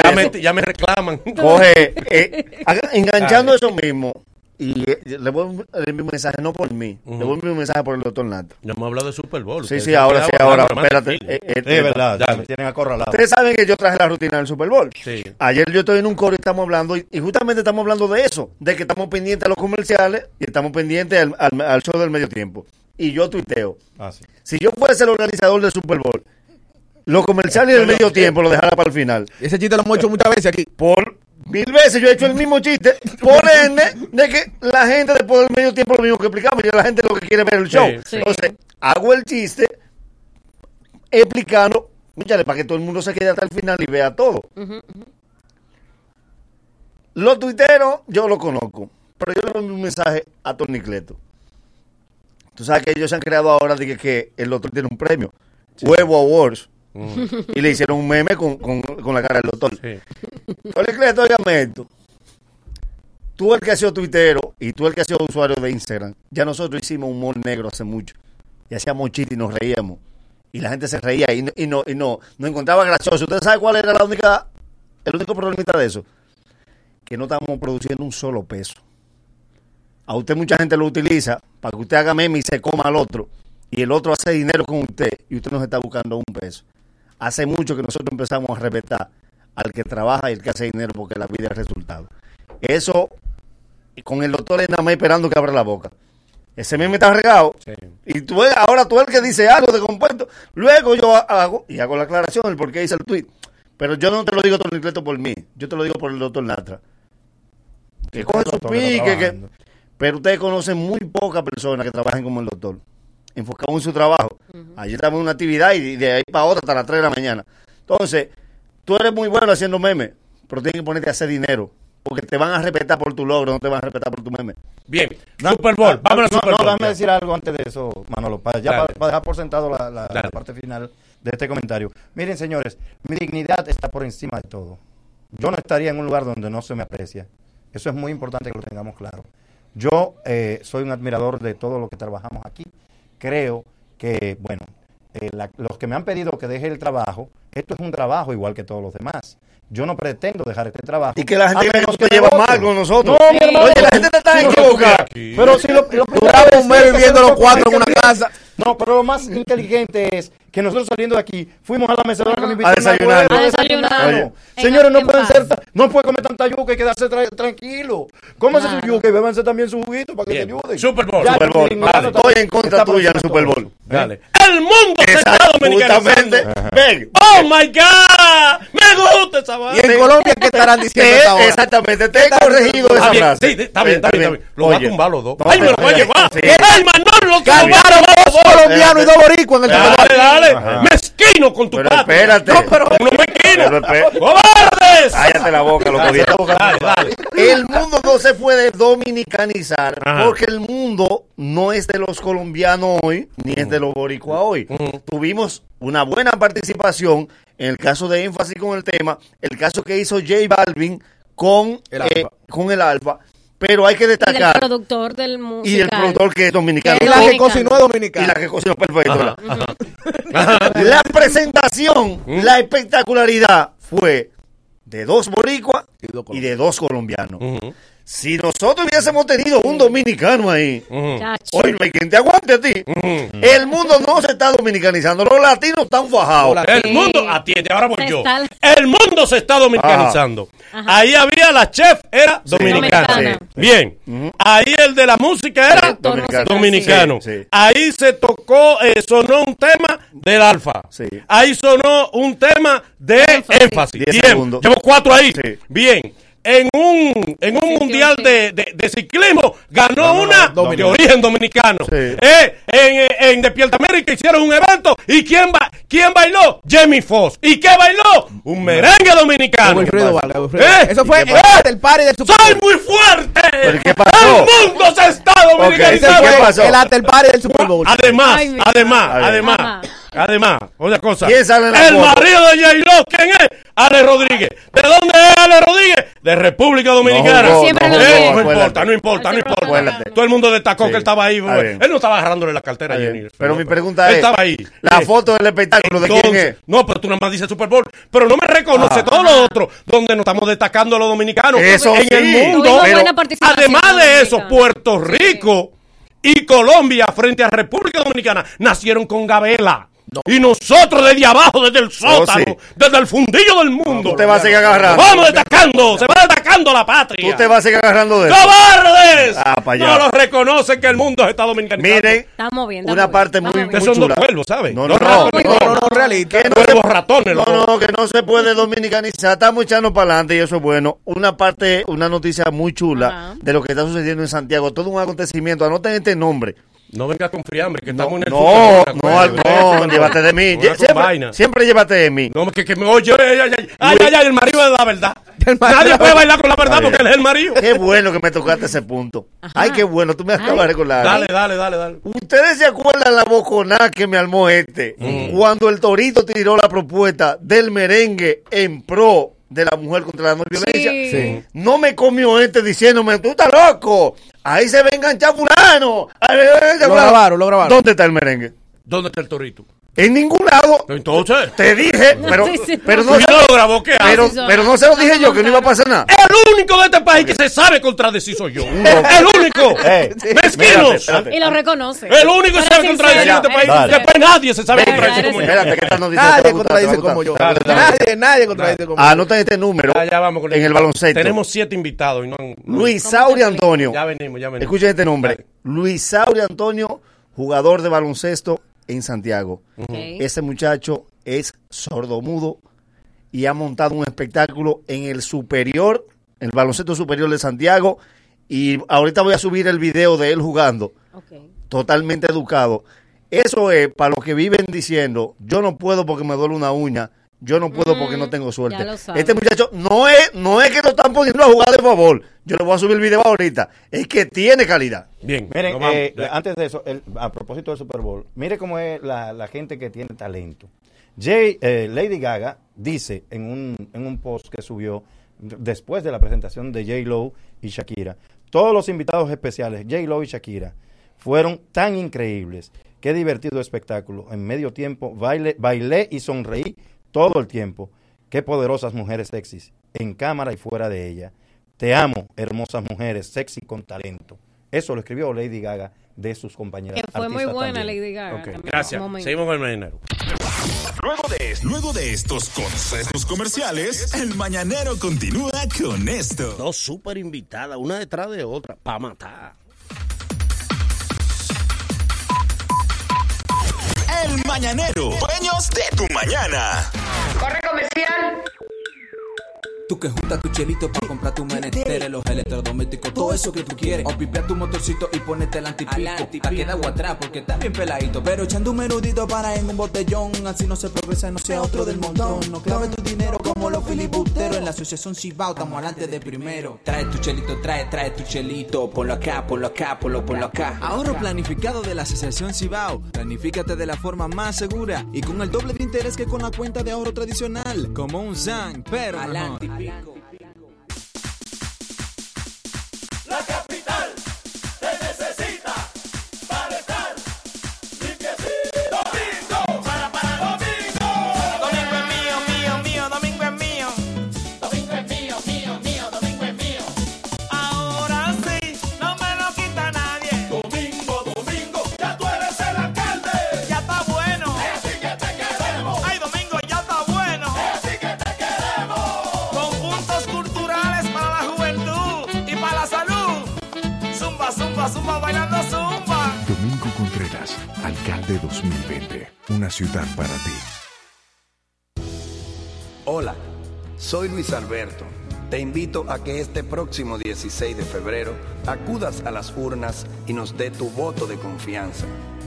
Ya me, ya reclaman. coge, eh, enganchando eso mismo, y eh, le voy a enviar un mensaje, no por mí, le voy a enviar un mensaje por el doctor Nato. Ya hemos hablado de Super Bowl. Sí, sí, ahora sí, ahora, espérate. eh, eh, Es verdad, Dale. me tienen acorralado. Ustedes saben que yo traje la rutina del Super Bowl. Sí. Ayer yo estoy en un coro y estamos hablando, y, y justamente estamos hablando de eso, de que estamos pendientes a los comerciales y estamos pendientes al, al- al show del medio tiempo. Y yo tuiteo, Ah, sí. si yo fuese el organizador del Super Bowl, los comerciales del medio tiempo lo dejara para el final. Ese chiste lo hemos hecho muchas veces aquí. Por mil veces yo he hecho el mismo chiste, por ende, de que la gente después del medio tiempo lo mismo que explicamos, y la gente lo que quiere ver el show. Sí. Entonces, hago el chiste explicando, míchale, para que todo el mundo se quede hasta el final y vea todo. Los tuiteros, yo los conozco, pero yo le doy un mensaje a Tornicleto. Tú sabes que ellos se han creado ahora de que, que el doctor tiene un premio, Huevo Awards, y le hicieron un meme con, con- con la cara del doctor. Sí. Tornicleto, óigame esto. Tú el que ha sido tuitero y tú el que ha sido usuario de Instagram, ya nosotros hicimos humor negro hace mucho. Y hacíamos chistes y nos reíamos. Y la gente se reía y no, y no, y no, nos encontraba gracioso. ¿Usted sabe cuál era la única, el único problemita de eso? Que no estamos produciendo un solo peso. A usted mucha gente lo utiliza para que usted haga meme y se coma al otro. Y el otro hace dinero con usted y usted nos está buscando un peso. Hace mucho que nosotros empezamos a respetar al que trabaja y el que hace dinero porque la vida es resultado. Eso, con el doctor es nada más esperando que abra la boca. Ese meme está regado. Y tú ahora tú eres el que dice algo de compuesto. Luego yo hago, y hago la aclaración, el por qué hice el tweet. Pero yo no te lo digo, Tornicleto, por mí. Yo te lo digo por el doctor Natra. Que coge su pique. Que, pero ustedes conocen muy pocas personas que trabajen como el doctor. Enfocados en su trabajo. Ayer estamos en una actividad y de ahí para otra hasta las 3 de la mañana. Entonces, tú eres muy bueno haciendo memes, pero tienes que ponerte a hacer dinero. Porque te van a respetar por tu logro, no te van a respetar por tu meme. Bien, Super Bowl, vámonos no, a Super no, Bowl. déjame decir algo antes de eso, Manolo, para, ya para, para dejar por sentado la, la- parte final de este comentario. Miren, señores, mi dignidad está por encima de todo. Yo no estaría en un lugar donde no se me aprecia. Eso es muy importante que lo tengamos claro. Yo eh, soy un admirador de todo lo que trabajamos aquí. Creo que, bueno, eh, la- los que me han pedido que deje el trabajo, esto es un trabajo igual que todos los demás. Yo no pretendo dejar este trabajo. Y que la gente menos que lleva mal con nosotros. No, mi hermano, Oye, la gente te está equivocada. Pero si lo, lo un mes viviendo los cuatro en una casa. No, pero lo más inteligente es que nosotros saliendo de aquí fuimos a la mecedora que me A desayunar. A desayunar. Oye, En- Señores, no en pueden ser, no puede comer tanta yuca y quedarse tra- tranquilo. Cómase su yuca y bébanse también su juguito para que Bien. te ayuden. Super Bowl. Ya, Super Bowl. Vale. Estoy en contra tuya del encima Super de todo. Bowl. Dale. El mundo se está justamente. Ven. Oh my God. Me gusta esa vaina. Y en Colombia, ¿qué estarán diciendo Te- hasta ahora? exactamente, te he corregido esa bien, frase. sí, está bien, está bien, está bien. Lo va a tumbar los dos. No, Ay, me lo voy a llevar. Ay, lo va Ganaron llevar. dos colombianos y dos boricuas en el Dale, dale. Mezquino con tu Pero patria. espérate. No, pero uno mezquino. ¡Cobardes! Cállate la boca, la boca, Dale, dale. El mundo no se puede dominicanizar Ajá. porque el mundo no es de los colombianos hoy ni es de los boricuas hoy. Tuvimos una buena participación en el caso de énfasis con el tema, el caso que hizo J Balvin con El eh, Alfa. con el Alfa, pero hay que Y del destacar productor del musical. y el productor que es dominicano Y la que cocinó es y dominicana. la que cocinó perfecto. Ajá, ¿verdad? ajá. La presentación, la espectacularidad fue de dos boricuas Y y de dos colombianos. Ujú. Si nosotros hubiésemos tenido un dominicano ahí, hoy no hay quien te aguante a ti. El mundo no se está dominicanizando, los latinos están fajados. El mundo, atiende, ahora voy yo. El mundo se está dominicanizando. Ajá. Ahí había la chef, era Sí. dominicana. Dominicana. Bien. Ahí el de la música era Dominicano. dominicano. Ahí se tocó, eh, sonó un tema del alfa. Ahí sonó un tema de énfasis. Diez Bien. Llevo cuatro ahí. Bien. En un, en un mundial de, de- de ciclismo ganó una de dominicano. origen dominicano. Eh, en, eh, en Despierta América hicieron un evento y ¿quién, ba quién bailó? Jamie Foxx. ¿Y qué bailó? Un merengue dominicano. Wilfredo. ¿Eh? Eso fue ¿Y qué el pasó? party del Super ¡Soy muy fuerte! ¿Pero qué pasó? ¡El mundo se está dominicanizando! fue el after party del Super Bowl. Además, Ay, además, además, además, otra cosa. ¿Quién sale en la El foto? marido de J-Lo, ¿quién es? Ale Rodríguez. ¿De dónde es Ale Rodríguez? De República Dominicana. jugó, no Eh, jugó, no acuérdate. importa, no importa, no importa. Acuérdate. Todo el mundo destacó Sí. que él estaba ahí. Él no estaba agarrándole la cartera a Jenny. Pero mi pregunta Él es, estaba ahí. la foto del espectáculo, ¿de quién es? No, pero tú nada más dices Super Bowl. Pero no me reconoce Ah. todo lo otro, donde nos estamos destacando los dominicanos. Eso en sí. el mundo. Pero además de eso. Puerto Rico y Colombia frente a República Dominicana nacieron con Gabela. Y nosotros desde abajo, desde el sótano, sí. desde el fundillo del mundo. Tú te vas a seguir agarrando. Vamos destacando, se va destacando la patria. Tú te vas a seguir agarrando de eso. ¡Cobardes! Ah, no los reconocen que el mundo se está dominicanizando. Miren, Estamos bien. una parte muy, muy Ustedes son dos cuervos, ¿sabes? No, no, no, no, no, no, realista. Que no, ratones, no, no, que no se puede dominicanizar. Estamos echando para adelante y eso es bueno. Una parte, una noticia muy chula de lo que está sucediendo en Santiago. Todo un acontecimiento. Anoten este nombre. No venga con friambre, que estamos en el No, Bowl, no, llévate de mí. Lle- con Siempre, siempre llévate de mí. No, que, que me oye, ay, ay, ay, ay, ay, ay, el marido de la verdad. Nadie de puede la- bailar con la verdad porque él es el marido. Qué bueno que me tocaste ese punto. Ay, qué bueno. Tú me acabas de recordar. Dale, dale, dale, dale. ¿Ustedes se acuerdan la boconada que me armó este? Mm. Cuando el Torito tiró la propuesta del merengue en pro de la mujer contra la no violencia. Sí. No me comió este diciéndome, tú estás loco. Ahí se va a enganchar fulano. Lo fulano". grabaron, lo grabaron. ¿Dónde está el merengue? ¿Dónde está el torito? En ningún lado. Entonces. Te dije, pero, sí, sí. pero no, ¿Tú ya se, no lo grabó? ¿Qué pero, pero no se lo dije yo que no iba a pasar nada. El único de este país que se sabe contradecir soy yo. El único. Eh, Mezquinos. espérate, Y lo reconoce. El único que se sabe contradecir en este país. Dale. Después nadie se sabe contradecir como yo. Espérate, que va a Nadie contradice como yo. Dale, dale. Nadie, nadie contradice como yo. Anoten este número Ya, ya vamos con en el baloncesto. Tenemos siete invitados y no han- Luis Sauri Antonio. Ya venimos, ya venimos. Escuchen este nombre. Luis Sauri Antonio, jugador de baloncesto en Santiago. Ese muchacho es sordomudo y ha montado un espectáculo en el superior, el baloncesto superior de Santiago. Y ahorita voy a subir el video de él jugando, totalmente educado. Eso es para los que viven diciendo, yo no puedo porque me duele una uña, yo no puedo porque no tengo suerte. Este muchacho no es, no es que lo están poniendo a jugar de favor. Yo le voy a subir el video ahorita. Es que tiene calidad. Bien, Miren, eh, antes de eso, el- a propósito del Super Bowl, mire cómo es la, la gente que tiene talento. Jay, eh, Lady Gaga dice en un, en un post que subió después de la presentación de J. Lo y Shakira, todos los invitados especiales, J. Lo y Shakira, fueron tan increíbles. Qué divertido espectáculo. En medio tiempo baile, bailé y sonreí todo el tiempo. Qué poderosas mujeres sexys, en cámara y fuera de ella. Te amo, hermosas mujeres, sexy con talento. Eso lo escribió Lady Gaga de sus compañeras. Que fue muy buena también. Lady Gaga. También, Gracias. Seguimos con el mañanero. Luego de, luego de estos consejos comerciales, el mañanero continúa con esto. Dos super invitadas, una detrás de otra, para matar. El mañanero, dueños de tu mañana. Corre comercial. Tú que juntas tu chelito para comprar tu menester, los electrodomésticos, todo eso que tú quieres. O pipea tu motorcito y ponete el antipico. Pa' que da agua atrás porque está bien peladito. Pero echando un menudito para en un botellón. Así no se progresa, no sea otro del montón. No clave tu dinero como los filibusteros. En la asociación Cibao estamos adelante de primero. Trae tu chelito, trae, trae tu chelito. Ponlo acá, ponlo acá, ponlo, ponlo acá. Ahorro planificado de la asociación Cibao. Planifícate de la forma más segura y con el doble de interés que con la cuenta de ahorro tradicional. Como un SAN, pero mejor. La alcalde 2020. Una ciudad para ti. Hola, soy Luis Alberto. Te invito a que este próximo 16 de febrero acudas a las urnas y nos dé tu voto de confianza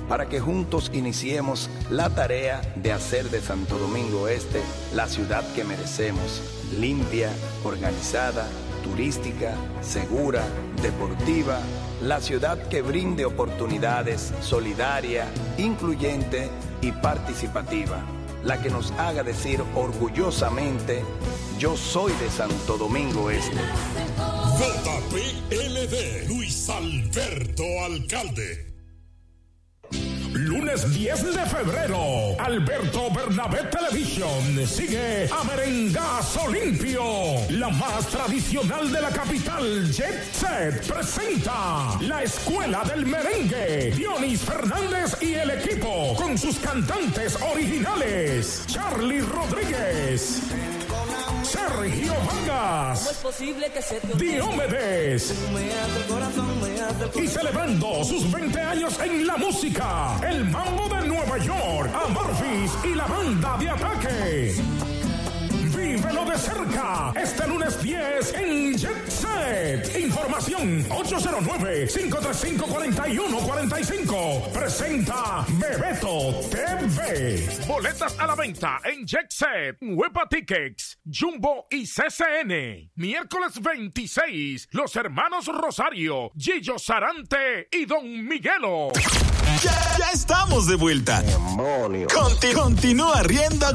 para que juntos iniciemos la tarea de hacer de Santo Domingo Este la ciudad que merecemos, limpia, organizada, turística, segura, deportiva, la ciudad que brinde oportunidades, solidaria, incluyente y participativa, la que nos haga decir orgullosamente, yo soy de Santo Domingo Este. JPLD, Luis Alberto Alcalde. Lunes 10 de febrero, Alberto Bernabé Television sigue a Merengazo Limpio. La más tradicional de la capital, Jet Set, presenta la Escuela del Merengue. Dionis Fernández y el equipo con sus cantantes originales. Charlie Rodríguez. Sergio Vargas. Diomedes. Y celebrando sus 20 años en la música, el mambo de Nueva York, Amorphis y la banda de ataque. Vívelo de cerca este lunes 10 en Jet Set. Información 809-535-4145. Presenta Bebeto TV. Boletas a la venta en Jet Set, Huepa Tickets, Jumbo y CCN. Miércoles 26, los hermanos Rosario, Gillo Sarante y Don Miguelo. Ya, ya estamos de vuelta. Conti- continúa riendo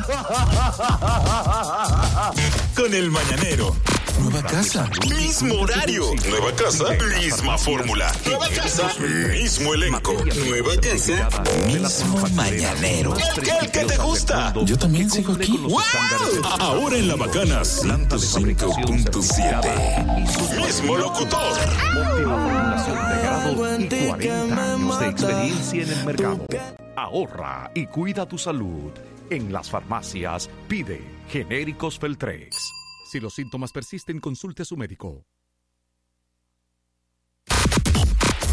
con el mañanero. Nueva casa, mismo horario. Nueva casa, misma fórmula. Nueva casa, mismo elenco. Nueva casa, mismo mañanero. El que, te gusta. Yo también sigo aquí. ¡Wow! Ahora en la bacana 105.7. Mismo locutor. Formulación de grado y 40 años de experiencia en el mercado. Ahorra y cuida tu salud. En las farmacias pide genéricos Feltrex. Si los síntomas persisten, consulte a su médico.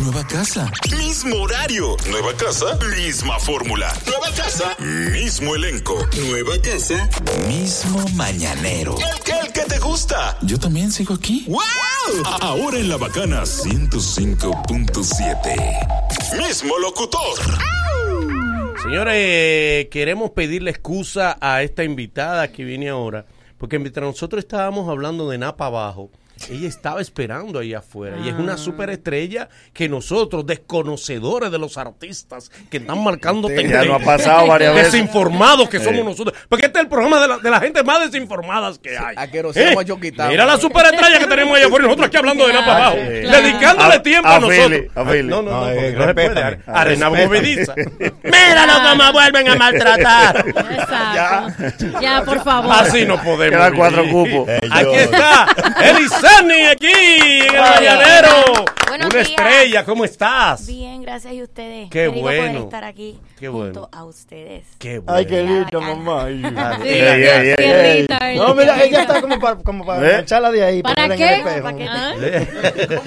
Nueva casa, mismo horario. Nueva casa, misma fórmula. Nueva casa, mismo elenco. Nueva casa, mismo mañanero. El que, el que te gusta. Yo también sigo aquí. ¡Wow! Ahora en la bacana 105.7. Mismo locutor. Señores, queremos pedirle excusa a esta invitada que viene ahora, porque mientras nosotros estábamos hablando de Napa Abajo, ella estaba esperando ahí afuera y es una superestrella que nosotros, desconocedores de los artistas que están marcando Ya tendencia, nos ha pasado varias veces. desinformados que Sí. somos nosotros, porque este es el programa de la, de la gente más desinformadas que hay. Aquerosero ¿Eh? machoquitado. Mira la superestrella que tenemos allá afuera y nosotros aquí hablando de Napa Abajo, Sí. dedicándole A- tiempo a a, nosotros. A. No, no, no, No, eh, no. Arena movediza. Mira lo que me vuelven a maltratar. Exacto. Ya, por favor. Así no podemos. Quedan cuatro cupos. Eh, Aquí está Elizani aquí en el. Buenos Una días. estrella, ¿cómo estás? Bien, gracias y ustedes. Qué rico poder bueno. estar aquí Qué junto bueno. a ustedes. Qué Ay, qué bueno. lindo, mamá. Ay, Sí, ey, ey, ey, qué ey. linda ella. No, mira, ella está como para, como para ¿Eh? echarla de ahí. ¿Para ponerla en qué? el espejo. ¿Para qué? ¿Ah?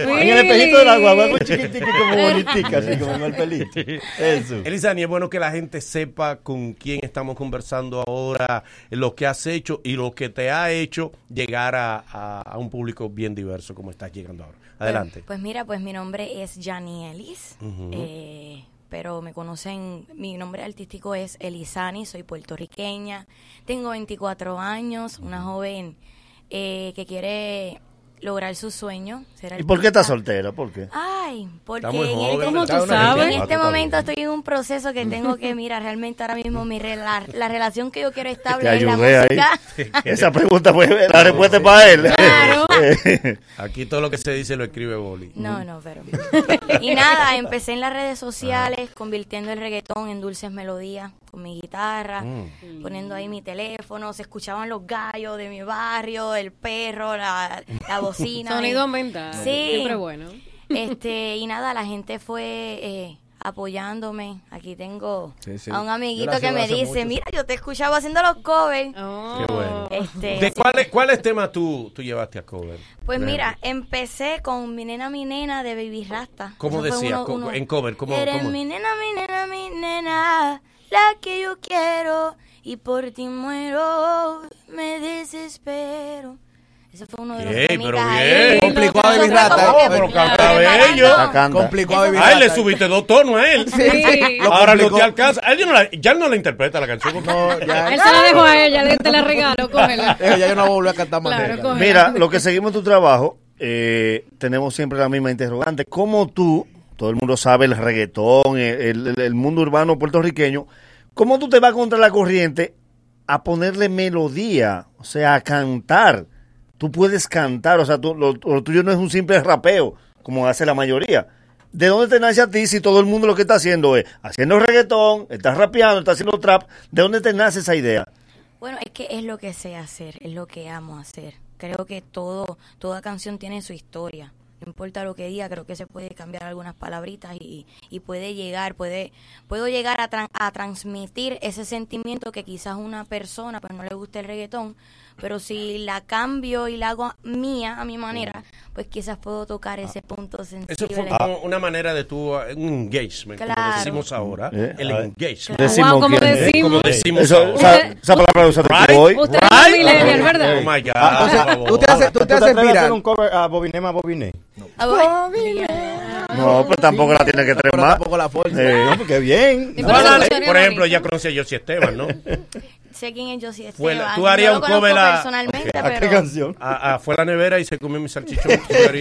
En el espejito de la guagua, muy chiquitica y como bonitica, así como en el pelito. Eso. Elizani, es bueno que la gente sepa con quién estamos conversando ahora, lo que has hecho y lo que te ha hecho llegar a, a- a un público bien diverso como estás llegando ahora. Adelante. Pues, pues mira, pues mi nombre es Jani Ellis. Ujú. eh, pero me conocen, mi nombre artístico es Elizani, soy puertorriqueña, tengo 24 años, una joven eh, que quiere lograr su sueño. ser ¿Y por qué estás soltera? ¿Por qué? Ay, porque muy en, joven, este, ¿Cómo tú sabes? en este momento estoy en un proceso que tengo que, mira, realmente ahora mismo mi rela- la relación que yo quiero Te establecer es la música. Esa pregunta fue la respuesta es para él. Claro. Aquí todo lo que se dice lo escribe Boli. No, no, pero. Y nada, empecé en las redes sociales, convirtiendo el reggaetón en dulces melodías con mi guitarra, Mm. poniendo ahí mi teléfono, se escuchaban los gallos de mi barrio, el perro, la, la bocina. Sonido ambiental. Sí. Siempre bueno. Este, y nada, la gente fue eh, apoyándome. Aquí tengo Sí, sí. a un amiguito que me dice, mucho. mira, yo te escuchaba haciendo los covers. Qué bueno. Este, ¿De cuáles cuáles temas tú, tú llevaste a cover? Pues mira, empecé con Mi Nena, Mi Nena de Baby Rasta. ¿Cómo Eso decía? uno- Co- uno- en cover, ¿cómo- Eres cómo? mi nena, mi nena, mi nena, la que yo quiero y por ti muero, me desespero. Ese fue uno de los Ey, pero bien. Complicó a Baby Eso fue Rata. Oh, pero canta bello. cantando. Canta. Complicó a Baby Ay, le Rata. subiste dos tonos a él. Sí. Ahora no te alcanza. Él ya no, la, ya no interpreta la canción. No, ya. Él se la dejó a ella, le- te la regalo, cógela. Ya yo no voy a volver a cantar más Claro. Mira, lo que seguimos tu trabajo, eh, tenemos siempre la misma interrogante. ¿Cómo tú, todo el mundo sabe el reggaetón, el, el- el mundo urbano puertorriqueño, cómo tú te vas contra la corriente a ponerle melodía, o sea, a cantar? Tú puedes cantar, o sea, tú- lo, lo tuyo no es un simple rapeo, como hace la mayoría. ¿De dónde te nace a ti si todo el mundo lo que está haciendo es haciendo reggaetón, está rapeando, está haciendo trap? ¿De dónde te nace esa idea? Bueno, es que es lo que sé hacer, es lo que amo hacer. Creo que todo, toda canción tiene su historia. No importa lo que diga, creo que se puede cambiar algunas palabritas y, puede llegar, puede, puedo llegar a, tran- a transmitir ese sentimiento que quizás una persona pues no le guste el reggaetón, pero si la cambio y la hago mía, a mi manera, pues quizás puedo tocar ese punto Eso sensible. fue como una manera de tu un engagement, como Claro. decimos ahora. Eh, el engagement. Decimos Wow, como decimos. Como decimos Eso, ahora. esa, esa palabra la usaste Right. tú hoy. Usted es un millennial, ¿verdad? Oh my God. Ah, o sea, tú te haces, tú ¿Tú te te haces atreves a hacer un cover a Bobiné más Bobiné? Ah, bueno. No, pues tampoco la tiene que tremar. tampoco la fuerza. Eh, No, porque bien. No, por eso no, ejemplo, ya conocí a Esteban, ¿no? Sé quién es Josie Fue Esteban. la- tú harías no un cover a- personalmente, Ok. ¿A qué pero... canción? A- a- fue a la nevera y se comió mi salchichón.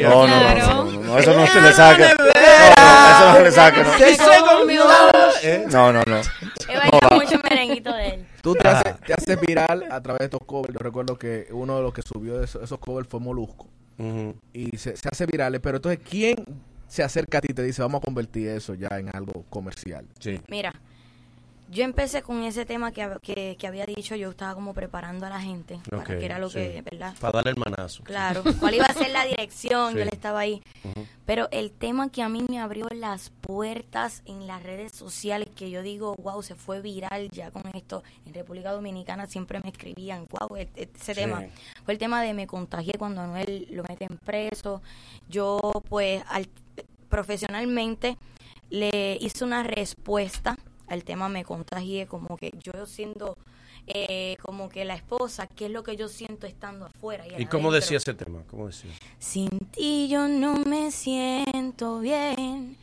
No, no, no, Claro. no, eso no se le saca. No, no, eso no se le saca. no. Se comió. ¿Eh? No, no, no. He bailado mucho merenguito de él. Tú te haces, te haces viral a través de estos covers. Yo recuerdo que uno de los que subió esos, esos covers fue Molusco. Y se, se hace virales. Pero entonces, ¿quién se acerca a ti y te dice, vamos a convertir eso ya en algo comercial? Sí. Mira, yo empecé con ese tema que, que, que había dicho, yo estaba como preparando a la gente para que era lo sí. que, ¿verdad? Para darle el manazo. Claro, cuál iba a ser la dirección, Sí. yo le estaba ahí. Pero el tema que a mí me abrió las puertas en las redes sociales, que yo digo, wow, se fue viral ya con esto. En República Dominicana siempre me escribían, wow, e- e- ese Sí. tema. Fue el tema de me contagié cuando Anuel lo meten preso. Yo, pues, al- profesionalmente le hice una respuesta al tema me contagié, como que yo siendo eh, como que la esposa, qué es lo que yo siento estando afuera. ¿Y cómo adentro. decía ese tema? ¿Cómo decía? Sin ti yo no me siento bien,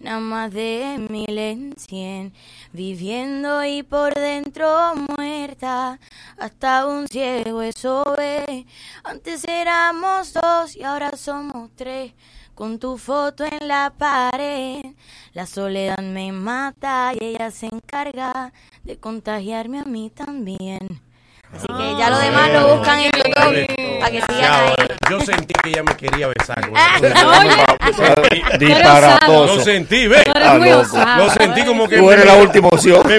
nada más de mil en cien, viviendo y por dentro muerta, hasta un ciego eso ve. Antes éramos dos y ahora somos tres, con tu foto en la pared. La soledad me mata y ella se encarga de contagiarme a mí también. Así que ya lo demás lo buscan en YouTube para que sigan ahí. Yo sentí que ella me quería besar. con Ah, Disparatoso. Lo sentí, ve. Osado, Lo sentí como que. Tú eres me- la última opción.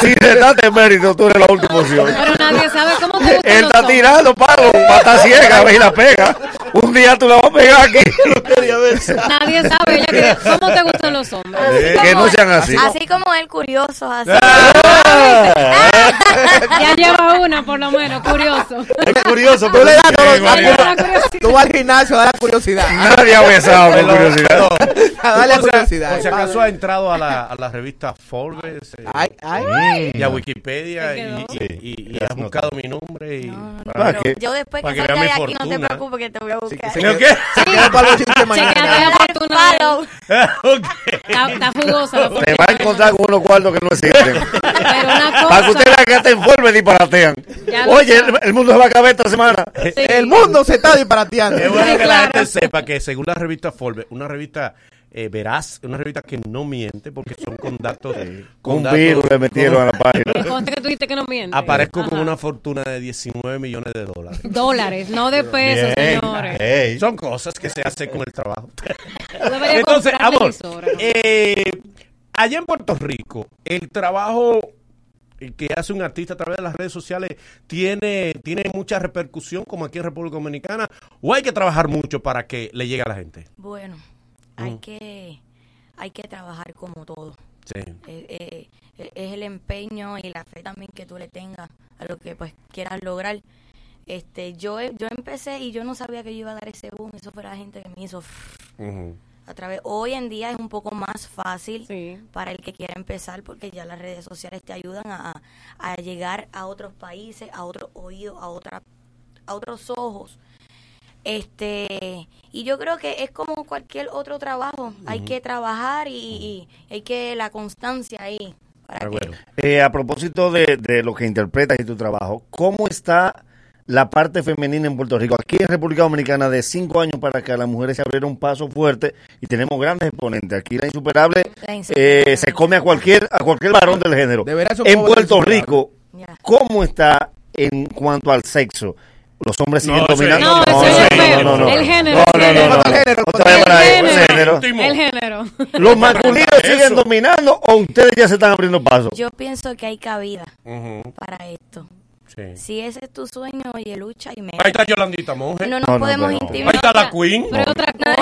Si te das de mérito, tú eres la última opción. Pero nadie sabe cómo te Él gustan los está hombres. tirando palo, pata ciega, ve y la pega. Un día tú la vas a pegar aquí. Nadie sabe ella que- cómo te gustan los hombres. Eh, que no sean así. Así como él, curioso, así. Ya lleva una, por lo menos, curioso. Es curioso, Tú pero le das sí. Tú vas al gimnasio a dar curiosidad. Nadie ha besado con curiosidad. A darle curiosidad. Por si acaso ha entrado a la, a la revista Forbes eh, Ay, ay. y a Wikipedia Se y, y, y- y has buscado mi nombre. Y, ¿Para Pero qué? yo después Para que que salga de aquí, no te fortuna. preocupes que te voy a buscar. ¿No quedó- qué? Se quedó para los chistes mañana. Está, jugosa Te va a encontrar con unos cuartos que no existen. Pero una que usted vea que hasta informe disparatean. Ya lo Oye, el, mundo se va a acabar esta semana. El mundo se está disparateando. Es bueno Sí, que la claro. gente sepa que según la revista Forbes, una revista eh, veraz, una revista que no miente porque son con datos. con Un virus le metieron a la página. Que tú dijiste que no miente. Aparezco con Ajá. una fortuna de 19 millones de dólares. Dólares, no de pesos, Bien. señores. Son cosas que se hacen con el trabajo. Entonces, amor, eh, allá en Puerto Rico, el trabajo que hace un artista a través de las redes sociales tiene, tiene mucha repercusión como aquí en República Dominicana o hay que trabajar mucho para que le llegue a la gente. Bueno, hay que hay que trabajar como todo. Sí. Eh, eh, e- es el empeño y la fe también que tú le tengas a lo que pues quieras lograr. Este, yo yo empecé y yo no sabía que yo iba a dar ese boom, eso fue la gente que me hizo a través hoy en día es un poco más fácil para el que quiera empezar porque ya las redes sociales te ayudan a, a llegar a otros países a otros oídos a otra a otros ojos. Este y yo creo que es como cualquier otro trabajo hay que trabajar y, y hay que la constancia ahí para que Eh, a propósito de, de lo que interpretas y tu trabajo, ¿cómo está la parte femenina en Puerto Rico? Aquí en República Dominicana, de cinco años para acá, las mujeres se abrieron un paso fuerte y tenemos grandes exponentes. Aquí la insuperable, La Insuperable. eh, se come a cualquier a cualquier varón del género. En Puerto Insuperable. Rico, ¿cómo está en cuanto al sexo? Los hombres siguen dominando. no. El No, el no, no, género. no, el. El género. ¿Los masculinos siguen dominando o ustedes ya se están abriendo paso? yo pienso que hay cabida para esto Sí. si ese es tu sueño oye lucha y me Ahí está Yolandita Monge. No nos No, no, podemos pero- intimidar. Ahí está la Queen.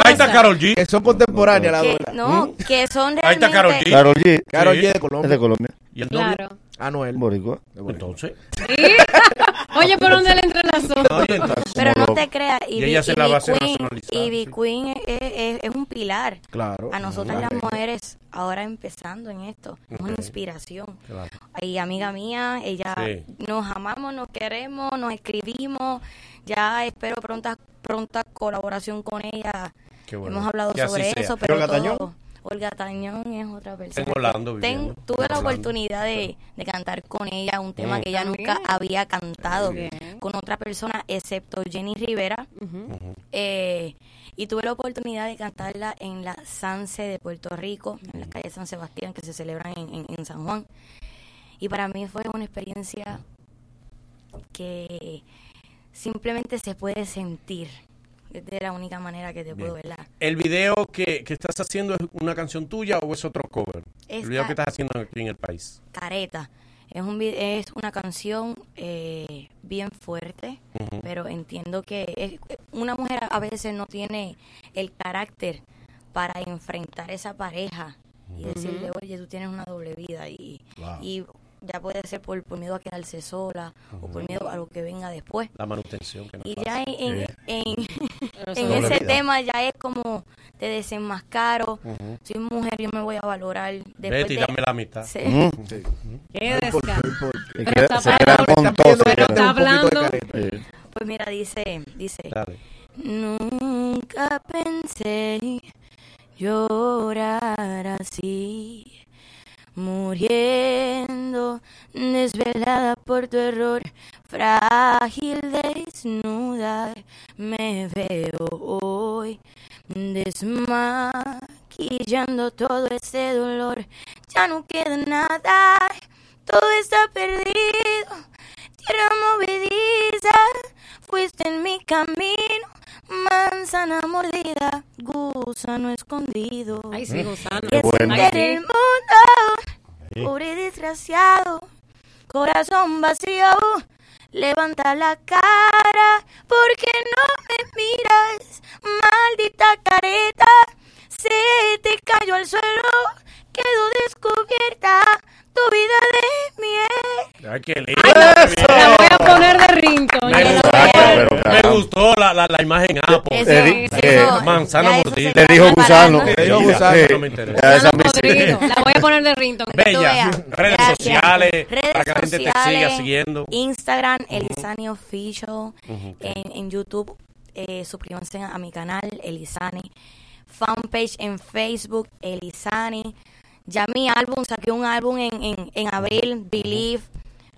Ahí está Carol G. Que son contemporáneas las que, dos. no que son realmente Ahí está Karol G. Karol G. Karol Sí. G de Colombia. Es de Colombia. ¿Y el? Claro. Anuel. Boricua. Entonces. Oye, ¿por dónde le entrelazó? pero no te creas Y ella se la va a hacer Queen, Ivy es, es- es un pilar Claro. a nosotras Claro. las mujeres ahora empezando en esto es una inspiración Claro. y amiga mía ella Sí. nos amamos nos queremos nos escribimos ya espero pronta pronta colaboración con ella Qué bueno. hemos hablado sobre eso ¿Y pero todo? Olga Tañón es otra persona. En Orlando Ten- tuve la oportunidad de, de cantar con ella un tema Mm. que ella También. nunca había cantado Bien. con otra persona excepto Jenny Rivera. Eh, y tuve la oportunidad de cantarla en la Sanse de Puerto Rico, en la calle San Sebastián, que se celebran en, en- en San Juan. Y para mí fue una experiencia que simplemente se puede sentir. Es de la única manera que te puedo verla. ¿El video que, que estás haciendo es una canción tuya o es otro cover? Es el video que estás haciendo aquí en el país. Careta. Es, un, es una canción eh, bien fuerte, pero entiendo que es- una mujer a veces no tiene el carácter para enfrentar esa pareja y decirle, oye, tú tienes una doble vida y, Wow. y ya puede ser por, por miedo a quedarse sola o por miedo a lo que venga después. La manutención. Que no Y ya en, en, doble ese vida. tema ya es como te desenmascaro. Ujú. Soy mujer, yo me voy a valorar. Después Vete y de- dame la mitad. Sí. Qué. Se Pero está se queda hablando- con todo, se pero está hablando. Sí. Pues mira, dice, dice, Dale. nunca pensé llorar así, muriendo desvelada por tu error, frágil desnuda, me veo hoy desmaquillando todo ese dolor, ya no queda nada, todo está perdido, tierra movediza, fuiste en mi camino, manzana mordida, gusano escondido. Ay, sí, gusano. Que bueno. Ay, sí. el mundo, pobre desgraciado, corazón vacío, levanta la cara, porque no me miras, maldita careta, se te cayó al suelo, quedó descubierta tu vida de miel. Ay, qué lindo. La voy a poner de ringtone. Me gustó, me gustó la, la, la imagen Apple. Eso, eso, manzana mordida. Le dijo gusano. Le dijo gusano. No me interesa. La voy a poner de ringtone. Bella. Redes Gracias. sociales. Redes para que la gente te siga siguiendo. Instagram. Elisani Official. En, en YouTube, eh, suscríbanse a mi canal, Elisani. Fanpage en Facebook, Elisani. Ya mi álbum, saqué un álbum en, en, en abril, Believe.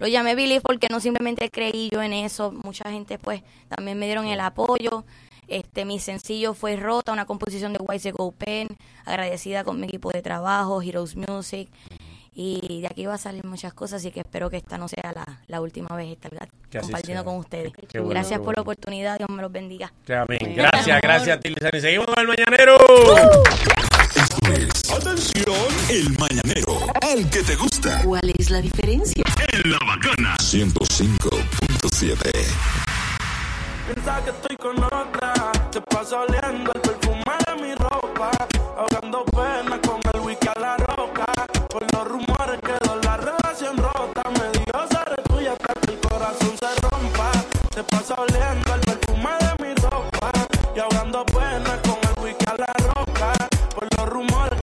Lo llamé Believe porque no simplemente creí yo en eso. Mucha gente pues también me dieron el apoyo. Este, mi sencillo fue Rota, una composición de Wise Go Pen, agradecida con mi equipo de trabajo, Heroes Music. Y de aquí va a salir muchas cosas, así que espero que esta no sea la, la última vez estar compartiendo sea. con ustedes. Qué Gracias por la oportunidad, Dios me los bendiga. Amén. Gracias, gracias a ti, Lizani. Seguimos con el mañanero. Atención, el mañanero, el que te gusta. ¿Cuál es la diferencia? En la bacana 105.7. Piensa que estoy con otra, te paso oliendo el perfume de mi ropa, ahogando pena con el wiki a la roca, por los rumores quedó la relación rota, me dio ser tuya hasta que el corazón se rompa, te paso oliendo el perfume de mi ropa, y ahogando pena con el wiki a la roca, por los rumores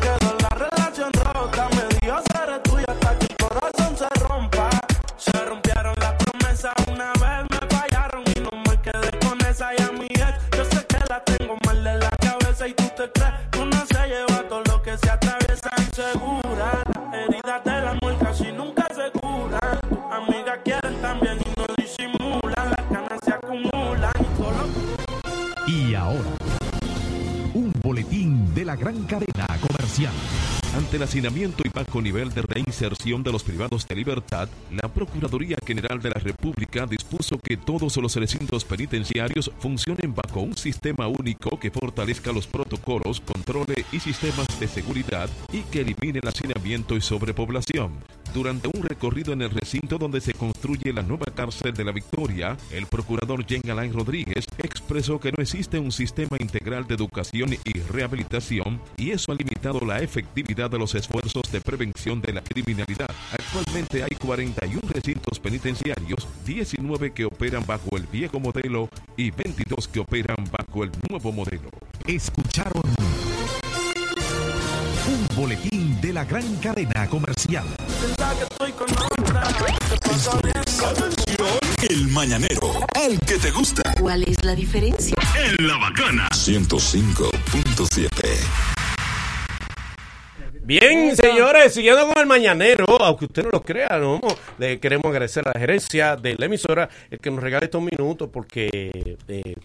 te crees se lleva todo lo que se atraviesa insegura. Heridas del amor casi nunca se curan. Amigas quieren también y no disimulan. Las ganas se acumulan y solo Y ahora, un boletín de la gran cadena comercial. Ante el hacinamiento y bajo nivel de reinserción de los privados de libertad, la Procuraduría General de la República dispuso que todos los recintos penitenciarios funcionen bajo un sistema único que fortalezca los protocolos, controles y sistemas de seguridad y que elimine el hacinamiento y sobrepoblación. Durante un recorrido en el recinto donde se construye la nueva cárcel de la Victoria, el procurador Jean Alain Rodríguez expresó que no existe un sistema integral de educación y rehabilitación y eso ha limitado la efectividad de los esfuerzos de prevención de la criminalidad. Actualmente hay 41 recintos penitenciarios, 19 que operan bajo el viejo modelo y 22 que operan bajo el nuevo modelo. Escucharon un boletín de la gran cadena comercial. Atención, el mañanero, el que te gusta. ¿Cuál es la diferencia? En la bacana 105.7. Bien, señores, siguiendo con el mañanero, aunque usted no lo crea, ¿no? le queremos agradecer a la gerencia de la emisora el que nos regale estos minutos porque eh,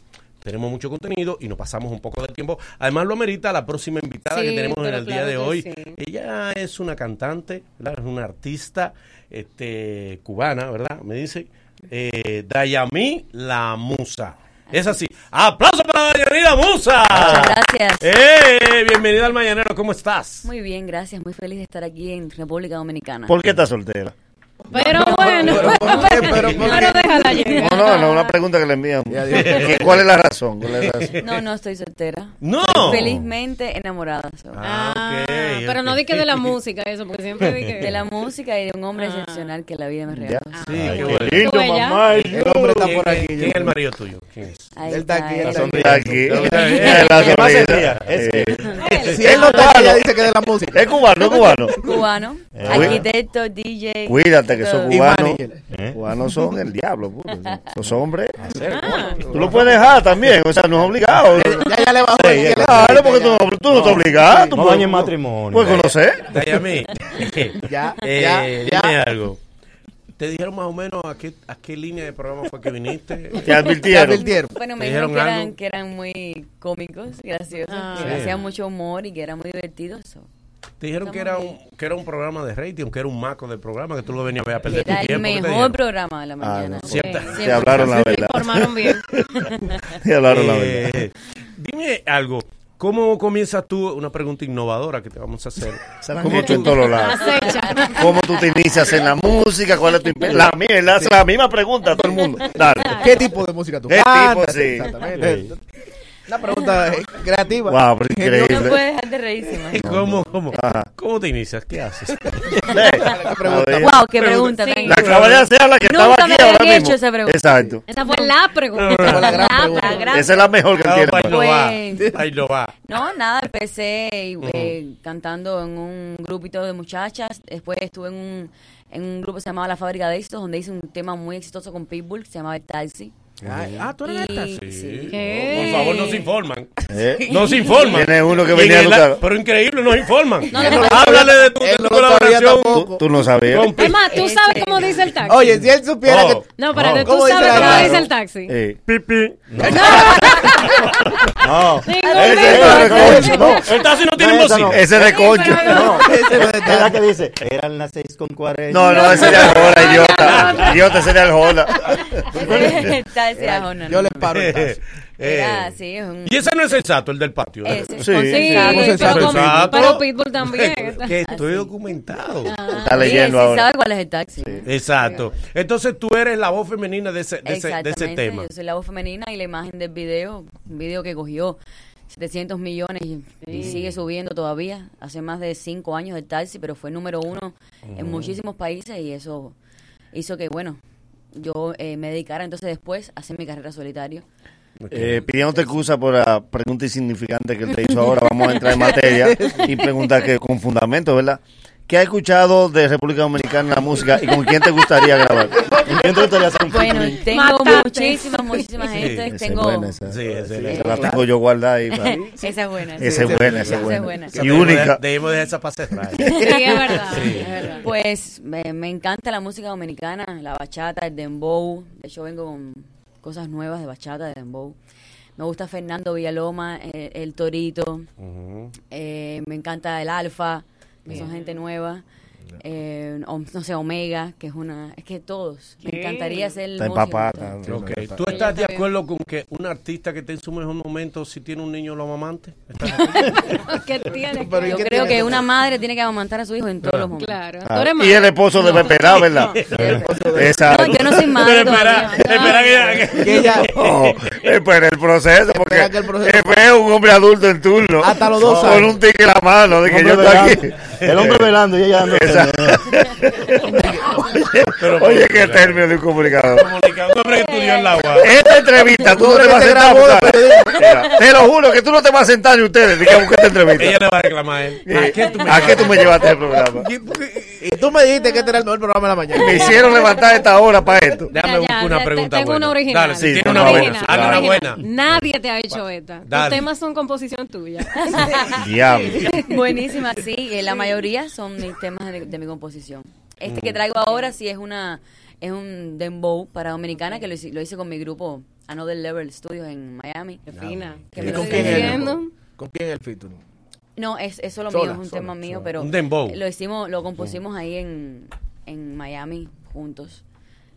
tenemos mucho contenido y nos pasamos un poco de tiempo. Además, lo merita la próxima invitada Sí, que tenemos en pero el día claro de hoy. sí. Ella es una cantante, ¿verdad? es una artista este, cubana, ¿verdad? Me dice, eh, Dayami La Musa. Es así. ¡Aplauso para Dayami La Musa! Muchas gracias. ¡Eh! Bienvenida al Mañanero, ¿cómo estás? Muy bien, gracias. Muy feliz de estar aquí en República Dominicana. ¿Por qué estás soltera? Pero bueno, pero, déjala No, no, no, una pregunta que le envían. ¿Qué- ¿Cuál es la razón? ¿Cuál es la razón? No, no estoy soltera. No. Estoy felizmente enamorada. so. Ah, pero no di que de la música eso, porque siempre di que... De la música y de un hombre excepcional que la vida me regaló. Sí, Ay, qué lindo, ¿Tú ella? mamá. El hombre está ¿Quién, por aquí. quién es el marido tuyo? ¿Quién es? Ahí Él está aquí, él está. está aquí. Está aquí. Eh, La que más se sonrisa. ría, ese. Eh, Si él no está aquí, ella dice que es de la música. Es cubano, es cubano. Cubano, Eh, arquitecto, DJ. Cuídate que todo. Y cubanos, manager. cubanos son el diablo. Esos hombres. Tú lo puedes dejar también, o sea, no es obligado. Ya, ya le bajó. Sí, ya le bajó. claro, porque tú, no- tú no estás obligado. Tú No dañes matrimonio. Puedes conocer. Dayami, Ya, eh, ya, ya. dime algo. ¿Te dijeron más o menos a qué, a qué línea de programa fue que viniste? Te Te advirtieron. Bueno, ¿Te me dijeron dijeron que eran, que eran muy cómicos, graciosos, Ah. que Sí. hacían mucho humor y que era muy divertido. so. Te dijeron que era, un, que era un programa de rating, que era un maco de programa, que tú lo venías a ver a perder Era tu el tiempo. ¿qué te mejor dijeron? programa de la mañana. no. Siempre- Siempre. Te hablaron la Se verdad. informaron bien. Te hablaron la Eh, verdad. Dime algo. ¿Cómo comienzas tú? Una pregunta innovadora que te vamos a hacer. Se la han ¿Cómo hecho en tú- todos lados. Acecha. ¿Cómo tú te inicias en la música? ¿Cuál es tu La, mía, él hace la misma pregunta a todo el mundo. Dale. ¿Qué tipo de música tú ¿Qué cantas? tipo? Sí. Exactamente. Una pregunta eh, creativa. Wow, pero No increíble. puede dejar de reírse, man. ¿Cómo, cómo, Ajá. ¿Cómo te inicias? ¿Qué haces? Pregunta. Wow, qué pregunta. Sí. La acaba de hacer la que Nunca estaba me aquí habían ahora hecho mismo. esa pregunta. Exacto. Esa fue la pregunta. Esa fue la gran La pregunta. gran- Esa es la mejor que No, tiene. ahí lo va. Pues- Ahí lo va. No, nada, empecé eh, cantando en un grupito de muchachas. Después estuve en un, en un grupo que se llamaba La Fábrica de Éxitos, donde hice un tema muy exitoso con Pitbull, que se llamaba El Taxi. Ay, ah, tú eres esta. Sí. sí. ¿Qué? Por favor, no se informan. ¿Eh? No se informan. Tiene uno que venía a buscar. Pero increíble, nos informan. No, no. Háblale de tu, de tu no colaboración. Tú no sabías. Es más, ¿tú sabes cómo dice el taxi? Oye, si él supiera Oh. que... No, espérate, ¿tú ¿Cómo dice sabes la cómo dice el taxi? Eh, Pipi. No. Ningún ese beso. es de concho, no. El taxi no tiene no. Ese es de concho. No, Ese es es la que dice, eran las 6 con 40. No, no, ese sería el Joda, idiota. Idiota sería el Joda. Honor. Yo le paro el taxi. Era, Eh, sí, es un... Y ese no es exacto, el del patio. ¿eh? Ese, Sí. con Sí, Sensato. Sensato. pero, con- Sensato. pero Pitbull también. Que estoy documentado. Está Sí, leyendo sí ahora. sabe cuál es el taxi. Exacto. Entonces tú eres la voz femenina de ese, de ese, de ese tema. yo soy la voz femenina y la imagen del video, un video que cogió 700 millones y, y sigue subiendo todavía. Hace más de 5 años el taxi, pero fue número uno en muchísimos países y eso hizo que, bueno, yo eh, me dedicara entonces después a hacer mi carrera solitario. Eh, pidiéndote excusa por la pregunta insignificante que él te hizo ahora, vamos a entrar en materia y preguntar que con fundamento, ¿verdad? ¿Qué has escuchado de República Dominicana la música y con quién te gustaría grabar? ¿Con quién te gustaría hacer un Bueno, featuring? tengo Mataste. muchísima, muchísima gente. Esa es tengo... buena, esa. Sí, esa es Esa la tengo yo guardada ahí. para- Esa es buena. Esa sí. es buena, esa es buena. Y única. Debemos dejar esa pase atrás. Sí, es verdad. Sí. es verdad. Pues me, me encanta la música dominicana, la bachata, el dembow. De hecho, vengo con cosas nuevas de bachata, de dembow. Me gusta Fernando Villaloma, eh, el, Torito. Eh, me encanta el Alfa, que son gente nueva. Eh, o- no sé, Omega, que es una... Es que todos. Me encantaría ser Está empapada. ¿Tú estás de acuerdo con que un artista que esté en su mejor momento, si tiene un niño, lo amamante? ¿Qué tiene Pero ¿y Yo qué creo tiene que una madre tiene que amamantar a su hijo en todos los momentos. Claro. Ah, Tú eres y el esposo debe esperar, ¿verdad? Esa- No, yo no soy madre Pero espera, espera que Que ella, No, espera el proceso, porque Espera que el proceso- es un hombre adulto en turno. Hasta los dos Con años. un tigre en la mano, de que yo estoy aquí. El hombre velando y ella dando. Oye, oye, qué término de un comunicador. Comunica- un hombre que estudió en la UAS. Esta entrevista, tú no te vas a que se sentar. Mira, Te lo juro que tú no te vas a sentar ni ustedes. Diga, busca esta entrevista. Ella le va a reclamar a él. ¿A qué tú me ¿A qué tú me llevaste el programa? Y tú me dijiste que este era el mejor programa de la mañana. Me hicieron levantar esta hora para esto. Déjame Ya, buscar ya, una ya, pregunta Tengo buena. una original. Dale, Sí, tiene tengo una buena. buena. Dale una original. buena. Nadie te ha hecho esta. Dale. Los temas son composición tuya. Diablo. Buenísima, sí. eh, La mayoría son mis temas de, de mi composición. Este que traigo ahora sí es una es un dembow para Dominicana que lo hice, lo hice con mi grupo Another Level Studios en Miami. Qué fina. Que ¿Y me con quién el, con quién es el featuring? No, es, es solo Sola, mío, es un sola, tema mío, pero Un dembow. lo hicimos, lo compusimos ahí en, en Miami juntos.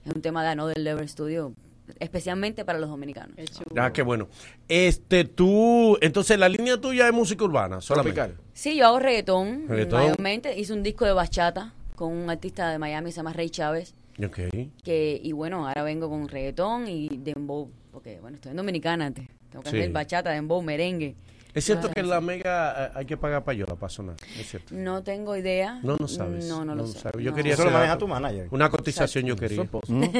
Es un tema de Another Level Studio, especialmente para los dominicanos. Ah, qué bueno. Este, tú, entonces la línea tuya es música urbana, solamente. Tropical. Sí, yo hago reggaetón, Reggaetón. mayormente. Hice un disco de bachata con un artista de Miami, se llama Ray Chávez. Ok. Que, y bueno, ahora vengo con reggaetón y dembow, porque bueno, estoy en Dominicana antes. Tengo que Sí. hacer bachata, dembow, merengue. Es cierto que la mega eh, hay que pagar payola para sonar, es cierto. No tengo idea. No, no sabes. No, no lo No sé. sabes. Yo No. quería Eso lo hacer maneja tu manager. Una cotización yo quería. ¿Tú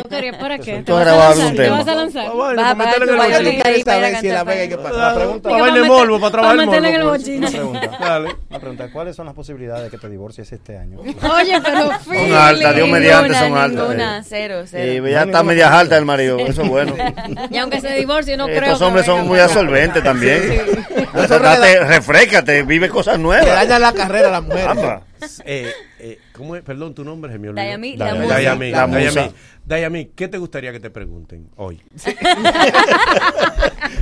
querías para qué? Tú ¿Te vas a grababas lanzar? un ¿Te tema. vas a lanzar? Bueno, Vas a para pagar meterle tu en el bachata bolsillo. ahí para ir a Saber si la cantar Vega hay que para- pagar. Para pregunta- bailar Para morbo, para trabajar en el morbo. bolsillo. Una pregunta. Dale. Una pregunta. ¿Cuáles son las posibilidades de que te divorcies este año? Oye, pero Son altas, Dios mediante son Ninguna, altas. ninguna, cero, Y cero. ya está media alta el marido, eso es bueno. Y aunque se divorcie, no creo Estos que hombres son muy para- absorbentes también. Nosotros Date, le refrescate, vive cosas Le nuevas. dañan la carrera a las mujeres. Caramba. Eh, eh, ¿Cómo es? Perdón, tu nombre se me olvidó. Dayami, la Dayami. Dayami, musa. Dayami. Dayami, ¿qué te gustaría que te pregunten hoy?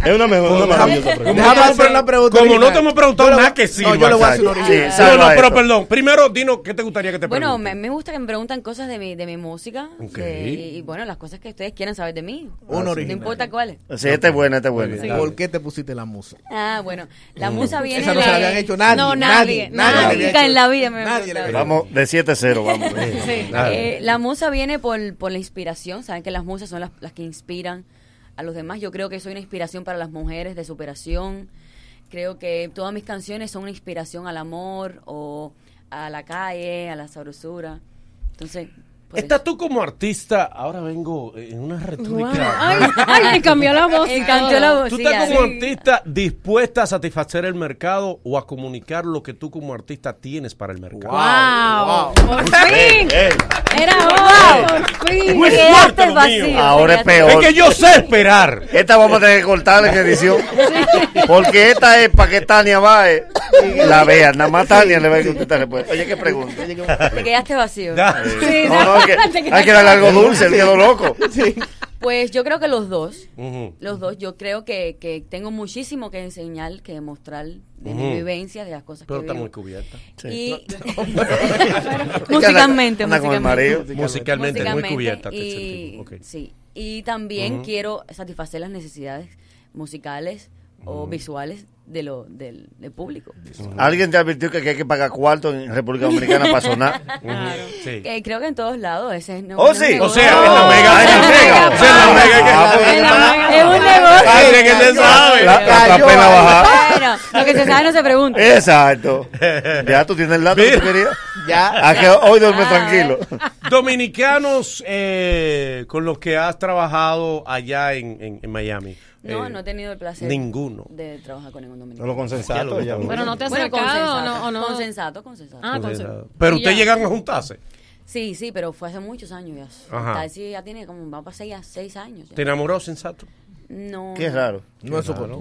Es una mejor, una maravillosa pregunta. Déjame hacer una pregunta. Como no te hemos preguntado nada que sí. No, yo le voy a hacer una. Sí, No, no, pero perdón. Primero, dinos, ¿qué te gustaría que te Bueno, pregunten? me, me gusta que me preguntan cosas de mi, de mi música. Ok. de- y, y, bueno, las cosas que ustedes quieran saber de mí. Un No original. importa cuáles. Sí, esta es buena, esta es buena. Sí. ¿Por qué te pusiste la musa? Ah, bueno. La musa viene Esa no se la habían hecho nadie. No, nadie, nadie. Nunca en la vida me Nadie le Vamos de 7-0, vamos. Sí. Eh, la musa viene por, por la inspiración. Saben que las musas son las, las que inspiran a los demás. Yo creo que soy una inspiración para las mujeres de superación. Creo que todas mis canciones son una inspiración al amor o a la calle, a la sabrosura. Entonces, por Estás tú como artista, ahora vengo en una Wow. retórica. Ay, ay, me cambió la voz. Me y cambió la voz. ¿Tú sí, estás ya. como artista dispuesta a satisfacer el mercado o a comunicar lo que tú como artista tienes para el mercado? Wow. Wow. Por fin. Ey, Era hora. Por fin. Muy Te fuerte quedaste lo vacío, mío. Ahora es peor. Es que yo sé esperar. Esta vamos a tener que cortarla en edición. Porque esta es para que Tania vaya la vea. Nada más Tania le va a contestar esta respuesta. Oye, ¿qué pregunta? Te quedaste vacío. No, no, que, hay que darle algo dulce, quedó loco. Pues yo creo que los dos. Los dos. Yo creo que, que tengo muchísimo que enseñar, que demostrar de mi Ujú. vivencia, de las cosas Pero que está vivo. muy cubierta. Y musicalmente, el musicalmente. muy cubierta. y, sí. y también quiero satisfacer las necesidades musicales o visuales de lo, del, del público. Alguien te advirtió que hay que pagar cuarto en República Dominicana para sonar. Sí. Que creo que en todos lados ese es, no, Oh, sí. un O negocio. sea, en la mega. Ah, en la mega. O sea, en la mega. Ah, En la mega. Es un negocio. De que te sabe. La, pena bajar. Bueno, lo que se sabe no se pregunta. Exacto. Ya tú tienes el dato que querías. Ya. A que hoy duerme Ah, tranquilo. Dominicanos eh, con los que has trabajado allá en, en- en Miami. No, eh, no he tenido el placer. Ninguno. De trabajar con ningún dominicano. No lo consensato. Ya pero no te has bueno, acercado o no, o no. Consensato, consensato. Ah, consensato. Pero ustedes llegaron a juntarse. Sí, sí, pero fue hace muchos años ya. Ajá. Tal, sí, ya tiene como, va a pasar ya seis años. Ya. ¿Te enamoró sensato? No. Qué raro. No es su no,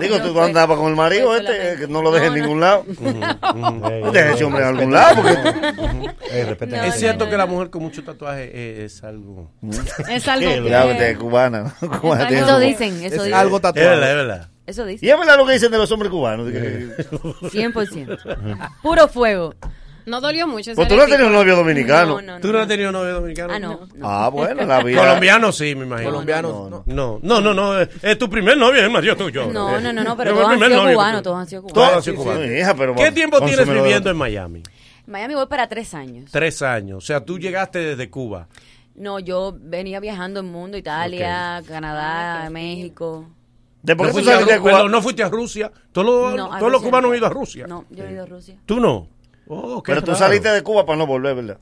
Digo, tú andabas con el marido este, que no lo dejes en ningún lado. Deja ese hombre en algún lado. es cierto que la mujer con mucho tatuaje es, algo. Es algo. cubana. Eso dicen. Eso dicen. Algo tatuado. Es verdad. Eso dicen. Y es verdad lo que dicen de los hombres cubanos. 100%. Puro fuego. No dolió mucho. Pues tú no has tenido novio dominicano. No, no, no, ¿Tú no, has tenido novio dominicano? Ah, no. Ah, bueno, la vida. Colombiano sí, me imagino. Colombiano no. No, no, no. Eh, es tu primer novio, es el marido tuyo. No, no, no, no, pero todos han sido cubanos, todos han sido cubanos. Todos han sido cubanos. ¿Qué tiempo tienes viviendo en Miami? Miami voy para tres años. Tres años. O sea, tú llegaste desde Cuba. No, yo venía viajando el mundo, Italia, okay. Canadá, México. ¿De por qué no, fuiste a, de Cuba? no fuiste a Rusia? Todos los, no, todos los cubanos no. han ido a Rusia. No, yo he ido a Rusia. ¿Tú no? Pero tú saliste de Cuba para no volver, ¿verdad?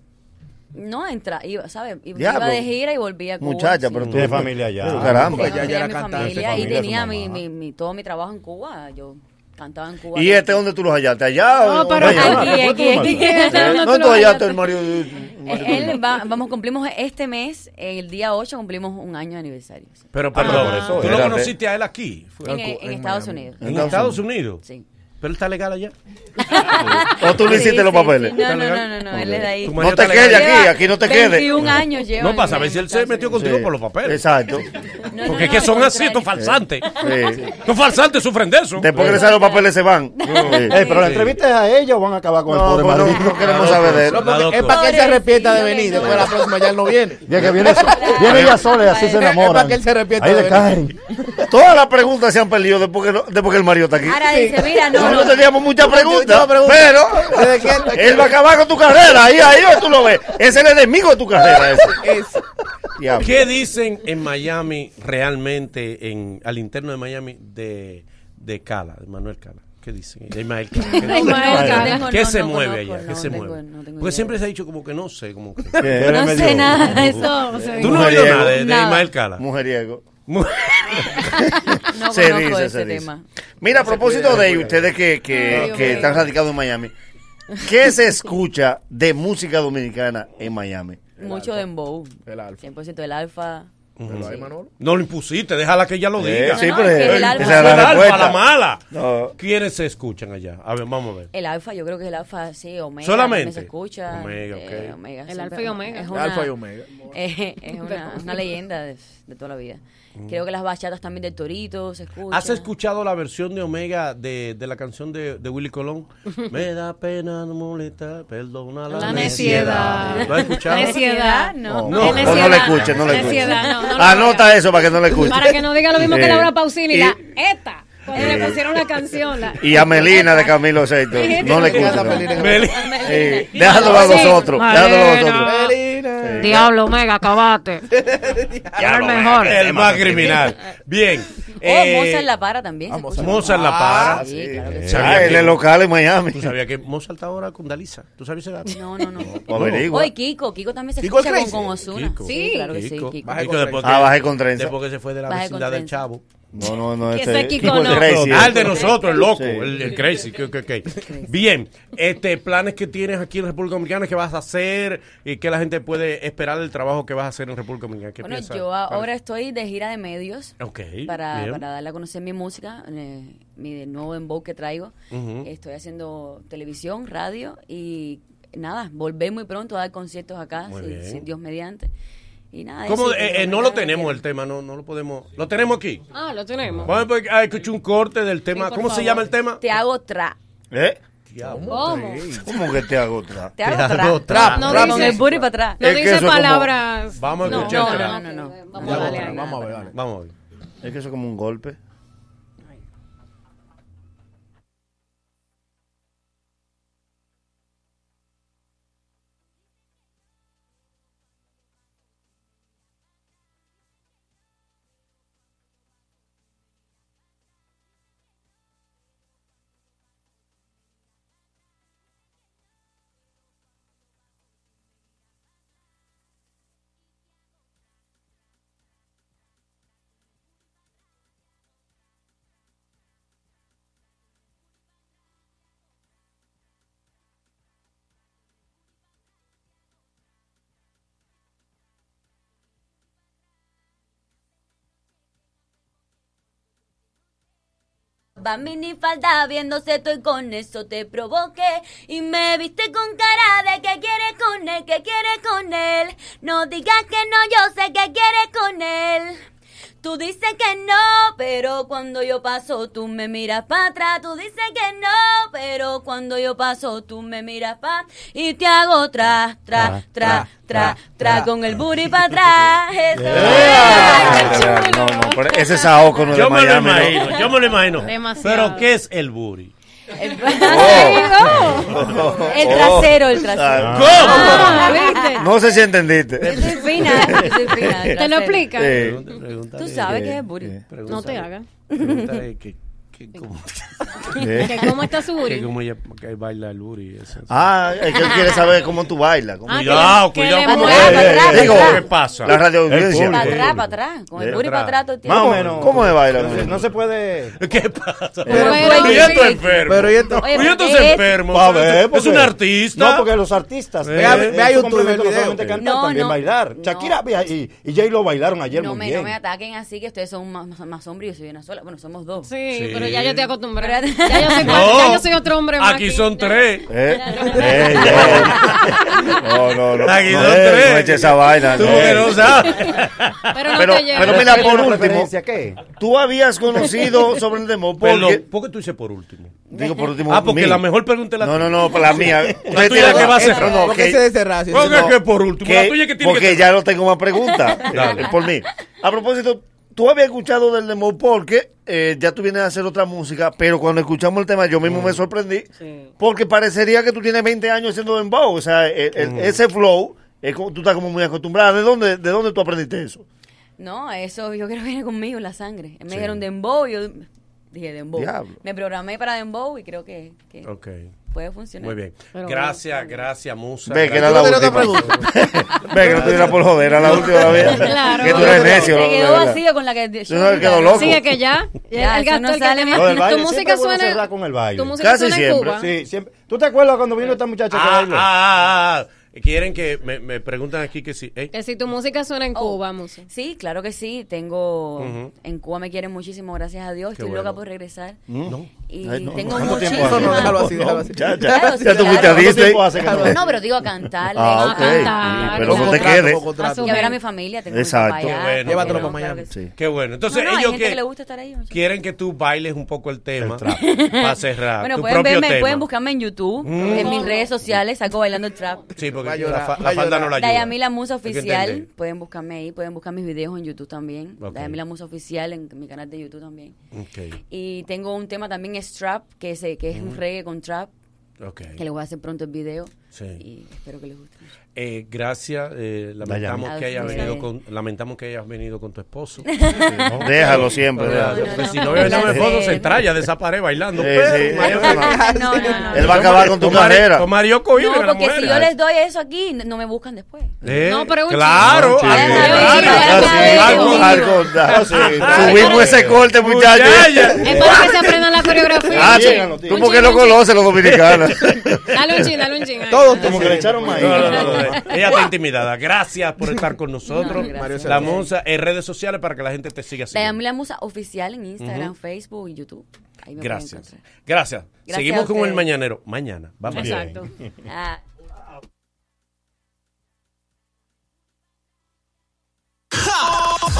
No, entra, iba, ¿sabes? Iba, de gira y volvía a Cuba. Muchacha, pero tú tienes familia allá. Pero, caramba, ya, ya mi familia y tenía mi, mi, mi, todo mi trabajo en Cuba. Yo cantaba en Cuba. ¿Y aquí. este dónde tú los hallaste? ¿Allá no, o pero allá? aquí, aquí, aquí, aquí ¿Dónde no, tú hallaste el Mario? Él, vamos, cumplimos este mes, el día 8 cumplimos un año de aniversario. Sí. Pero, pero, ah, ¿tú lo conociste a él aquí? E- en, Estados Unidos. ¿En Estados Unidos? Sí. Pero él está legal allá. ¿O tú le hiciste los papeles? No, no, no, no, él es de ahí. No te quedes aquí, aquí no te quedes. 21 años lleva. No pasa, a ver si él se metió contigo por los papeles. Exacto. Porque es que son así, estos falsantes. Estos falsantes sufren de eso. Después que le salen los papeles se van. Pero la entrevista es a ellos o van a acabar con el pobre marido. No queremos saber de él. Es para que él se arrepienta de venir. Después la próxima ya él no viene. Ya que viene ella sola y así se enamora. Es para que él se arrepienta de venir. Todas las preguntas se han perdido después que el marido está aquí. Ahora dice, mira, no no teníamos muchas preguntas, pregunta. pero él va a acabar con tu carrera. Ahí, ahí tú lo ves. Es el enemigo de tu carrera. Ese. ¿Qué dicen en Miami realmente, en, al interno de Miami, de, de Cala, de Manuel Cala? ¿Qué dicen? De Ismael Cala. ¿Qué se mueve allá? ¿Qué se mueve? Porque siempre se ha dicho como que no sé. Como que, no sé nada. Eso, ¿Tú no has oído nada de, Ismael Cala? Mujeriego. No se dice, se. Dice. Mira, a propósito de ustedes que, que, están radicados en Miami, ¿qué se escucha de música dominicana en Miami? Mucho alfa. dembow. El alfa. 100% el alfa. No lo impusiste, déjala que ella lo eh, diga. Eh, el alfa, la, mala. ¿Quiénes se escuchan allá? A ver, vamos a ver. El alfa, yo creo que es el alfa, sí, omega. Solamente. Se escucha. Eh, el alfa y omega. Es una, y omega. Es una, leyenda de, toda la vida. Creo que las bachatas también de Torito se escuchan. ¿Has escuchado la versión de Omega de, de la canción de, de Willy Colón? Me da pena no molestar, perdona la, la neciedad. ¿Lo? Neciedad, no. No, no, no le escuches, no le. Anota eso para que no le escuches. Para que no diga lo mismo que eh, Laura Pausini, y, la ETA. Cuando le eh, pusieron la canción. Y a Melina de Camilo Seito. No le escucho. No. Eh, déjalo a nosotros. Déjalo a nosotros. Melina. Diablo Omega, acabate. Era el mejor. El más criminal. Bien. Oh, eh, oh, Mozart La Para también. Ah, Mozart, La ah, Para. Ah, sí, claro ah, que, en el local en Miami. ¿Tú sabías que Mozart está ahora con Dalisa? ¿Tú sabías ese dato? No, no, no. no. Oye, Kiko. Kiko también se Kiko escucha con, con Sí, claro que sí. Kiko. Kiko. Después ah, bajé con trenza. Después que se fue de la vecindad del Chavo. No, no, no. Este, aquí con el de nosotros, el loco, el, crazy. Bien, este, planes que tienes aquí en República Dominicana, que vas a hacer y que la gente puede esperar del trabajo que vas a hacer en República Dominicana. bueno, yo ahora estoy de gira de medios para, para, darle a conocer mi música, eh, mi nuevo embow que traigo. Estoy haciendo televisión, radio y nada, volver muy pronto a dar conciertos acá, si, si Dios mediante. Y nada, ¿Cómo, eh, eh, no lo tenemos el tema, no, no lo podemos. ¿Lo tenemos aquí? Ah, lo tenemos. Vamos a ah, escuchar un corte del tema. ¿Cómo se llama el tema? Te hago tra. ¿Eh? ¿Cómo? ¿Cómo que te hago otra? Te hago otra. No, no dice para. No dice palabras. Vamos a escuchar. No, no, no, Vamos a ver, Vamos a ver. Es que eso es como un golpe. Va mini falda viéndose estoy con eso te provoqué y me viste con cara de que quieres con él, que quieres con él. No digas que no, yo sé que quieres con él. Tú dices que no, pero cuando yo paso tú me miras para atrás. Tú dices que no, pero cuando yo paso tú me miras para y te hago tra, tra, tra, tra, tra, con el booty para atrás. Eso es. No, no, ese es Saoco, no Yo de me lo imagino, yo me lo imagino. Demasiado. Pero ¿qué es el booty? El, Oh. el trasero, el trasero. Ah. Ah, ¿viste? No sé si entendiste. Soy fina, el ¿Te lo explica? Sí. Tú sabes qué es booty. No te hagas. Pregúntale que, que, cómo, Que cómo está su booty. que cómo ella que baila el booty. Eso. Ah, es que él quiere saber cómo tú bailas. cómo- Ah, Cuidado, cuidado. Digo, ¿Qué pasa? La radio audiencia. Para atrás, para atrás. Con el Eh, booty para atrás todo el tiempo. Más o ¿Cómo- menos. cómo se baila? No, se- no se puede. ¿Qué pasa? Pero- Pero yo estoy enfermo. Pero y esto- Oye, Pero yo estoy porque es- enfermo. A ver, es un artista. No, porque los artistas. Eh, Ve a, YouTube el video. cantar, también bailar. Shakira ahí, y J lo bailaron ayer No muy me, bien. no me ataquen así que ustedes son más, hombres y yo soy una sola. Bueno, somos dos. Sí, Sí. pero ya yo estoy acostumbrada. Pero- Ya yo soy, No. ya yo soy otro hombre más. Aquí son tres. ¿Eh? Eh. No, no, no. Aquí no, son eh, tres. no eche esa vaina. Tú no. que no sabes. Pero no Pero, te pero mira, ¿Tiene por último, qué? tú habías conocido sobre el demo porque... Perdón, ¿por qué tú dices por último? Digo por último. Ah, porque mí. la mejor pregunta es la No, no, no, la mía. La tuya que va a ser- No, no, ¿Por qué que- se descerrace? ¿Por qué que por último? la tuya que tiene porque que ya no tengo más preguntas. Dale. Por mí. A propósito, tú habías escuchado del demo porque eh, ya tú vienes a hacer otra música, pero cuando escuchamos el tema yo mismo Mm. me sorprendí porque parecería que tú tienes 20 años haciendo dembow. O sea, el- el- Mm. ese flow, es como- tú estás como muy acostumbrada. ¿De dónde, ¿De dónde tú aprendiste eso? No, eso yo creo que viene conmigo la sangre. Me Sí. dijeron Dembow y yo dije Dembow. Diablo. Me programé para Dembow y creo que, que Ok. Puede funcionar. Muy bien. Pero Gracias, gracias, Musa. Ve que era la ¿Tú tienes última. Ve que no te diera por joder, era la última vez. Claro. Que tú eres necio. Se quedó vacío con la que... Tú no, quedó loco. Sigue que ya. Ya, el gasto no sale más. Tu música bueno suena. con el baile. Tu música Casi suena en siempre. Cuba. Sí, siempre. ¿Tú te acuerdas cuando vino esta muchacha Ah, ah, ah, ah. Quieren que me, me preguntan aquí que. Ey, Que si tu música suena en Oh, Cuba, música. Sí, claro que sí. Tengo... En Cuba me quieren muchísimo, gracias a Dios. Qué Estoy bueno. loca por regresar. No. Y Ay, no, tengo ¿cuánto tiempo? No, no, déjalo así, déjalo así. Ya, ya, Claro, sí, ya tú fuiste a claro. Disney. ¿Cuánto tiempo hace que no? No, pero digo a cantar. Ah, a ok. cantar, Pero no te quedes. Y a ver a mi familia. Tengo Exacto. bueno. Llévatelo para Miami. sí. Qué bueno. Entonces, No, no, hay ellos gente que, que le gusta estar ahí, muchachos. quieren que tú bailes un poco el tema para cerrar. Bueno, pueden buscarme en YouTube, Mm. en mis redes sociales, saco bailando el trap. Sí, Va a llorar, la, fa- la a falda no la ayuda. Dayamila Musa que Oficial, pueden buscarme ahí, pueden buscar mis videos en YouTube también. Ok. Dayamila Musa Oficial en mi canal de YouTube también. Ok, Y tengo un tema también, es trap, que, es, que es un reggae con trap, ok. que le voy a hacer pronto el video. Sí. Y espero que les guste. Eh, gracias. eh, lamentamos que hayas venido con lamentamos que hayas venido con tu esposo. Déjalo siempre, Déjalo. déjalo. Pues si no viene mi esposo se entraya de esa pared bailando. Sí, pero, sí. vaya- No, no, no. Él va a acabar con tu Tomar- carrera. tomar yo No, porque si yo les doy eso aquí, no me buscan después. Eh, No, pero claro. Subimos ese corte, muchachos. Es para que se aprendan la coreografía. Tú porque lo conoces los dominicanos. Dale un chin, dale un chin. ahí. Todos Como que le echaron maíz. Ella está intimidada. Gracias por estar con nosotros. No, la Musa en redes sociales para que la gente te siga siguiendo. Dayamila Musa Oficial en Instagram, Facebook y YouTube. Ahí me pueden Gracias. Gracias. Gracias Seguimos con el mañanero. Mañana. Vamos. Exacto.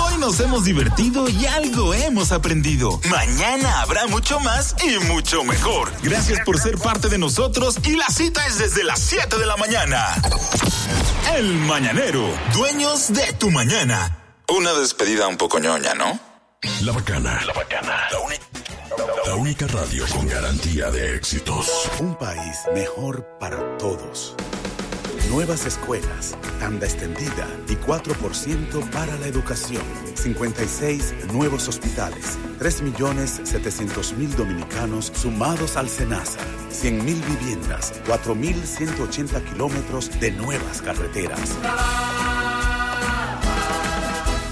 Hoy nos hemos divertido y algo hemos aprendido. Mañana habrá mucho más y mucho mejor. Gracias por ser parte de nosotros y la cita es desde las 7 de la mañana. El Mañanero, dueños de tu mañana. Una despedida un poco ñoña, ¿no? La bacana. La bacana. La, uni- la única radio con garantía de éxitos. Un país mejor para todos. Nuevas escuelas, tanda extendida y 4% para la educación. 56 nuevos hospitales. 3.700.000 dominicanos sumados al SENASA. 100.000 viviendas. 4.180 kilómetros de nuevas carreteras.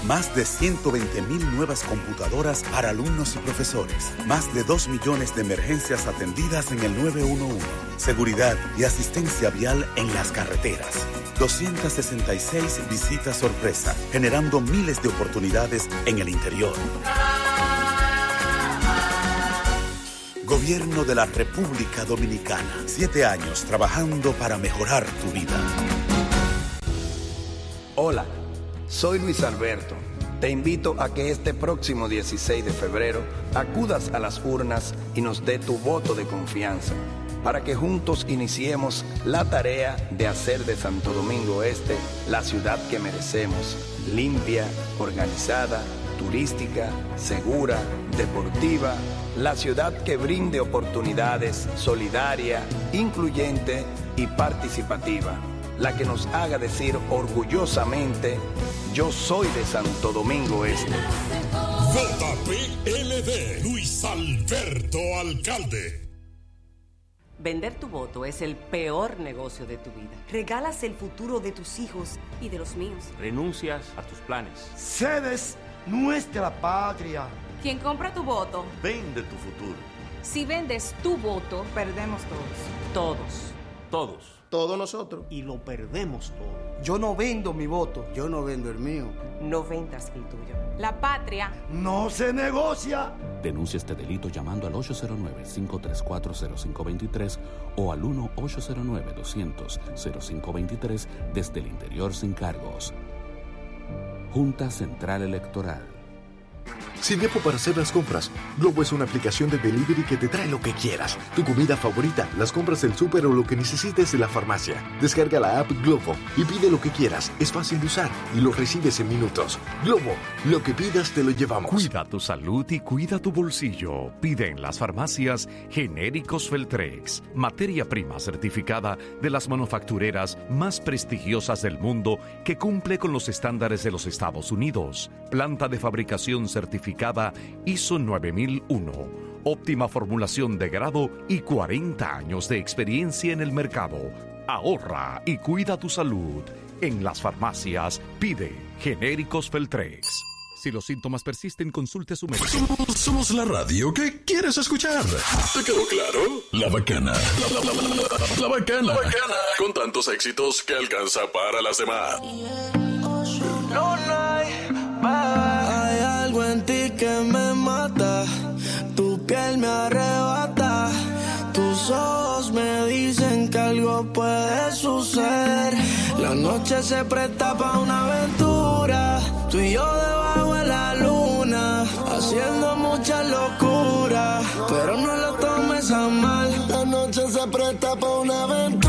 Más de 120 mil nuevas computadoras para alumnos y profesores. Más de 2 millones de emergencias atendidas en el 911. Seguridad y asistencia vial en las carreteras. 266 visitas sorpresa, generando miles de oportunidades en el interior. Gobierno de la República Dominicana. Siete años trabajando para mejorar tu vida. Hola, soy Luis Alberto. Te invito a que este próximo 16 de febrero acudas a las urnas y nos dé tu voto de confianza para que juntos iniciemos la tarea de hacer de Santo Domingo Este la ciudad que merecemos, limpia, organizada, turística, segura, deportiva, la ciudad que brinde oportunidades, solidaria, incluyente y participativa, la que nos haga decir orgullosamente, yo soy de Santo Domingo Este. JPLD, Luis Alberto Alcalde. Vender tu voto es el peor negocio de tu vida. Regalas el futuro de tus hijos y de los míos. Renuncias a tus planes. Cedes nuestra patria. Quien compra tu voto, Vende tu futuro. si vendes tu voto, perdemos todos. Todos. Todos. Todos nosotros. Y lo perdemos todo. Yo no vendo mi voto. Yo no vendo el mío. No vendas el tuyo. La patria No se negocia. Denuncia este delito llamando al 809-534-0523 o al 1-809-200-0523 desde el interior sin cargos. Junta Central Electoral. Sin tiempo para hacer las compras, Globo es una aplicación de delivery que te trae lo que quieras. Tu comida favorita, las compras del súper o lo que necesites de la farmacia. Descarga la app Globo y pide lo que quieras. Es fácil de usar y lo recibes en minutos. Globo, lo que pidas te lo llevamos. Cuida tu salud y cuida tu bolsillo. Pide en las farmacias genéricos Feltrex, materia prima certificada de las manufactureras más prestigiosas del mundo que cumple con los estándares de los Estados Unidos. Planta de fabricación certificada ISO 9001. Óptima formulación de grado y 40 años de experiencia en el mercado. Ahorra y cuida tu salud. En las farmacias pide genéricos Feltrex. Si los síntomas persisten, consulte a su médico. Somos, somos la radio que quieres escuchar. ¿Te quedó claro? La bacana. La, la- la- la- la- la bacana. La bacana. Con tantos éxitos que alcanza para las demás. No, no hay Hay algo en ti Tu piel me arrebata. Tus ojos me dicen que algo puede suceder. La noche se presta para una aventura. Tú y yo debajo de la luna. Haciendo mucha locura. Pero no lo tomes a mal. La noche se presta para una aventura.